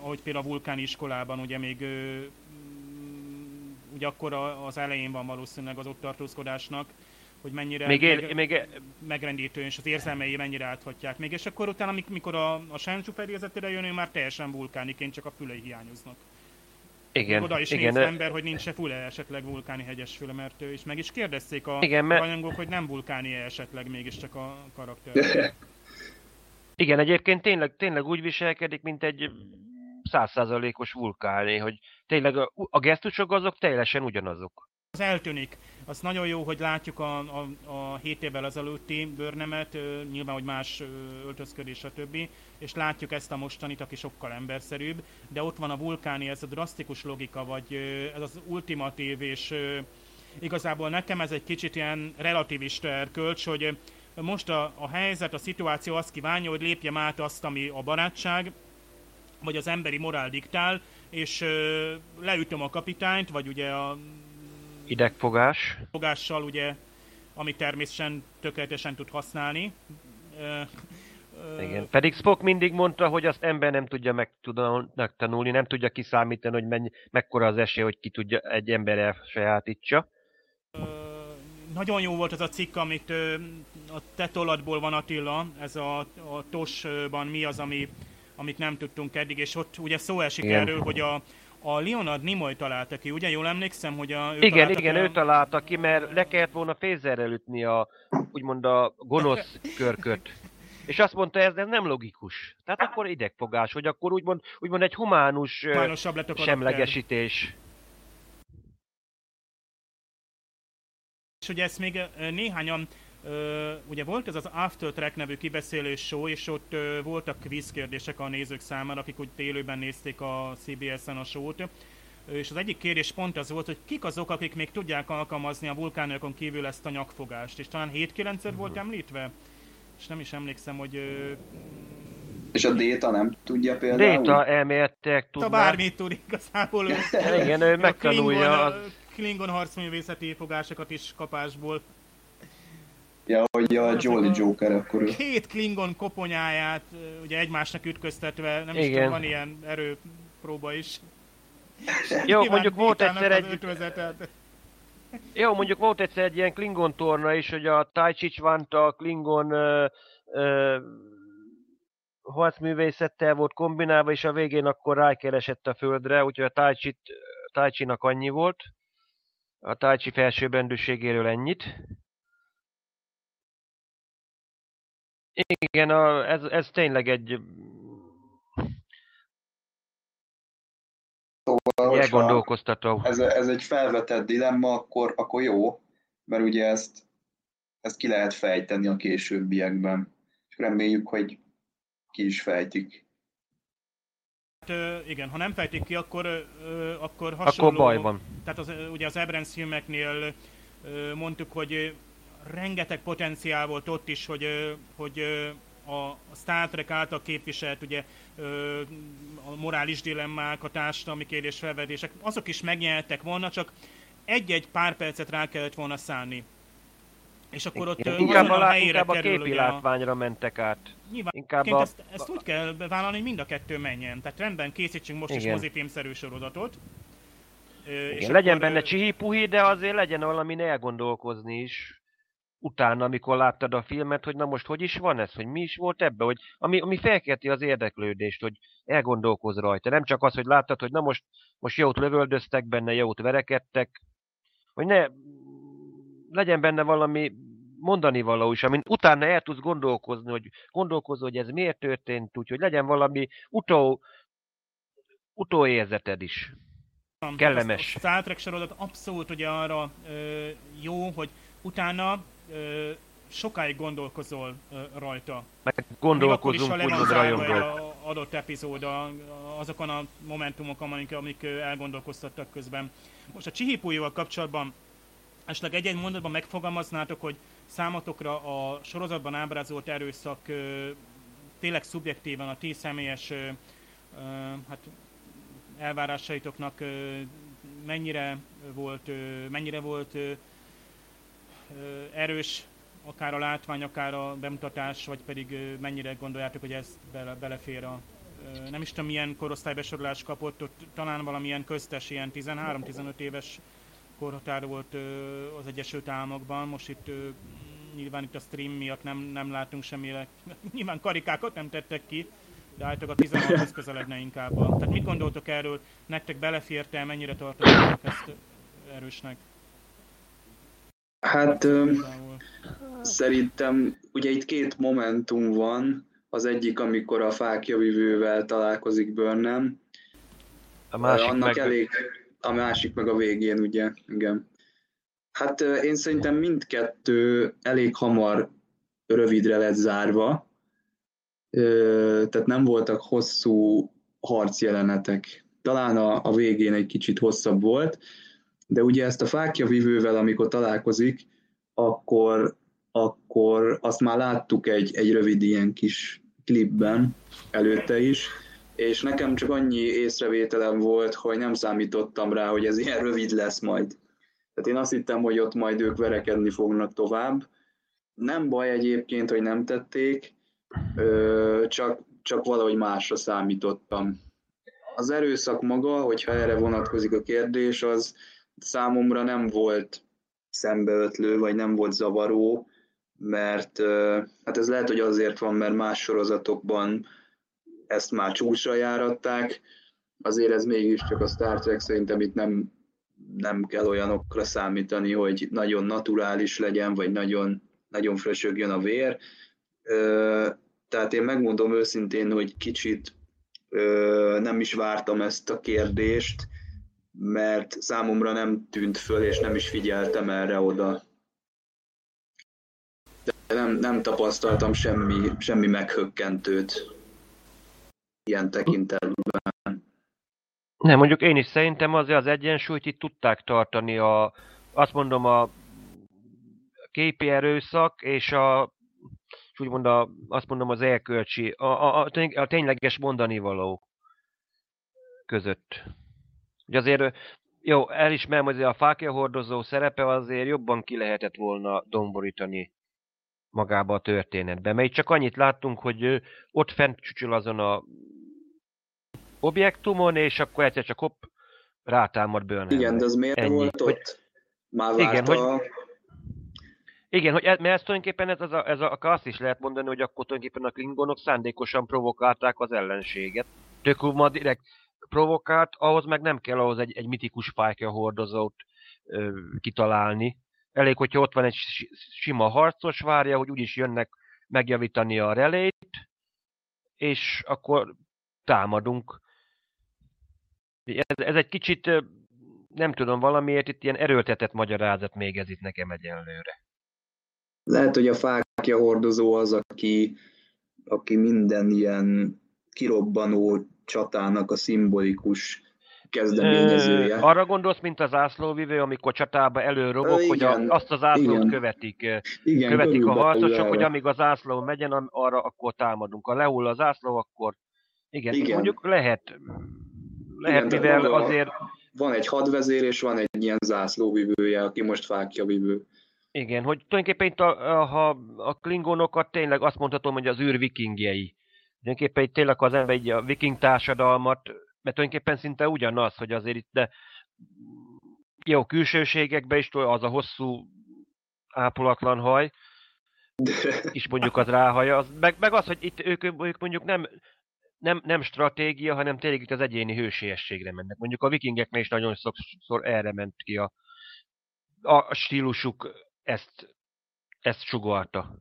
Speaker 2: ahogy például a vulkáni iskolában ugye még ugye akkor az elején van valószínűleg az ott tartózkodásnak, hogy mennyire
Speaker 3: még él, meg, még...
Speaker 2: megrendítő, és az érzelmei mennyire áthatják még, és akkor utána, mikor a, a Shenzhou fedélzetére jön, ő már teljesen vulkániként, csak a fülei hiányoznak.
Speaker 3: Igen,
Speaker 2: Oda is
Speaker 3: igen,
Speaker 2: néz ember, hogy nincs se füle esetleg vulkáni hegyes füle, mert ő is meg is kérdezték a igen, mert... rajongók, hogy nem vulkáni esetleg mégiscsak a karakter.
Speaker 3: Igen, egyébként tényleg, tényleg úgy viselkedik, mint egy százszázalékos vulkáné, hogy tényleg a, a gesztusok azok teljesen ugyanazok.
Speaker 2: Az eltűnik. Az nagyon jó, hogy látjuk a, a, a 7 évvel ezelőtti bőrnemet, nyilván, hogy más öltözködés, stb. És látjuk ezt a mostanit, aki sokkal emberszerűbb, de ott van a vulkáni, ez a drasztikus logika, vagy ez az ultimatív, és igazából nekem ez egy kicsit ilyen relativista erkölcs, hogy most a, a helyzet, a szituáció azt kívánja, hogy lépjem át azt, ami a barátság, vagy az emberi morál diktál, és ö, leütöm a kapitányt, vagy ugye a
Speaker 3: idegfogás.
Speaker 2: Fogással ugye, amit természetesen tökéletesen tud használni.
Speaker 3: Igen. Pedig Spock mindig mondta, hogy azt ember nem tudja megtanulni, nem tudja kiszámítani, hogy mennyi, mekkora az esély, hogy ki tudja egy ember elsajátítsa.
Speaker 2: Nagyon jó volt az a cikk, amit a tetolatból van Attila, ez a, a TOS-ban mi az, ami, amit nem tudtunk eddig, és ott ugye szó esik Igen. erről, hogy a, a Leonard Nimoy találta ki, ugye? Jól emlékszem, hogy a...
Speaker 3: Ő igen, igen, ő találta ki, mert le kellett volna fézerrel ütni a, úgymond a gonosz körköt. És azt mondta, ez nem logikus. Tehát akkor idegfogás, hogy akkor úgymond, úgymond egy humánus semlegesítés.
Speaker 2: És ugye ezt még néhányan ugye volt ez az After Track nevű kibeszélő show, és ott voltak quiz kérdések a nézők számára, akik úgy élőben nézték a CBS-en a show-t. És az egyik kérdés pont az volt, hogy kik azok, akik még tudják alkalmazni a vulkánokon kívül ezt a nyakfogást. És talán 7-9-szer volt említve? És nem is emlékszem, hogy...
Speaker 1: És a Déta nem tudja például?
Speaker 3: Déta elméletek tudná.
Speaker 2: Bármit tud igazából.
Speaker 3: Igen, ő megtanulja.
Speaker 2: A Klingon harcművészeti fogásokat is kapásból.
Speaker 1: Ja, hogy a Jolly Joker akkor
Speaker 2: Két Klingon koponyáját ugye egymásnak ütköztetve, nem Igen. is tudom, van ilyen erőpróba is.
Speaker 3: Jó, mondjuk volt egyszer egy... Jó, mondjuk volt egyszer egy ilyen Klingon torna is, hogy a Tai Chi a Klingon harcművészettel volt kombinálva, és a végén akkor rákeresett a földre, úgyhogy a tai Chi-nak annyi volt. A Tai Chi felsőbbrendűségéről ennyit. Igen, a, ez, ez tényleg egy
Speaker 1: Szóval, elgondolkoztató. Ez, ez egy felvetett dilemma, akkor, akkor jó, mert ugye ezt, ezt ki lehet fejteni a későbbiekben. És reméljük, hogy ki is fejtik.
Speaker 2: Hát, igen, ha nem fejtik ki, akkor, akkor hasonló...
Speaker 3: Akkor baj van.
Speaker 2: Tehát az, ugye az Abrams filmeknél mondtuk, hogy rengeteg potenciál volt ott is, hogy, hogy a Star Trek által képviselt ugye, a morális dilemmák, a társadalmi kérdés felvetések, azok is megnyertek volna, csak egy-egy pár percet rá kellett volna szállni. És akkor ott
Speaker 3: Igen, inkább a, a inkább a képi látványra mentek át.
Speaker 2: Nyilván, inkább a... ezt, ezt úgy kell vállalni, hogy mind a kettő menjen. Tehát rendben, készítsünk most Igen. is mozifilmszerű sorozatot.
Speaker 3: Igen, és legyen akkor, benne csihi de azért legyen valamin elgondolkozni is utána, amikor láttad a filmet, hogy na most hogy is van ez, hogy mi is volt ebbe, hogy ami, ami felkelti az érdeklődést, hogy elgondolkoz rajta. Nem csak az, hogy láttad, hogy na most, most jót lövöldöztek benne, jót verekedtek, hogy ne legyen benne valami mondani való is, amin utána el tudsz gondolkozni, hogy gondolkozol, hogy ez miért történt, úgyhogy legyen valami utó, utóérzeted is. Kellemes.
Speaker 2: A Star Trek sorozat abszolút ugye arra ö, jó, hogy utána ö, sokáig gondolkozol ö, rajta.
Speaker 3: Meg gondolkozunk,
Speaker 2: úgymond rajongol. adott epizód, a, azokon a momentumokon, amik, amik elgondolkoztattak közben. Most a Csihipújóval kapcsolatban esetleg egy-egy mondatban megfogalmaznátok, hogy számotokra a sorozatban ábrázolt erőszak tényleg szubjektívan a ti személyes hát elvárásaitoknak mennyire volt, mennyire volt erős, akár a látvány, akár a bemutatás, vagy pedig mennyire gondoljátok, hogy ez bele, belefér a nem is tudom milyen korosztálybesorolást kapott, ott talán valamilyen köztes, ilyen 13-15 éves korhatár volt az Egyesült Államokban, most itt nyilván itt a stream miatt nem, nem látunk semmire, nyilván karikákat nem tettek ki, de általában a 16-hoz közeledne inkább. Tehát mit gondoltok erről, nektek beleférte, mennyire tartottatok ezt erősnek?
Speaker 1: Hát ö, szerintem ugye itt két momentum van, az egyik, amikor a fákjavivővel találkozik Burnham, a másik annak meg... elég, a másik meg a végén, ugye, igen. Hát én szerintem mindkettő elég hamar rövidre lett zárva, tehát nem voltak hosszú harcjelenetek. Talán a, a végén egy kicsit hosszabb volt, de ugye ezt a fákja vivővel, amikor találkozik, akkor akkor azt már láttuk egy, egy rövid ilyen kis klipben előtte is, és nekem csak annyi észrevételem volt, hogy nem számítottam rá, hogy ez ilyen rövid lesz majd. Tehát én azt hittem, hogy ott majd ők verekedni fognak tovább. Nem baj egyébként, hogy nem tették, csak, csak valahogy másra számítottam. Az erőszak maga, hogyha erre vonatkozik a kérdés, az számomra nem volt szembeötlő, vagy nem volt zavaró, mert hát ez lehet, hogy azért van, mert más sorozatokban ezt már csúcsra járatták, azért ez mégiscsak a Star Trek szerintem itt nem, nem kell olyanokra számítani, hogy nagyon naturális legyen, vagy nagyon, nagyon frösögjön a vér. Tehát én megmondom őszintén, hogy kicsit nem is vártam ezt a kérdést, mert számomra nem tűnt föl, és nem is figyeltem erre oda. De nem, nem tapasztaltam semmi, semmi meghökkentőt ilyen tekintetben.
Speaker 3: Nem, mondjuk én is szerintem azért az egyensúlyt itt tudták tartani a, azt mondom a képi erőszak és a és úgymond a, azt mondom az elkölcsi, a, a, a, tényleges mondani való között. Ugye azért, jó, elismerem, hogy a fákja hordozó szerepe azért jobban ki lehetett volna domborítani magába a történetbe. Mert csak annyit láttunk, hogy ott fent csücsül azon a objektumon, és akkor egyszer csak hopp, rátámad Burnham.
Speaker 1: Igen, de az miért Ennyi. volt ott? Hogy, Már igen, hogy,
Speaker 3: igen, hogy ez, mert ez tulajdonképpen ez, ez, a, ez a, azt is lehet mondani, hogy akkor tulajdonképpen a klingonok szándékosan provokálták az ellenséget. Tökuma direkt provokált, ahhoz meg nem kell ahhoz egy, egy mitikus fájkja hordozót ö, kitalálni. Elég, hogyha ott van egy sima harcos, várja, hogy úgyis jönnek megjavítani a relét, és akkor támadunk. Ez, ez egy kicsit, nem tudom, valamiért itt ilyen erőltetett magyarázat még ez itt nekem egyenlőre.
Speaker 1: Lehet, hogy a fákja hordozó az, aki, aki minden ilyen kirobbanó csatának a szimbolikus kezdeményezője.
Speaker 3: arra gondolsz, mint az ászlóvivő, amikor csatába előrobog, igen, hogy a, azt az ászlót igen. követik, igen, követik a harcosok, hogy amíg az ászló megyen, arra akkor támadunk. Ha lehull az ászló, akkor igen, igen. mondjuk lehet, lehet igen, mivel azért...
Speaker 1: Van egy hadvezér, és van egy ilyen zászlóvivője, aki most fákja vivő.
Speaker 3: Igen, hogy tulajdonképpen itt a, a, ha a klingonokat tényleg azt mondhatom, hogy az űr vikingjei. Tulajdonképpen itt tényleg az ember egy a viking társadalmat, mert tulajdonképpen szinte ugyanaz, hogy azért itt, de jó, külsőségekben is az a hosszú ápolatlan haj, is mondjuk az ráhaja, az, meg, meg az, hogy itt ők, ők mondjuk nem, nem, nem stratégia, hanem tényleg itt az egyéni hősiességre mennek. Mondjuk a vikingeknél is nagyon sokszor erre ment ki a, a stílusuk ezt, ezt sugalta.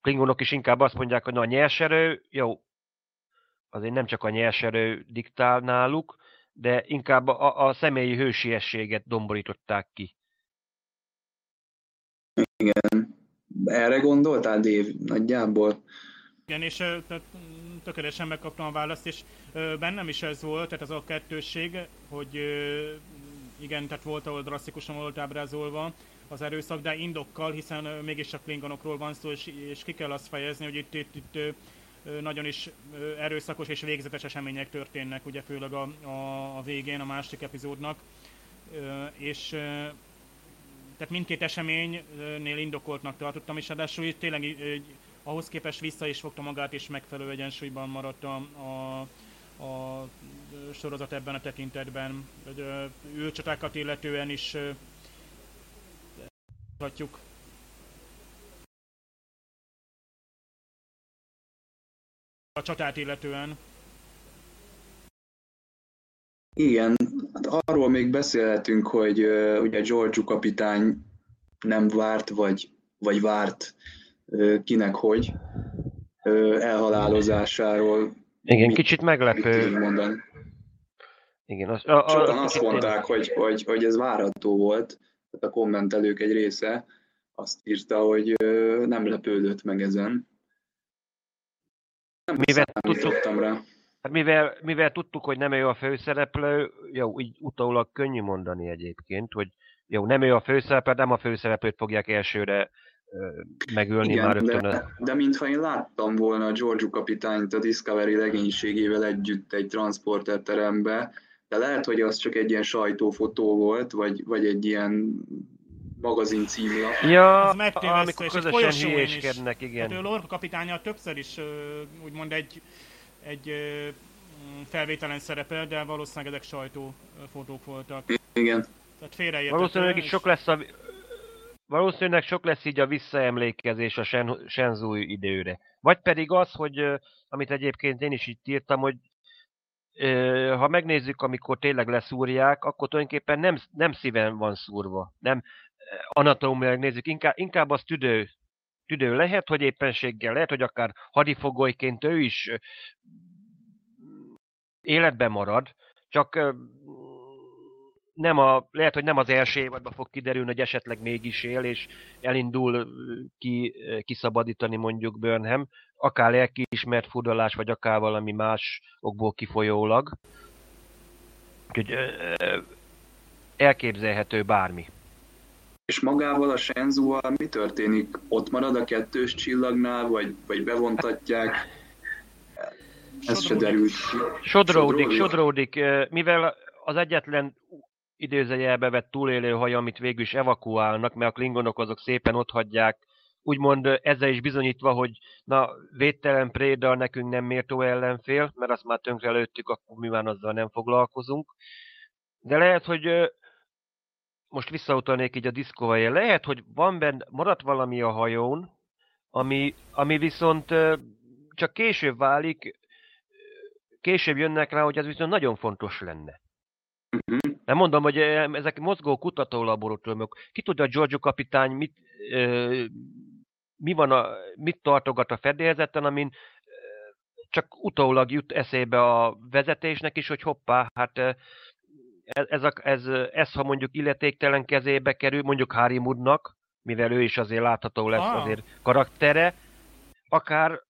Speaker 3: Klingonok is inkább azt mondják, hogy na a nyerserő, jó, azért nem csak a nyerserő diktál náluk, de inkább a, a személyi hősiességet domborították ki.
Speaker 1: Igen. Erre gondoltál, Dave, nagyjából?
Speaker 2: Igen, és tehát, tökéletesen megkaptam a választ, és bennem is ez volt, tehát az a kettősség, hogy igen, tehát volt, ahol drasztikusan volt ábrázolva, az erőszak, de indokkal, hiszen mégis a klingonokról van szó, és, és ki kell azt fejezni, hogy itt, itt, itt nagyon is erőszakos és végzetes események történnek, ugye főleg a, a, a végén a másik epizódnak, és tehát mindkét eseménynél indokoltnak tartottam, és ráadásul tényleg ahhoz képest vissza is fogta magát, és megfelelő egyensúlyban maradt a, a, a sorozat ebben a tekintetben. Ülcsatákat illetően is Hatjuk. A csatát illetően.
Speaker 1: Igen, hát arról még beszélhetünk, hogy uh, ugye George kapitány nem várt, vagy, vagy várt kinek hogy elhalálozásáról.
Speaker 3: Igen, mit, kicsit meglepő.
Speaker 1: Mondani.
Speaker 3: Igen, az,
Speaker 1: a, a, Sokan azt mondták, hogy, hogy, hogy ez várható volt tehát a kommentelők egy része azt írta, hogy nem lepődött meg ezen.
Speaker 3: Nem mivel tudtuk, rá. Hát mivel, mivel tudtuk, hogy nem ő a főszereplő, jó, így utólag könnyű mondani egyébként, hogy jó, nem ő a főszereplő, nem a főszereplőt fogják elsőre megölni Igen, már rögtön.
Speaker 1: De, de mintha én láttam volna a Giorgio kapitányt a Discovery legénységével együtt egy transporter terembe, de lehet, hogy az csak egy ilyen sajtófotó volt, vagy, vagy egy ilyen magazin címlap.
Speaker 3: Ja, Ez amikor közösen hülyéskednek, igen.
Speaker 2: Hát ő Lorca kapitánya többször is úgymond egy, egy felvételen szerepel, de valószínűleg ezek sajtófotók voltak.
Speaker 1: Igen.
Speaker 3: Tehát félreértető. Valószínűleg és... sok lesz a Valószínűleg sok lesz így a visszaemlékezés a Shenzhou időre. Vagy pedig az, hogy amit egyébként én is itt írtam, hogy ha megnézzük, amikor tényleg leszúrják, akkor tulajdonképpen nem, nem szíven van szúrva. Nem anatómiailag nézzük, inkább, inkább az tüdő, tüdő lehet, hogy éppenséggel, lehet, hogy akár hadifogolyként ő is életben marad, csak nem a, lehet, hogy nem az első évadban fog kiderülni, hogy esetleg mégis él, és elindul ki, kiszabadítani mondjuk Burnham, akár lelkiismert furdalás, vagy akár valami más okból kifolyólag. Úgyhogy elképzelhető bármi.
Speaker 1: És magával a shenzhou mi történik? Ott marad a kettős csillagnál, vagy, vagy bevontatják? Ez se derült ki.
Speaker 3: Sodródik, sodródik, mivel az egyetlen időzeljelbe vett túlélő haj, amit végül is evakuálnak, mert a klingonok azok szépen ott hagyják, úgymond ezzel is bizonyítva, hogy na, védtelen préda nekünk nem méltó ellenfél, mert azt már tönkre lőttük, akkor mi már azzal nem foglalkozunk. De lehet, hogy most visszautalnék így a diszkóhelyre, lehet, hogy van benne, maradt valami a hajón, ami, ami viszont csak később válik, később jönnek rá, hogy ez viszont nagyon fontos lenne. Uh-huh. Nem mondom, hogy ezek mozgó kutatólaboratóriumok. Ki tudja, a Giorgio kapitány mit, ö, mi van a, mit tartogat a fedélzeten, amin csak utólag jut eszébe a vezetésnek is, hogy hoppá, hát ez, ez, ez, ez, ha mondjuk illetéktelen kezébe kerül, mondjuk Harry Mudnak, mivel ő is azért látható lesz ah. azért karaktere, akár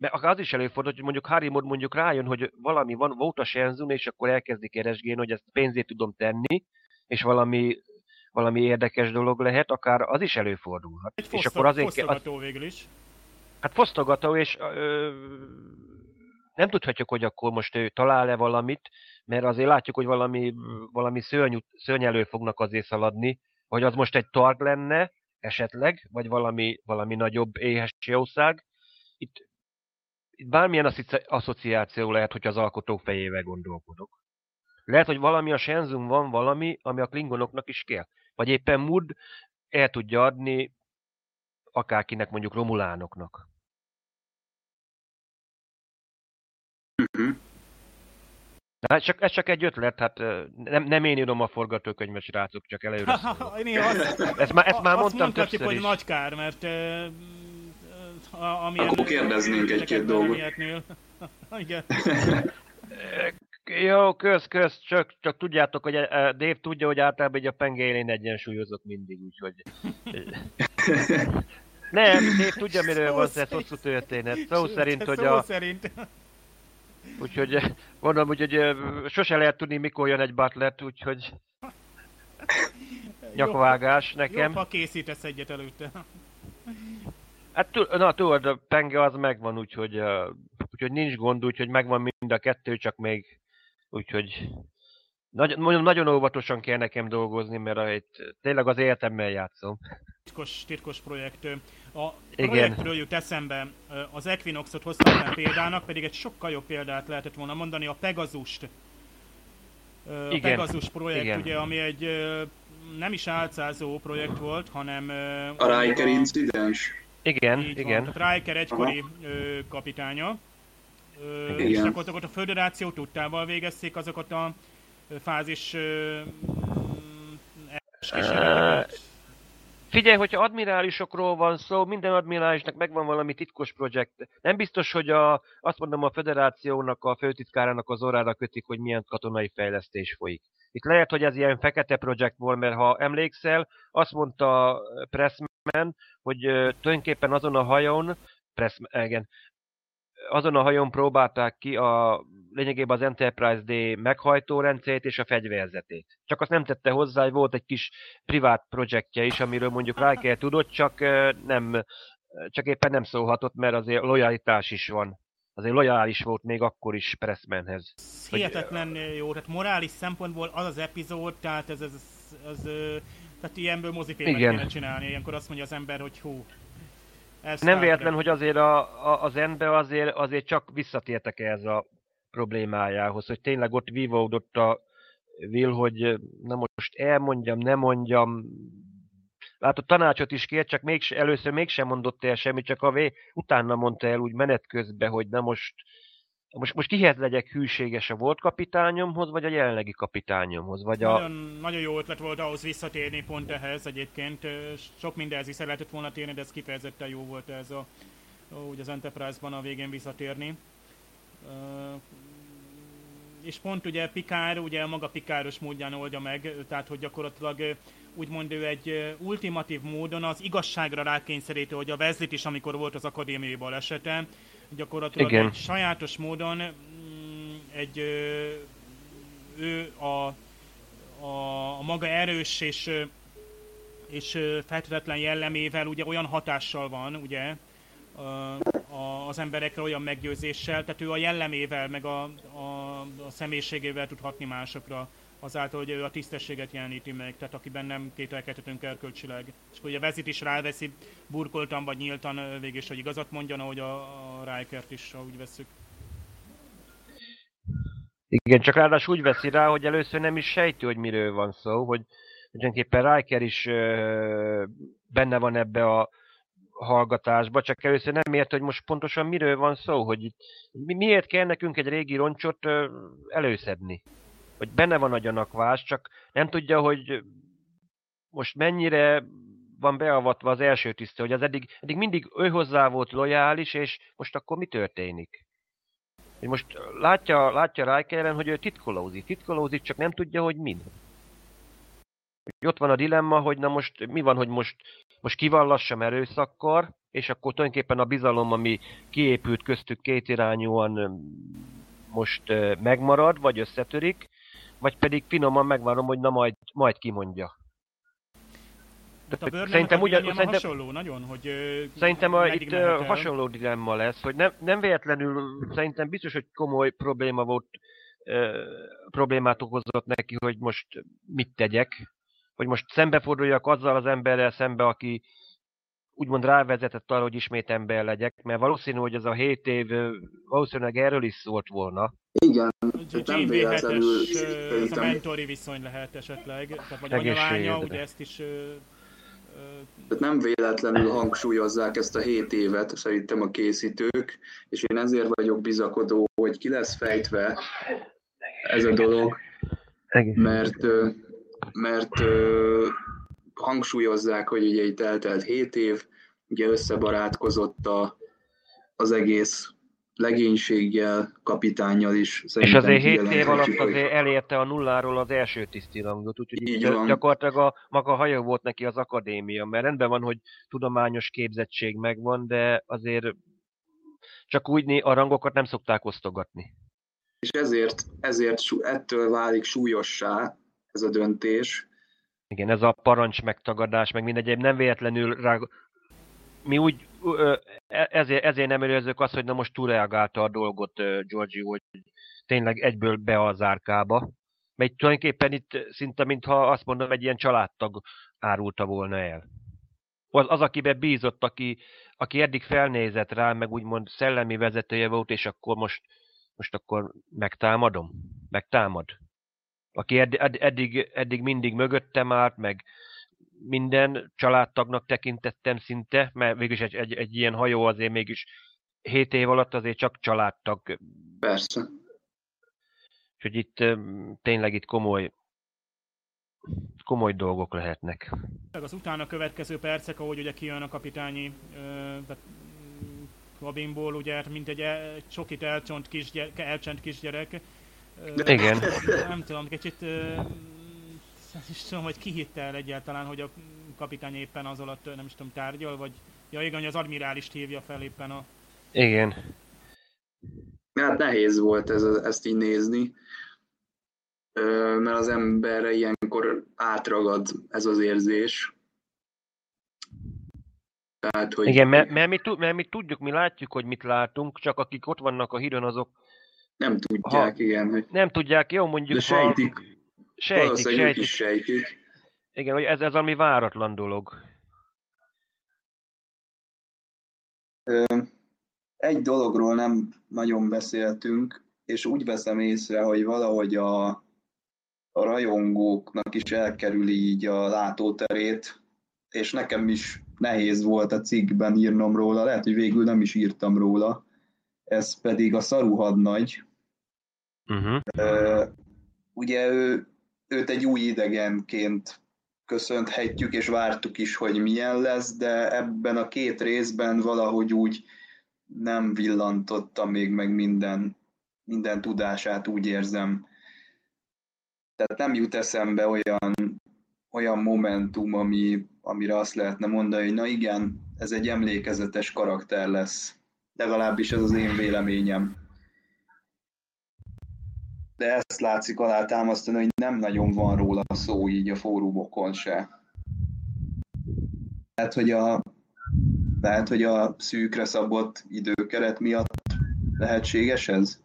Speaker 3: mert az is előfordul, hogy mondjuk Harry Mod mondjuk rájön, hogy valami van, volt a Shenzun, és akkor elkezdi keresgélni, hogy ezt pénzét tudom tenni, és valami, valami érdekes dolog lehet, akár az is előfordulhat.
Speaker 2: Egy és akkor azért fosztogató az, végül is.
Speaker 3: Hát fosztogató, és ö, nem tudhatjuk, hogy akkor most ő talál-e valamit, mert azért látjuk, hogy valami, valami szörny, szörny elő fognak azért szaladni, hogy az most egy tart lenne, esetleg, vagy valami, valami nagyobb éhes jószág. Itt bármilyen asszociáció lehet, hogy az alkotó fejével gondolkodok. Lehet, hogy valami a Shenzun van valami, ami a klingonoknak is kell. Vagy éppen Mud el tudja adni akárkinek, mondjuk romulánoknak. Uh-huh. Hát csak, ez csak egy ötlet, hát nem, nem én írom a forgatókönyvet, srácok, csak előre ezt, már, ezt már mondtam többször
Speaker 2: hogy nagy kár, mert
Speaker 1: amilyen... Akkor kérdeznénk egy-két dolgot.
Speaker 2: Igen.
Speaker 3: Jó, kösz, kösz, csak, csak tudjátok, hogy uh, Dave tudja, hogy általában egy a penge élén egyensúlyozok mindig, úgyhogy... Nem, Dave tudja, miről van ez hosszú történet. Szó szerint, hogy a...
Speaker 2: szerint.
Speaker 3: Úgyhogy mondom, úgyhogy sose lehet tudni, mikor jön egy butler, úgyhogy... Nyakvágás nekem.
Speaker 2: Jobb, ha készítesz egyet előtte.
Speaker 3: Hát na tudod, a penge az megvan, úgyhogy, uh, úgyhogy nincs gond, úgyhogy megvan mind a kettő, csak még úgyhogy nagy, mondjam, nagyon óvatosan kell nekem dolgozni, mert itt tényleg az életemmel játszom.
Speaker 2: Titkos, titkos projekt. A Igen. projektről jut eszembe, az Equinoxot hoztam példának, pedig egy sokkal jobb példát lehetett volna mondani, a Pegazust. A Igen. Pegazus projekt, Igen. ugye, ami egy nem is álcázó projekt volt, hanem...
Speaker 1: A Riker incidens?
Speaker 3: Igen, Így igen.
Speaker 2: Van. Tehát Riker egykori ö, kapitánya. Ö, és gyakorlatilag a föderáció tudtával végezték azokat a fázis ö,
Speaker 3: Figyelj, hogyha admirálisokról van szó, minden admirálisnak megvan valami titkos projekt. Nem biztos, hogy a, azt mondom a federációnak, a főtitkárának az orrára kötik, hogy milyen katonai fejlesztés folyik. Itt lehet, hogy ez ilyen fekete projekt volt, mert ha emlékszel, azt mondta Pressman, hogy tulajdonképpen azon a hajón, Press, igen, azon a hajón próbálták ki a lényegében az Enterprise D meghajtó rendszerét és a fegyverzetét. Csak azt nem tette hozzá, hogy volt egy kis privát projektje is, amiről mondjuk Riker tudott, csak nem, csak éppen nem szólhatott, mert azért lojalitás is van. Azért lojális volt még akkor is Pressmanhez.
Speaker 2: Hihetetlen hogy, jó, tehát morális szempontból az az epizód, tehát ez, ez, ez, ez tehát ilyenből mozifilmet kéne csinálni, ilyenkor azt mondja az ember, hogy hú,
Speaker 3: ez nem véletlen, hogy azért a, a, az ember azért, azért csak visszatértek ehhez a problémájához, hogy tényleg ott vívódott a Will, hogy na most elmondjam, nem mondjam, látod, tanácsot is kért, csak még, először mégsem mondott el semmit, csak a V utána mondta el úgy menet közben, hogy na most, most, most kihez legyek hűséges a volt kapitányomhoz, vagy a jelenlegi kapitányomhoz? Vagy a...
Speaker 2: nagyon, nagyon jó ötlet volt ahhoz visszatérni pont ehhez egyébként. Sok mindenhez is lehetett volna térni, de ez kifejezetten jó volt ez a, úgy az Enterprise-ban a végén visszatérni és pont ugye Pikár, ugye maga Pikáros módján oldja meg, tehát hogy gyakorlatilag úgymond ő egy ultimatív módon az igazságra rákényszeríti, hogy a Vezlit is, amikor volt az akadémiai balesete, gyakorlatilag Igen. egy sajátos módon mm, egy ő a, a, a maga erős és és feltétletlen jellemével ugye olyan hatással van, ugye, az emberekre olyan meggyőzéssel, tehát ő a jellemével, meg a, a, a személyiségével tud hatni másokra, azáltal, hogy ő a tisztességet jeleníti meg, tehát akiben nem kételkedhetünk erkölcsileg. És ugye Vezit is ráveszi, burkoltan vagy nyíltan végig, hogy igazat mondjon, ahogy a, a Rikert is, ahogy veszük.
Speaker 3: Igen, csak ráadásul úgy veszi rá, hogy először nem is sejti, hogy miről van szó, hogy tulajdonképpen Riker is ö, benne van ebbe a hallgatásba, csak először nem ért, hogy most pontosan miről van szó, hogy itt, mi, miért kell nekünk egy régi roncsot ö, előszedni. Hogy benne van a gyanakvás, csak nem tudja, hogy most mennyire van beavatva az első tiszta, hogy az eddig, eddig mindig ő hozzá volt lojális, és most akkor mi történik? Hogy most látja, látja Rikeren, hogy ő titkolózik, titkolózik, csak nem tudja, hogy min. Ott van a dilemma, hogy na most mi van, hogy most most kivallassam erőszakkor, és akkor tulajdonképpen a bizalom, ami kiépült köztük kétirányúan most megmarad, vagy összetörik, vagy pedig finoman megvárom, hogy na majd, majd kimondja.
Speaker 2: De a szerintem ugyan, szerintem, hasonló nagyon, hogy
Speaker 3: Szerintem a, itt uh, hasonló dilemma lesz, hogy nem, nem véletlenül, szerintem biztos, hogy komoly probléma volt, problémát okozott neki, hogy most mit tegyek, hogy most szembeforduljak azzal az emberrel szembe, aki úgymond rávezetett arra, hogy ismét ember legyek, mert valószínű, hogy ez a 7 év valószínűleg erről is szólt volna.
Speaker 1: Igen, nem véletlenül.
Speaker 2: Ez a mentori viszony lehet esetleg, tehát vagy anyalánya, ugye ezt is
Speaker 1: tehát nem véletlenül hangsúlyozzák ezt a 7 évet szerintem a készítők, és én ezért vagyok bizakodó, hogy ki lesz fejtve ez a dolog, mert mert ö, hangsúlyozzák, hogy ugye itt eltelt 7 év, ugye összebarátkozott a, az egész legénységgel, kapitányjal is.
Speaker 3: És azért 7 év alatt azért elérte a nulláról az első tisztirangot, úgyhogy Így van. gyakorlatilag a maga hajó volt neki az akadémia, mert rendben van, hogy tudományos képzettség megvan, de azért csak úgy a rangokat nem szokták osztogatni.
Speaker 1: És ezért, ezért ettől válik súlyossá ez a döntés.
Speaker 3: Igen, ez a parancs megtagadás, meg mindegy, nem véletlenül rá... Mi úgy, ezért, ezért nem előzők azt, hogy na most túlreagálta a dolgot Georgi, hogy tényleg egyből be az árkába. Mert tulajdonképpen itt szinte, mintha azt mondom, egy ilyen családtag árulta volna el. Az, az akiben bízott, aki, aki eddig felnézett rá, meg úgymond szellemi vezetője volt, és akkor most, most akkor megtámadom? Megtámad? aki edd, eddig, eddig mindig mögöttem állt, meg minden családtagnak tekintettem szinte, mert végülis egy, egy, egy ilyen hajó azért mégis 7 év alatt azért csak családtag.
Speaker 1: Persze.
Speaker 3: Úgyhogy itt tényleg itt komoly, komoly dolgok lehetnek.
Speaker 2: Az utána következő percek, ahogy ugye kijön a kapitányi kabinból, ugye, mint egy el, csokit elcsont kisgyerek, elcsent kisgyerek,
Speaker 3: igen.
Speaker 2: Nem tudom, kicsit nem is tudom, hogy ki hitte el egyáltalán, hogy a kapitány éppen az alatt, nem is tudom, tárgyal, vagy ja igen, az admirális hívja fel éppen a...
Speaker 3: Igen.
Speaker 1: Hát nehéz volt ez, ezt így nézni, mert az emberre ilyenkor átragad ez az érzés.
Speaker 3: Tehát, hogy... Igen, mert, mert, mi, mert mi tudjuk, mi látjuk, hogy mit látunk, csak akik ott vannak a hídon, azok...
Speaker 1: Nem tudják, ha, igen. Hogy...
Speaker 3: Nem tudják, jó, mondjuk...
Speaker 1: De sejtik.
Speaker 3: Sejtik, sejtik.
Speaker 1: Is sejtik.
Speaker 3: Igen, hogy ez, ez ami váratlan dolog.
Speaker 1: Egy dologról nem nagyon beszéltünk, és úgy veszem észre, hogy valahogy a, a rajongóknak is elkerüli így a látóterét, és nekem is nehéz volt a cikkben írnom róla, lehet, hogy végül nem is írtam róla. Ez pedig a Szaru hadnagy. Uh-huh. ugye ő, őt egy új idegenként köszönhetjük, és vártuk is, hogy milyen lesz, de ebben a két részben valahogy úgy nem villantotta még meg minden, minden tudását, úgy érzem. Tehát nem jut eszembe olyan, olyan momentum, ami, amire azt lehetne mondani, hogy na igen, ez egy emlékezetes karakter lesz. Legalábbis ez az én véleményem. De ezt látszik alátámasztani, hogy nem nagyon van róla szó így a fórumokon se. Lehet, hogy a, lehet, hogy a szűkre szabott időkeret miatt lehetséges ez?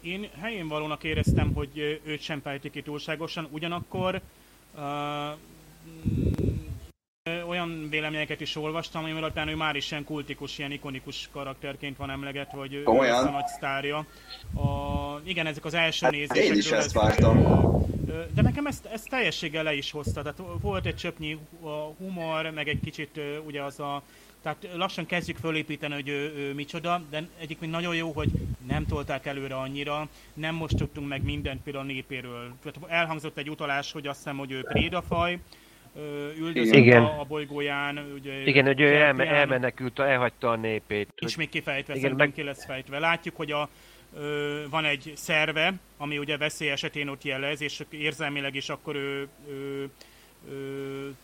Speaker 2: Én helyén valónak éreztem, hogy őt sem fejtik ki túlságosan, ugyanakkor uh, olyan véleményeket is olvastam, ami alapján ő már is ilyen kultikus, ilyen ikonikus karakterként van emlegetve, hogy ő olyan. a nagy sztárja. A, igen, ezek az első hát nézések.
Speaker 1: Én is ezt vártam.
Speaker 2: De nekem ezt, ezt teljességgel le is hozta. Tehát volt egy csöpnyi humor, meg egy kicsit ugye az a tehát lassan kezdjük fölépíteni, hogy ő, ő micsoda, de egyik nagyon jó, hogy nem tolták előre annyira, nem most tudtunk meg mindent például a népéről. Tehát elhangzott egy utalás, hogy azt hiszem, hogy ő prédafaj, üldözött Igen. A, a bolygóján. Ugye,
Speaker 3: Igen, hogy ő elme, elmenekült, elhagyta a népét.
Speaker 2: És még kifejtve, Igen, meg... ki lesz fejtve. Látjuk, hogy a, ö, van egy szerve, ami ugye veszély esetén ott jelez, és érzelmileg is akkor ő, ő, ő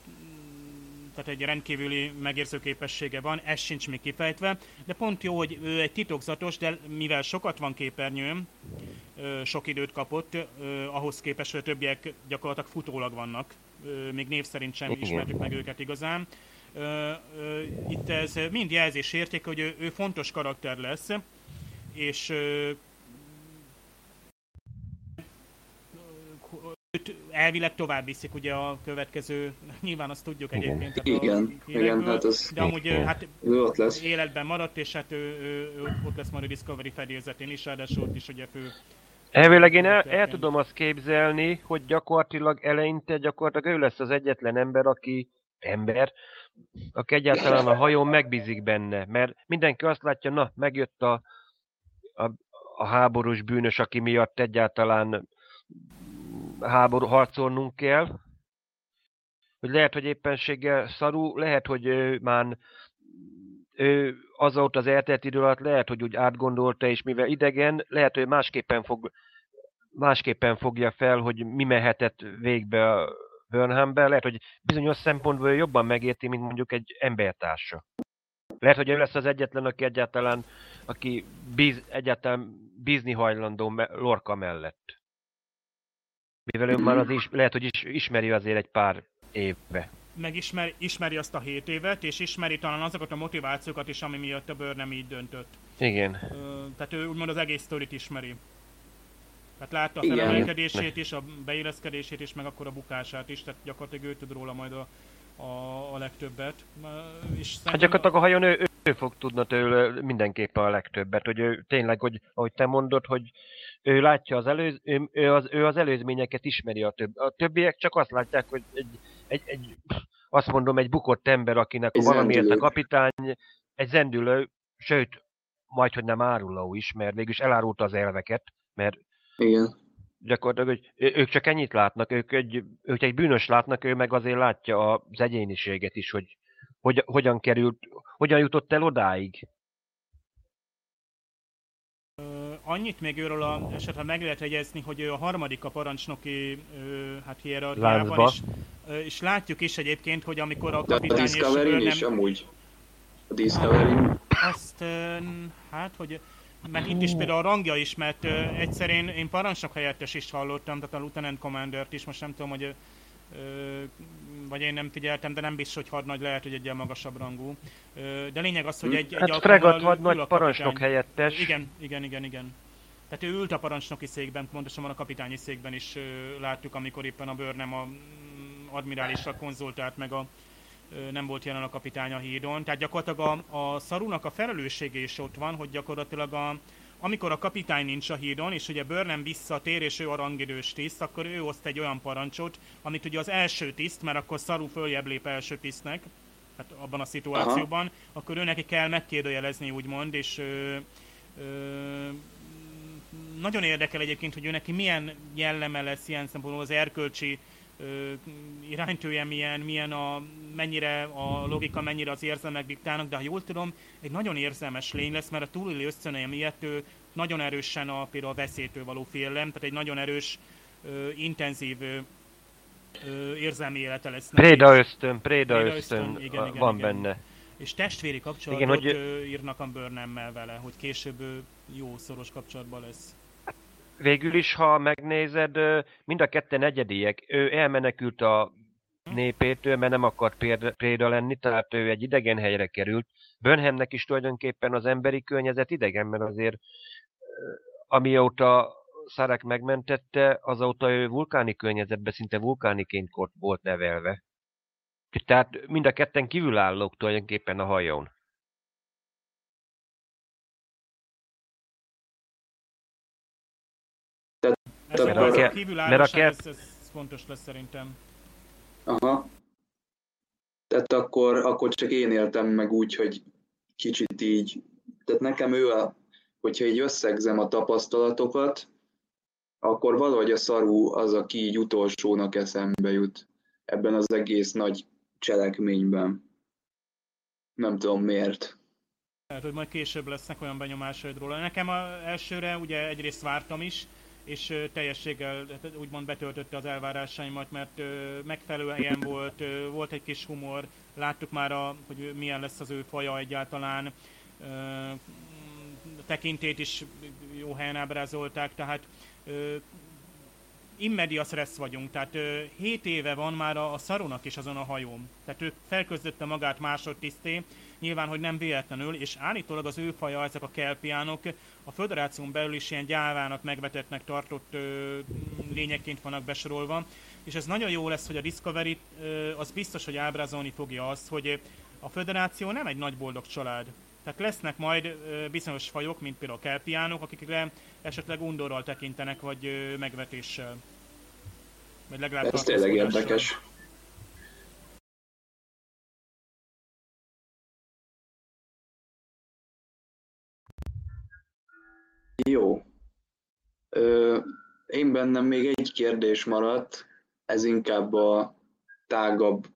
Speaker 2: tehát egy rendkívüli megérző képessége van, ez sincs még kifejtve, de pont jó, hogy ő egy titokzatos, de mivel sokat van képernyőm, sok időt kapott, ahhoz képest, hogy a többiek gyakorlatilag futólag vannak, még név szerint sem ismerjük meg őket igazán. Itt ez mind jelzés érték, hogy ő, ő fontos karakter lesz, és őt elvileg tovább viszik ugye a következő, nyilván azt tudjuk egyébként.
Speaker 1: Igen, a igen, hát az
Speaker 2: de amúgy hát ő ott lesz. életben maradt, és hát ő, ő, ő ott lesz majd a Discovery fedélzetén is, ráadásul ott is ugye fő
Speaker 3: Elvileg én el, el tudom azt képzelni, hogy gyakorlatilag eleinte gyakorlatilag ő lesz az egyetlen ember, aki ember, aki egyáltalán a hajón megbízik benne, mert mindenki azt látja, na, megjött a, a, a háborús bűnös, aki miatt egyáltalán háború harcolnunk kell, hogy lehet, hogy éppenséggel szarú, lehet, hogy ő már azóta az eltelt idő alatt lehet, hogy úgy átgondolta, és mivel idegen, lehet, hogy másképpen, fog, másképpen fogja fel, hogy mi mehetett végbe a Burnhambe, lehet, hogy bizonyos szempontból jobban megérti, mint mondjuk egy embertársa. Lehet, hogy ő lesz az egyetlen, aki egyáltalán, aki bíz, egyáltalán bízni hajlandó Lorca mellett. Mivel ő már az is, lehet, hogy is, ismeri azért egy pár évbe.
Speaker 2: Megismeri ismeri azt a hét évet, és ismeri talán azokat a motivációkat is, ami miatt a bőr nem így döntött.
Speaker 3: Igen.
Speaker 2: Ö, tehát ő úgymond az egész sztorit ismeri. Tehát látta a felemelkedését is, a beilleszkedését is, meg akkor a bukását is, tehát gyakorlatilag ő tud róla majd a, a, a legtöbbet.
Speaker 3: És hát gyakorlatilag a hajón ő, ő, ő fog tudna tőle mindenképpen a legtöbbet, hogy ő tényleg, hogy ahogy te mondod, hogy ő látja az, előz, ő, ő, az, ő az előzményeket ismeri a több. A többiek csak azt látják, hogy egy, egy, egy azt mondom, egy bukott ember, akinek egy valamiért a kapitány, egy zendülő, sőt, majd, hogy nem áruló is, mert végülis elárulta az elveket, mert
Speaker 1: Igen.
Speaker 3: gyakorlatilag, hogy ők csak ennyit látnak, ők egy, ők egy bűnös látnak, ő meg azért látja az egyéniséget is, hogy, hogy hogyan került, hogyan jutott el odáig
Speaker 2: annyit még őről a, esetleg meg lehet egyezni, hogy ő a harmadik a parancsnoki hát hierarchiában, és, és látjuk is egyébként, hogy amikor a kapitány
Speaker 1: és ő nem... is amúgy. a discovery
Speaker 2: Azt, hát, hogy mert itt is például a rangja is, mert egyszer én, én parancsnok helyettes is hallottam, tehát a Lieutenant commander is, most nem tudom, hogy vagy én nem figyeltem, de nem biztos, hogy hadnagy lehet, hogy egy magasabb rangú. De lényeg az, hogy egy,
Speaker 3: hát egy fregat hadnagy parancsnok helyettes.
Speaker 2: Igen, igen, igen, igen. Tehát ő ült a parancsnoki székben, pontosan a kapitányi székben is láttuk, amikor éppen a nem a mm, admirálissal konzultált meg a nem volt jelen a kapitány a hídon. Tehát gyakorlatilag a, a szarunak a felelőssége is ott van, hogy gyakorlatilag a, amikor a kapitány nincs a hídon, és ugye Burnham visszatér, és ő a rangidős tiszt, akkor ő oszt egy olyan parancsot, amit ugye az első tiszt, mert akkor Szaru följebb lép első tisztnek, hát abban a szituációban, Aha. akkor ő neki kell megkérdőjelezni, úgymond, és ö, ö, nagyon érdekel egyébként, hogy ő neki milyen jelleme lesz ilyen szempontból az erkölcsi iránytője milyen, milyen a, mennyire a logika, mennyire az érzelmek diktálnak, de ha jól tudom, egy nagyon érzelmes lény lesz, mert a túlélő ösztönei miatt ő nagyon erősen a, például a veszélytől való félelem, tehát egy nagyon erős, ö, intenzív ö, érzelmi élete lesz.
Speaker 3: Préda ösztön, préda ösztön, ösztön igen, igen, van igen. benne.
Speaker 2: És testvéri kapcsolatot igen, hogy... írnak a Burnham-mel vele, hogy később jó szoros kapcsolatban lesz
Speaker 3: végül is, ha megnézed, mind a ketten egyediek. Ő elmenekült a népétől, mert nem akart préda lenni, tehát ő egy idegen helyre került. Bönhemnek is tulajdonképpen az emberi környezet idegen, mert azért amióta Szarek megmentette, azóta ő vulkáni környezetben szinte vulkániként volt nevelve. Tehát mind a ketten kívülállók tulajdonképpen a hajón.
Speaker 2: Ez mert a, ke- mert a ke- ez, ez fontos lesz szerintem.
Speaker 1: Aha. Tehát akkor, akkor csak én éltem meg úgy, hogy kicsit így, tehát nekem ő a, hogyha így összegzem a tapasztalatokat, akkor valahogy a szarú az, aki így utolsónak eszembe jut ebben az egész nagy cselekményben. Nem tudom miért.
Speaker 2: Lehet, hogy majd később lesznek olyan benyomásaid róla. Nekem a elsőre ugye egyrészt vártam is, és teljességgel hát úgymond betöltötte az elvárásaimat, mert megfelelő helyen volt, volt egy kis humor, láttuk már, a, hogy milyen lesz az ő faja egyáltalán, tekintét is jó helyen ábrázolták, tehát immedia stressz vagyunk, tehát 7 éve van már a, a szaronak is azon a hajón. Tehát ő felközdötte magát másodtiszté, nyilván, hogy nem véletlenül, és állítólag az ő faja, ezek a kelpiánok a föderáción belül is ilyen gyávának, megvetettnek tartott ö, lényekként vannak besorolva, és ez nagyon jó lesz, hogy a Discovery ö, az biztos, hogy ábrázolni fogja azt, hogy a föderáció nem egy nagy boldog család. Tehát lesznek majd bizonyos fajok, mint például a kelpiánok, akikre esetleg undorral tekintenek, vagy megvetéssel.
Speaker 1: Vagy legalább Ez tényleg érdekes. Jó. Ö, én bennem még egy kérdés maradt, ez inkább a tágabb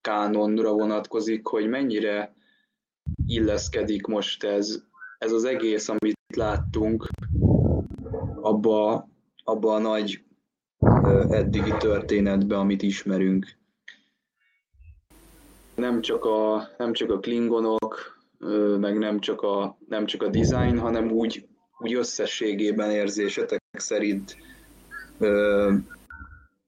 Speaker 1: kánonra vonatkozik, hogy mennyire illeszkedik most ez, ez az egész, amit láttunk, abba, abba a nagy eddigi történetbe, amit ismerünk. Nem csak a, nem csak a klingonok, meg nem csak a, nem csak a design, hanem úgy úgy összességében érzésetek szerint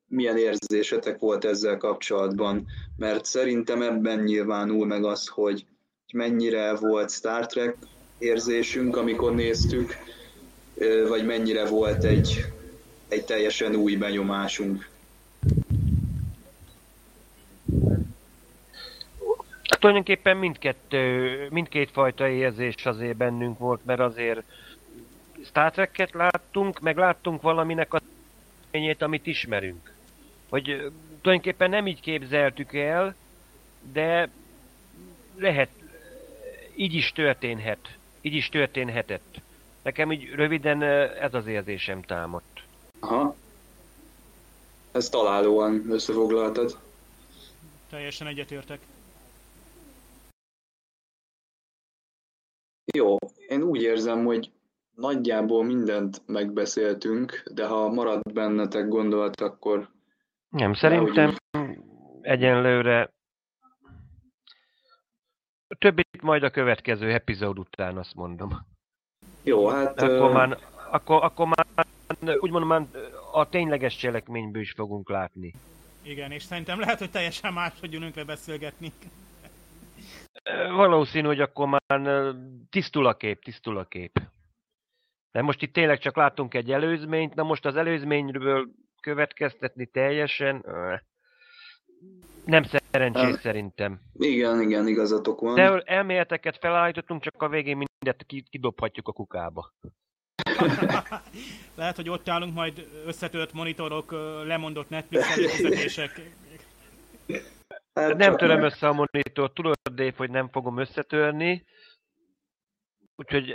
Speaker 1: milyen érzésetek volt ezzel kapcsolatban, mert szerintem ebben nyilvánul meg az, hogy mennyire volt Star Trek érzésünk, amikor néztük, vagy mennyire volt egy, egy teljesen új benyomásunk.
Speaker 3: Tulajdonképpen mindkettő, mindkét fajta érzés azért bennünk volt, mert azért Star Trek-et láttunk, meg láttunk valaminek a tényét, amit ismerünk. Hogy tulajdonképpen nem így képzeltük el, de lehet, így is történhet. Így is történhetett. Nekem így röviden ez az érzésem támadt.
Speaker 1: Aha. Ez találóan összefoglaltad.
Speaker 2: Teljesen egyetértek.
Speaker 1: Jó, én úgy érzem, hogy nagyjából mindent megbeszéltünk, de ha marad bennetek gondolat, akkor...
Speaker 3: Nem, szerintem egyenlőre Többit majd a következő epizód után azt mondom.
Speaker 1: Jó, hát...
Speaker 3: Akkor már, akkor, akkor már úgymond már a tényleges cselekményből is fogunk látni.
Speaker 2: Igen, és szerintem lehet, hogy teljesen máshogy jönünk le beszélgetni.
Speaker 3: Valószínű, hogy akkor már tisztul a kép, tisztul a kép. De most itt tényleg csak látunk egy előzményt, na most az előzményről következtetni teljesen nem szerencsés hát, szerintem.
Speaker 1: Igen, igen, igazatok van.
Speaker 3: De elméleteket felállítottunk, csak a végén mindet kidobhatjuk a kukába.
Speaker 2: Lehet, hogy ott állunk majd összetört monitorok, lemondott Netflix előfizetések.
Speaker 3: Hát nem töröm össze a monitort, tudod, Dave, hogy nem fogom összetörni. Úgyhogy,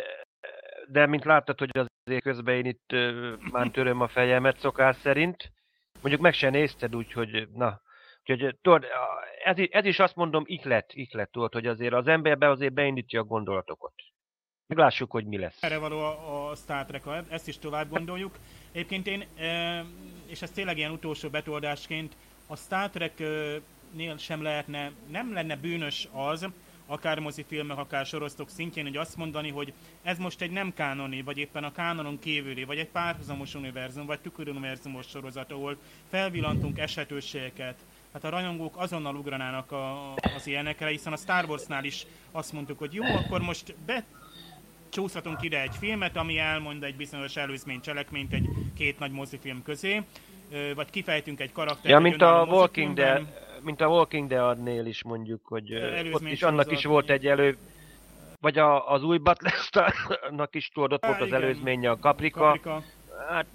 Speaker 3: de mint láttad, hogy azért közben én itt már töröm a fejemet szokás szerint. Mondjuk meg se nézted, úgyhogy na. Úgyhogy tudod, ez, ez is azt mondom, ihlet, ihlet, tudod, hogy azért az emberbe azért beindítja a gondolatokat. Meglássuk, hogy mi lesz.
Speaker 2: Erre való a, a Star Trek, ezt is tovább gondoljuk. Egyébként én, és ez tényleg ilyen utolsó betoldásként, a Star Trek-nél sem lehetne, nem lenne bűnös az, akár mozifilmek, akár sorosztok szintjén, hogy azt mondani, hogy ez most egy nem kánoni, vagy éppen a kánonon kívüli, vagy egy párhuzamos univerzum, vagy tüköruniverzumos sorozat, ahol felvillantunk esetőségeket, hát a rajongók azonnal ugranának a, az ilyenekre, hiszen a Star Warsnál is azt mondtuk, hogy jó, akkor most be csúszhatunk ide egy filmet, ami elmond egy bizonyos előzmény cselekményt egy két nagy mozifilm közé, vagy kifejtünk egy karaktert.
Speaker 3: Ja, mint a Walking Dead, mint a Walking Dead-nél is mondjuk, hogy ott is annak is volt egy elő, vagy a, az új Battlestar-nak is tudod, ott volt az előzménye a Caprica. Caprica.
Speaker 2: Hát,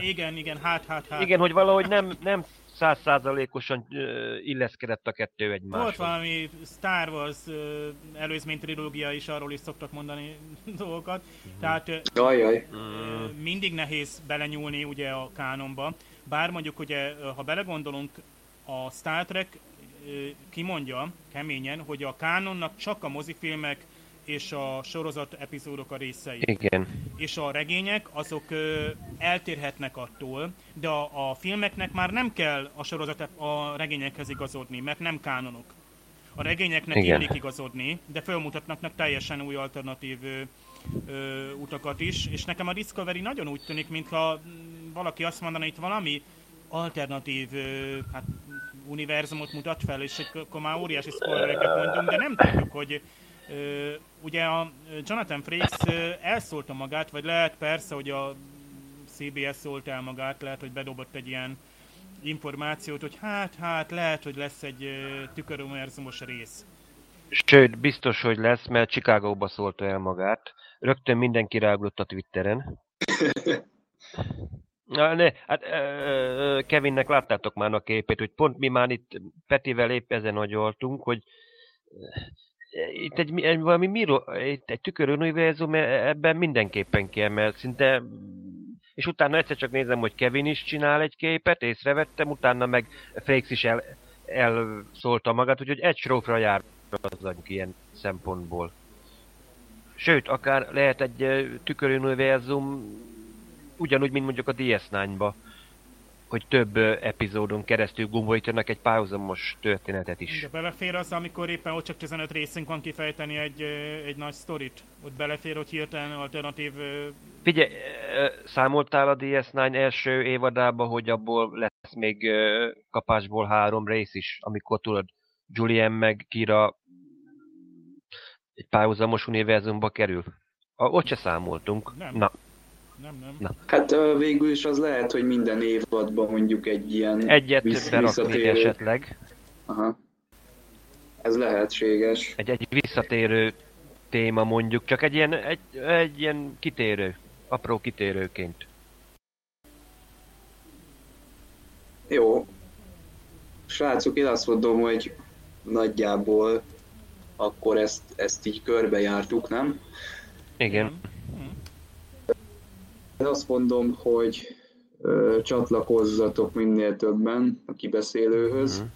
Speaker 2: igen, igen, hát, hát, hát.
Speaker 3: Igen, hogy valahogy nem, nem százszázalékosan illeszkedett a kettő egymáshoz.
Speaker 2: Volt valami Star Wars előzmény trilógia is, arról is szoktak mondani dolgokat. Mm. Tehát
Speaker 1: Ajaj.
Speaker 2: mindig nehéz belenyúlni ugye a kánonba. Bár mondjuk ugye, ha belegondolunk, a Star Trek kimondja keményen, hogy a kánonnak csak a mozifilmek és a sorozat epizódok a részei.
Speaker 3: Igen.
Speaker 2: És a regények azok ö, eltérhetnek attól, de a, a filmeknek már nem kell a sorozat a regényekhez igazodni, mert nem kánonok. A regényeknek Igen. illik igazodni, de felmutatnak teljesen új alternatív ö, ö, utakat is, és nekem a Discovery nagyon úgy tűnik, mintha valaki azt mondaná, itt valami alternatív ö, hát, univerzumot mutat fel, és akkor már óriási spoilereket mondunk, de nem tudjuk, hogy ugye a Jonathan Frakes elszólta magát, vagy lehet persze, hogy a CBS szólt el magát, lehet, hogy bedobott egy ilyen információt, hogy hát, hát, lehet, hogy lesz egy tüköruniverzumos rész.
Speaker 3: Sőt, biztos, hogy lesz, mert Chicagóba szólta el magát. Rögtön mindenki ráugrott a Twitteren. Na, ne, hát Kevinnek láttátok már a képét, hogy pont mi már itt Petivel épp ezen agyoltunk, hogy itt egy, egy valami miro, itt egy tüköruniverzum, e, ebben mindenképpen mert szinte és utána egyszer csak nézem, hogy Kevin is csinál egy képet, észrevettem, utána meg Frakes is el, elszólta magát, úgyhogy egy srófra jár az ilyen szempontból. Sőt, akár lehet egy tüköruniverzum ugyanúgy, mint mondjuk a DS9-ba hogy több epizódon keresztül gombolítanak egy párhuzamos történetet is.
Speaker 2: De belefér az, amikor éppen ott csak 15 részünk van kifejteni egy, egy nagy sztorit? Ott belefér, hogy hirtelen alternatív...
Speaker 3: Figyelj, számoltál a DS9 első évadába, hogy abból lesz még kapásból három rész is, amikor tudod, Julian meg Kira egy párhuzamos univerzumba kerül? A, ott se számoltunk.
Speaker 2: Nem.
Speaker 3: Na,
Speaker 2: nem, nem. Na.
Speaker 1: Hát végül is az lehet, hogy minden évadban mondjuk egy ilyen
Speaker 3: Egyet vissz, berakni esetleg.
Speaker 1: Aha. Ez lehetséges.
Speaker 3: Egy, egy visszatérő téma mondjuk, csak egy ilyen, egy, egy ilyen kitérő, apró kitérőként.
Speaker 1: Jó. Srácok, én azt mondom, hogy nagyjából akkor ezt, ezt így körbejártuk, nem?
Speaker 3: Igen.
Speaker 1: Én azt mondom, hogy ö, csatlakozzatok minél többen a kibeszélőhöz. Uh-huh.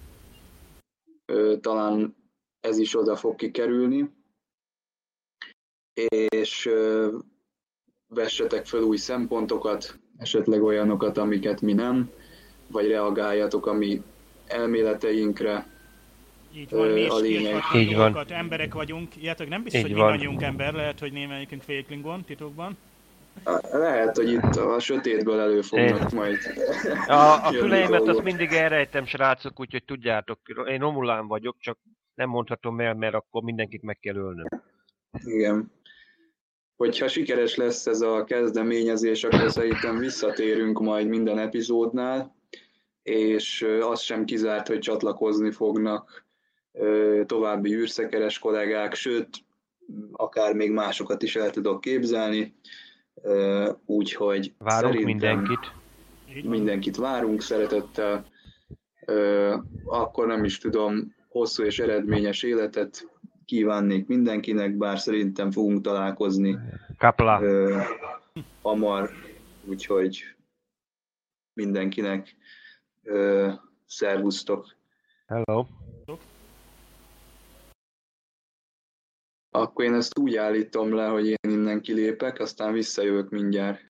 Speaker 1: Ö, talán ez is oda fog kikerülni. És ö, vessetek fel új szempontokat, esetleg olyanokat, amiket mi nem, vagy reagáljatok a mi elméleteinkre.
Speaker 2: Így van, mi is
Speaker 1: a lényeg.
Speaker 3: Így van.
Speaker 2: emberek vagyunk, illetve nem biztos,
Speaker 3: Így
Speaker 2: hogy
Speaker 3: van.
Speaker 2: mindannyiunk ember, lehet, hogy némelyikünk félklingon titokban.
Speaker 1: Lehet, hogy itt a sötétből elő fognak majd
Speaker 3: A, a füleimet azt mindig elrejtem, srácok, úgyhogy tudjátok, én Romulán vagyok, csak nem mondhatom el, mert akkor mindenkit meg kell ölnöm.
Speaker 1: Igen. Hogyha sikeres lesz ez a kezdeményezés, akkor szerintem visszatérünk majd minden epizódnál, és az sem kizárt, hogy csatlakozni fognak további űrszekeres kollégák, sőt, akár még másokat is el tudok képzelni, úgyhogy
Speaker 3: Várunk mindenkit.
Speaker 1: Mindenkit várunk szeretettel, akkor nem is tudom, hosszú és eredményes életet kívánnék mindenkinek, bár szerintem fogunk találkozni
Speaker 3: Kapla.
Speaker 1: hamar, úgyhogy mindenkinek szervusztok.
Speaker 3: Hello.
Speaker 1: Akkor én ezt úgy állítom le, hogy én innen kilépek, aztán visszajövök mindjárt.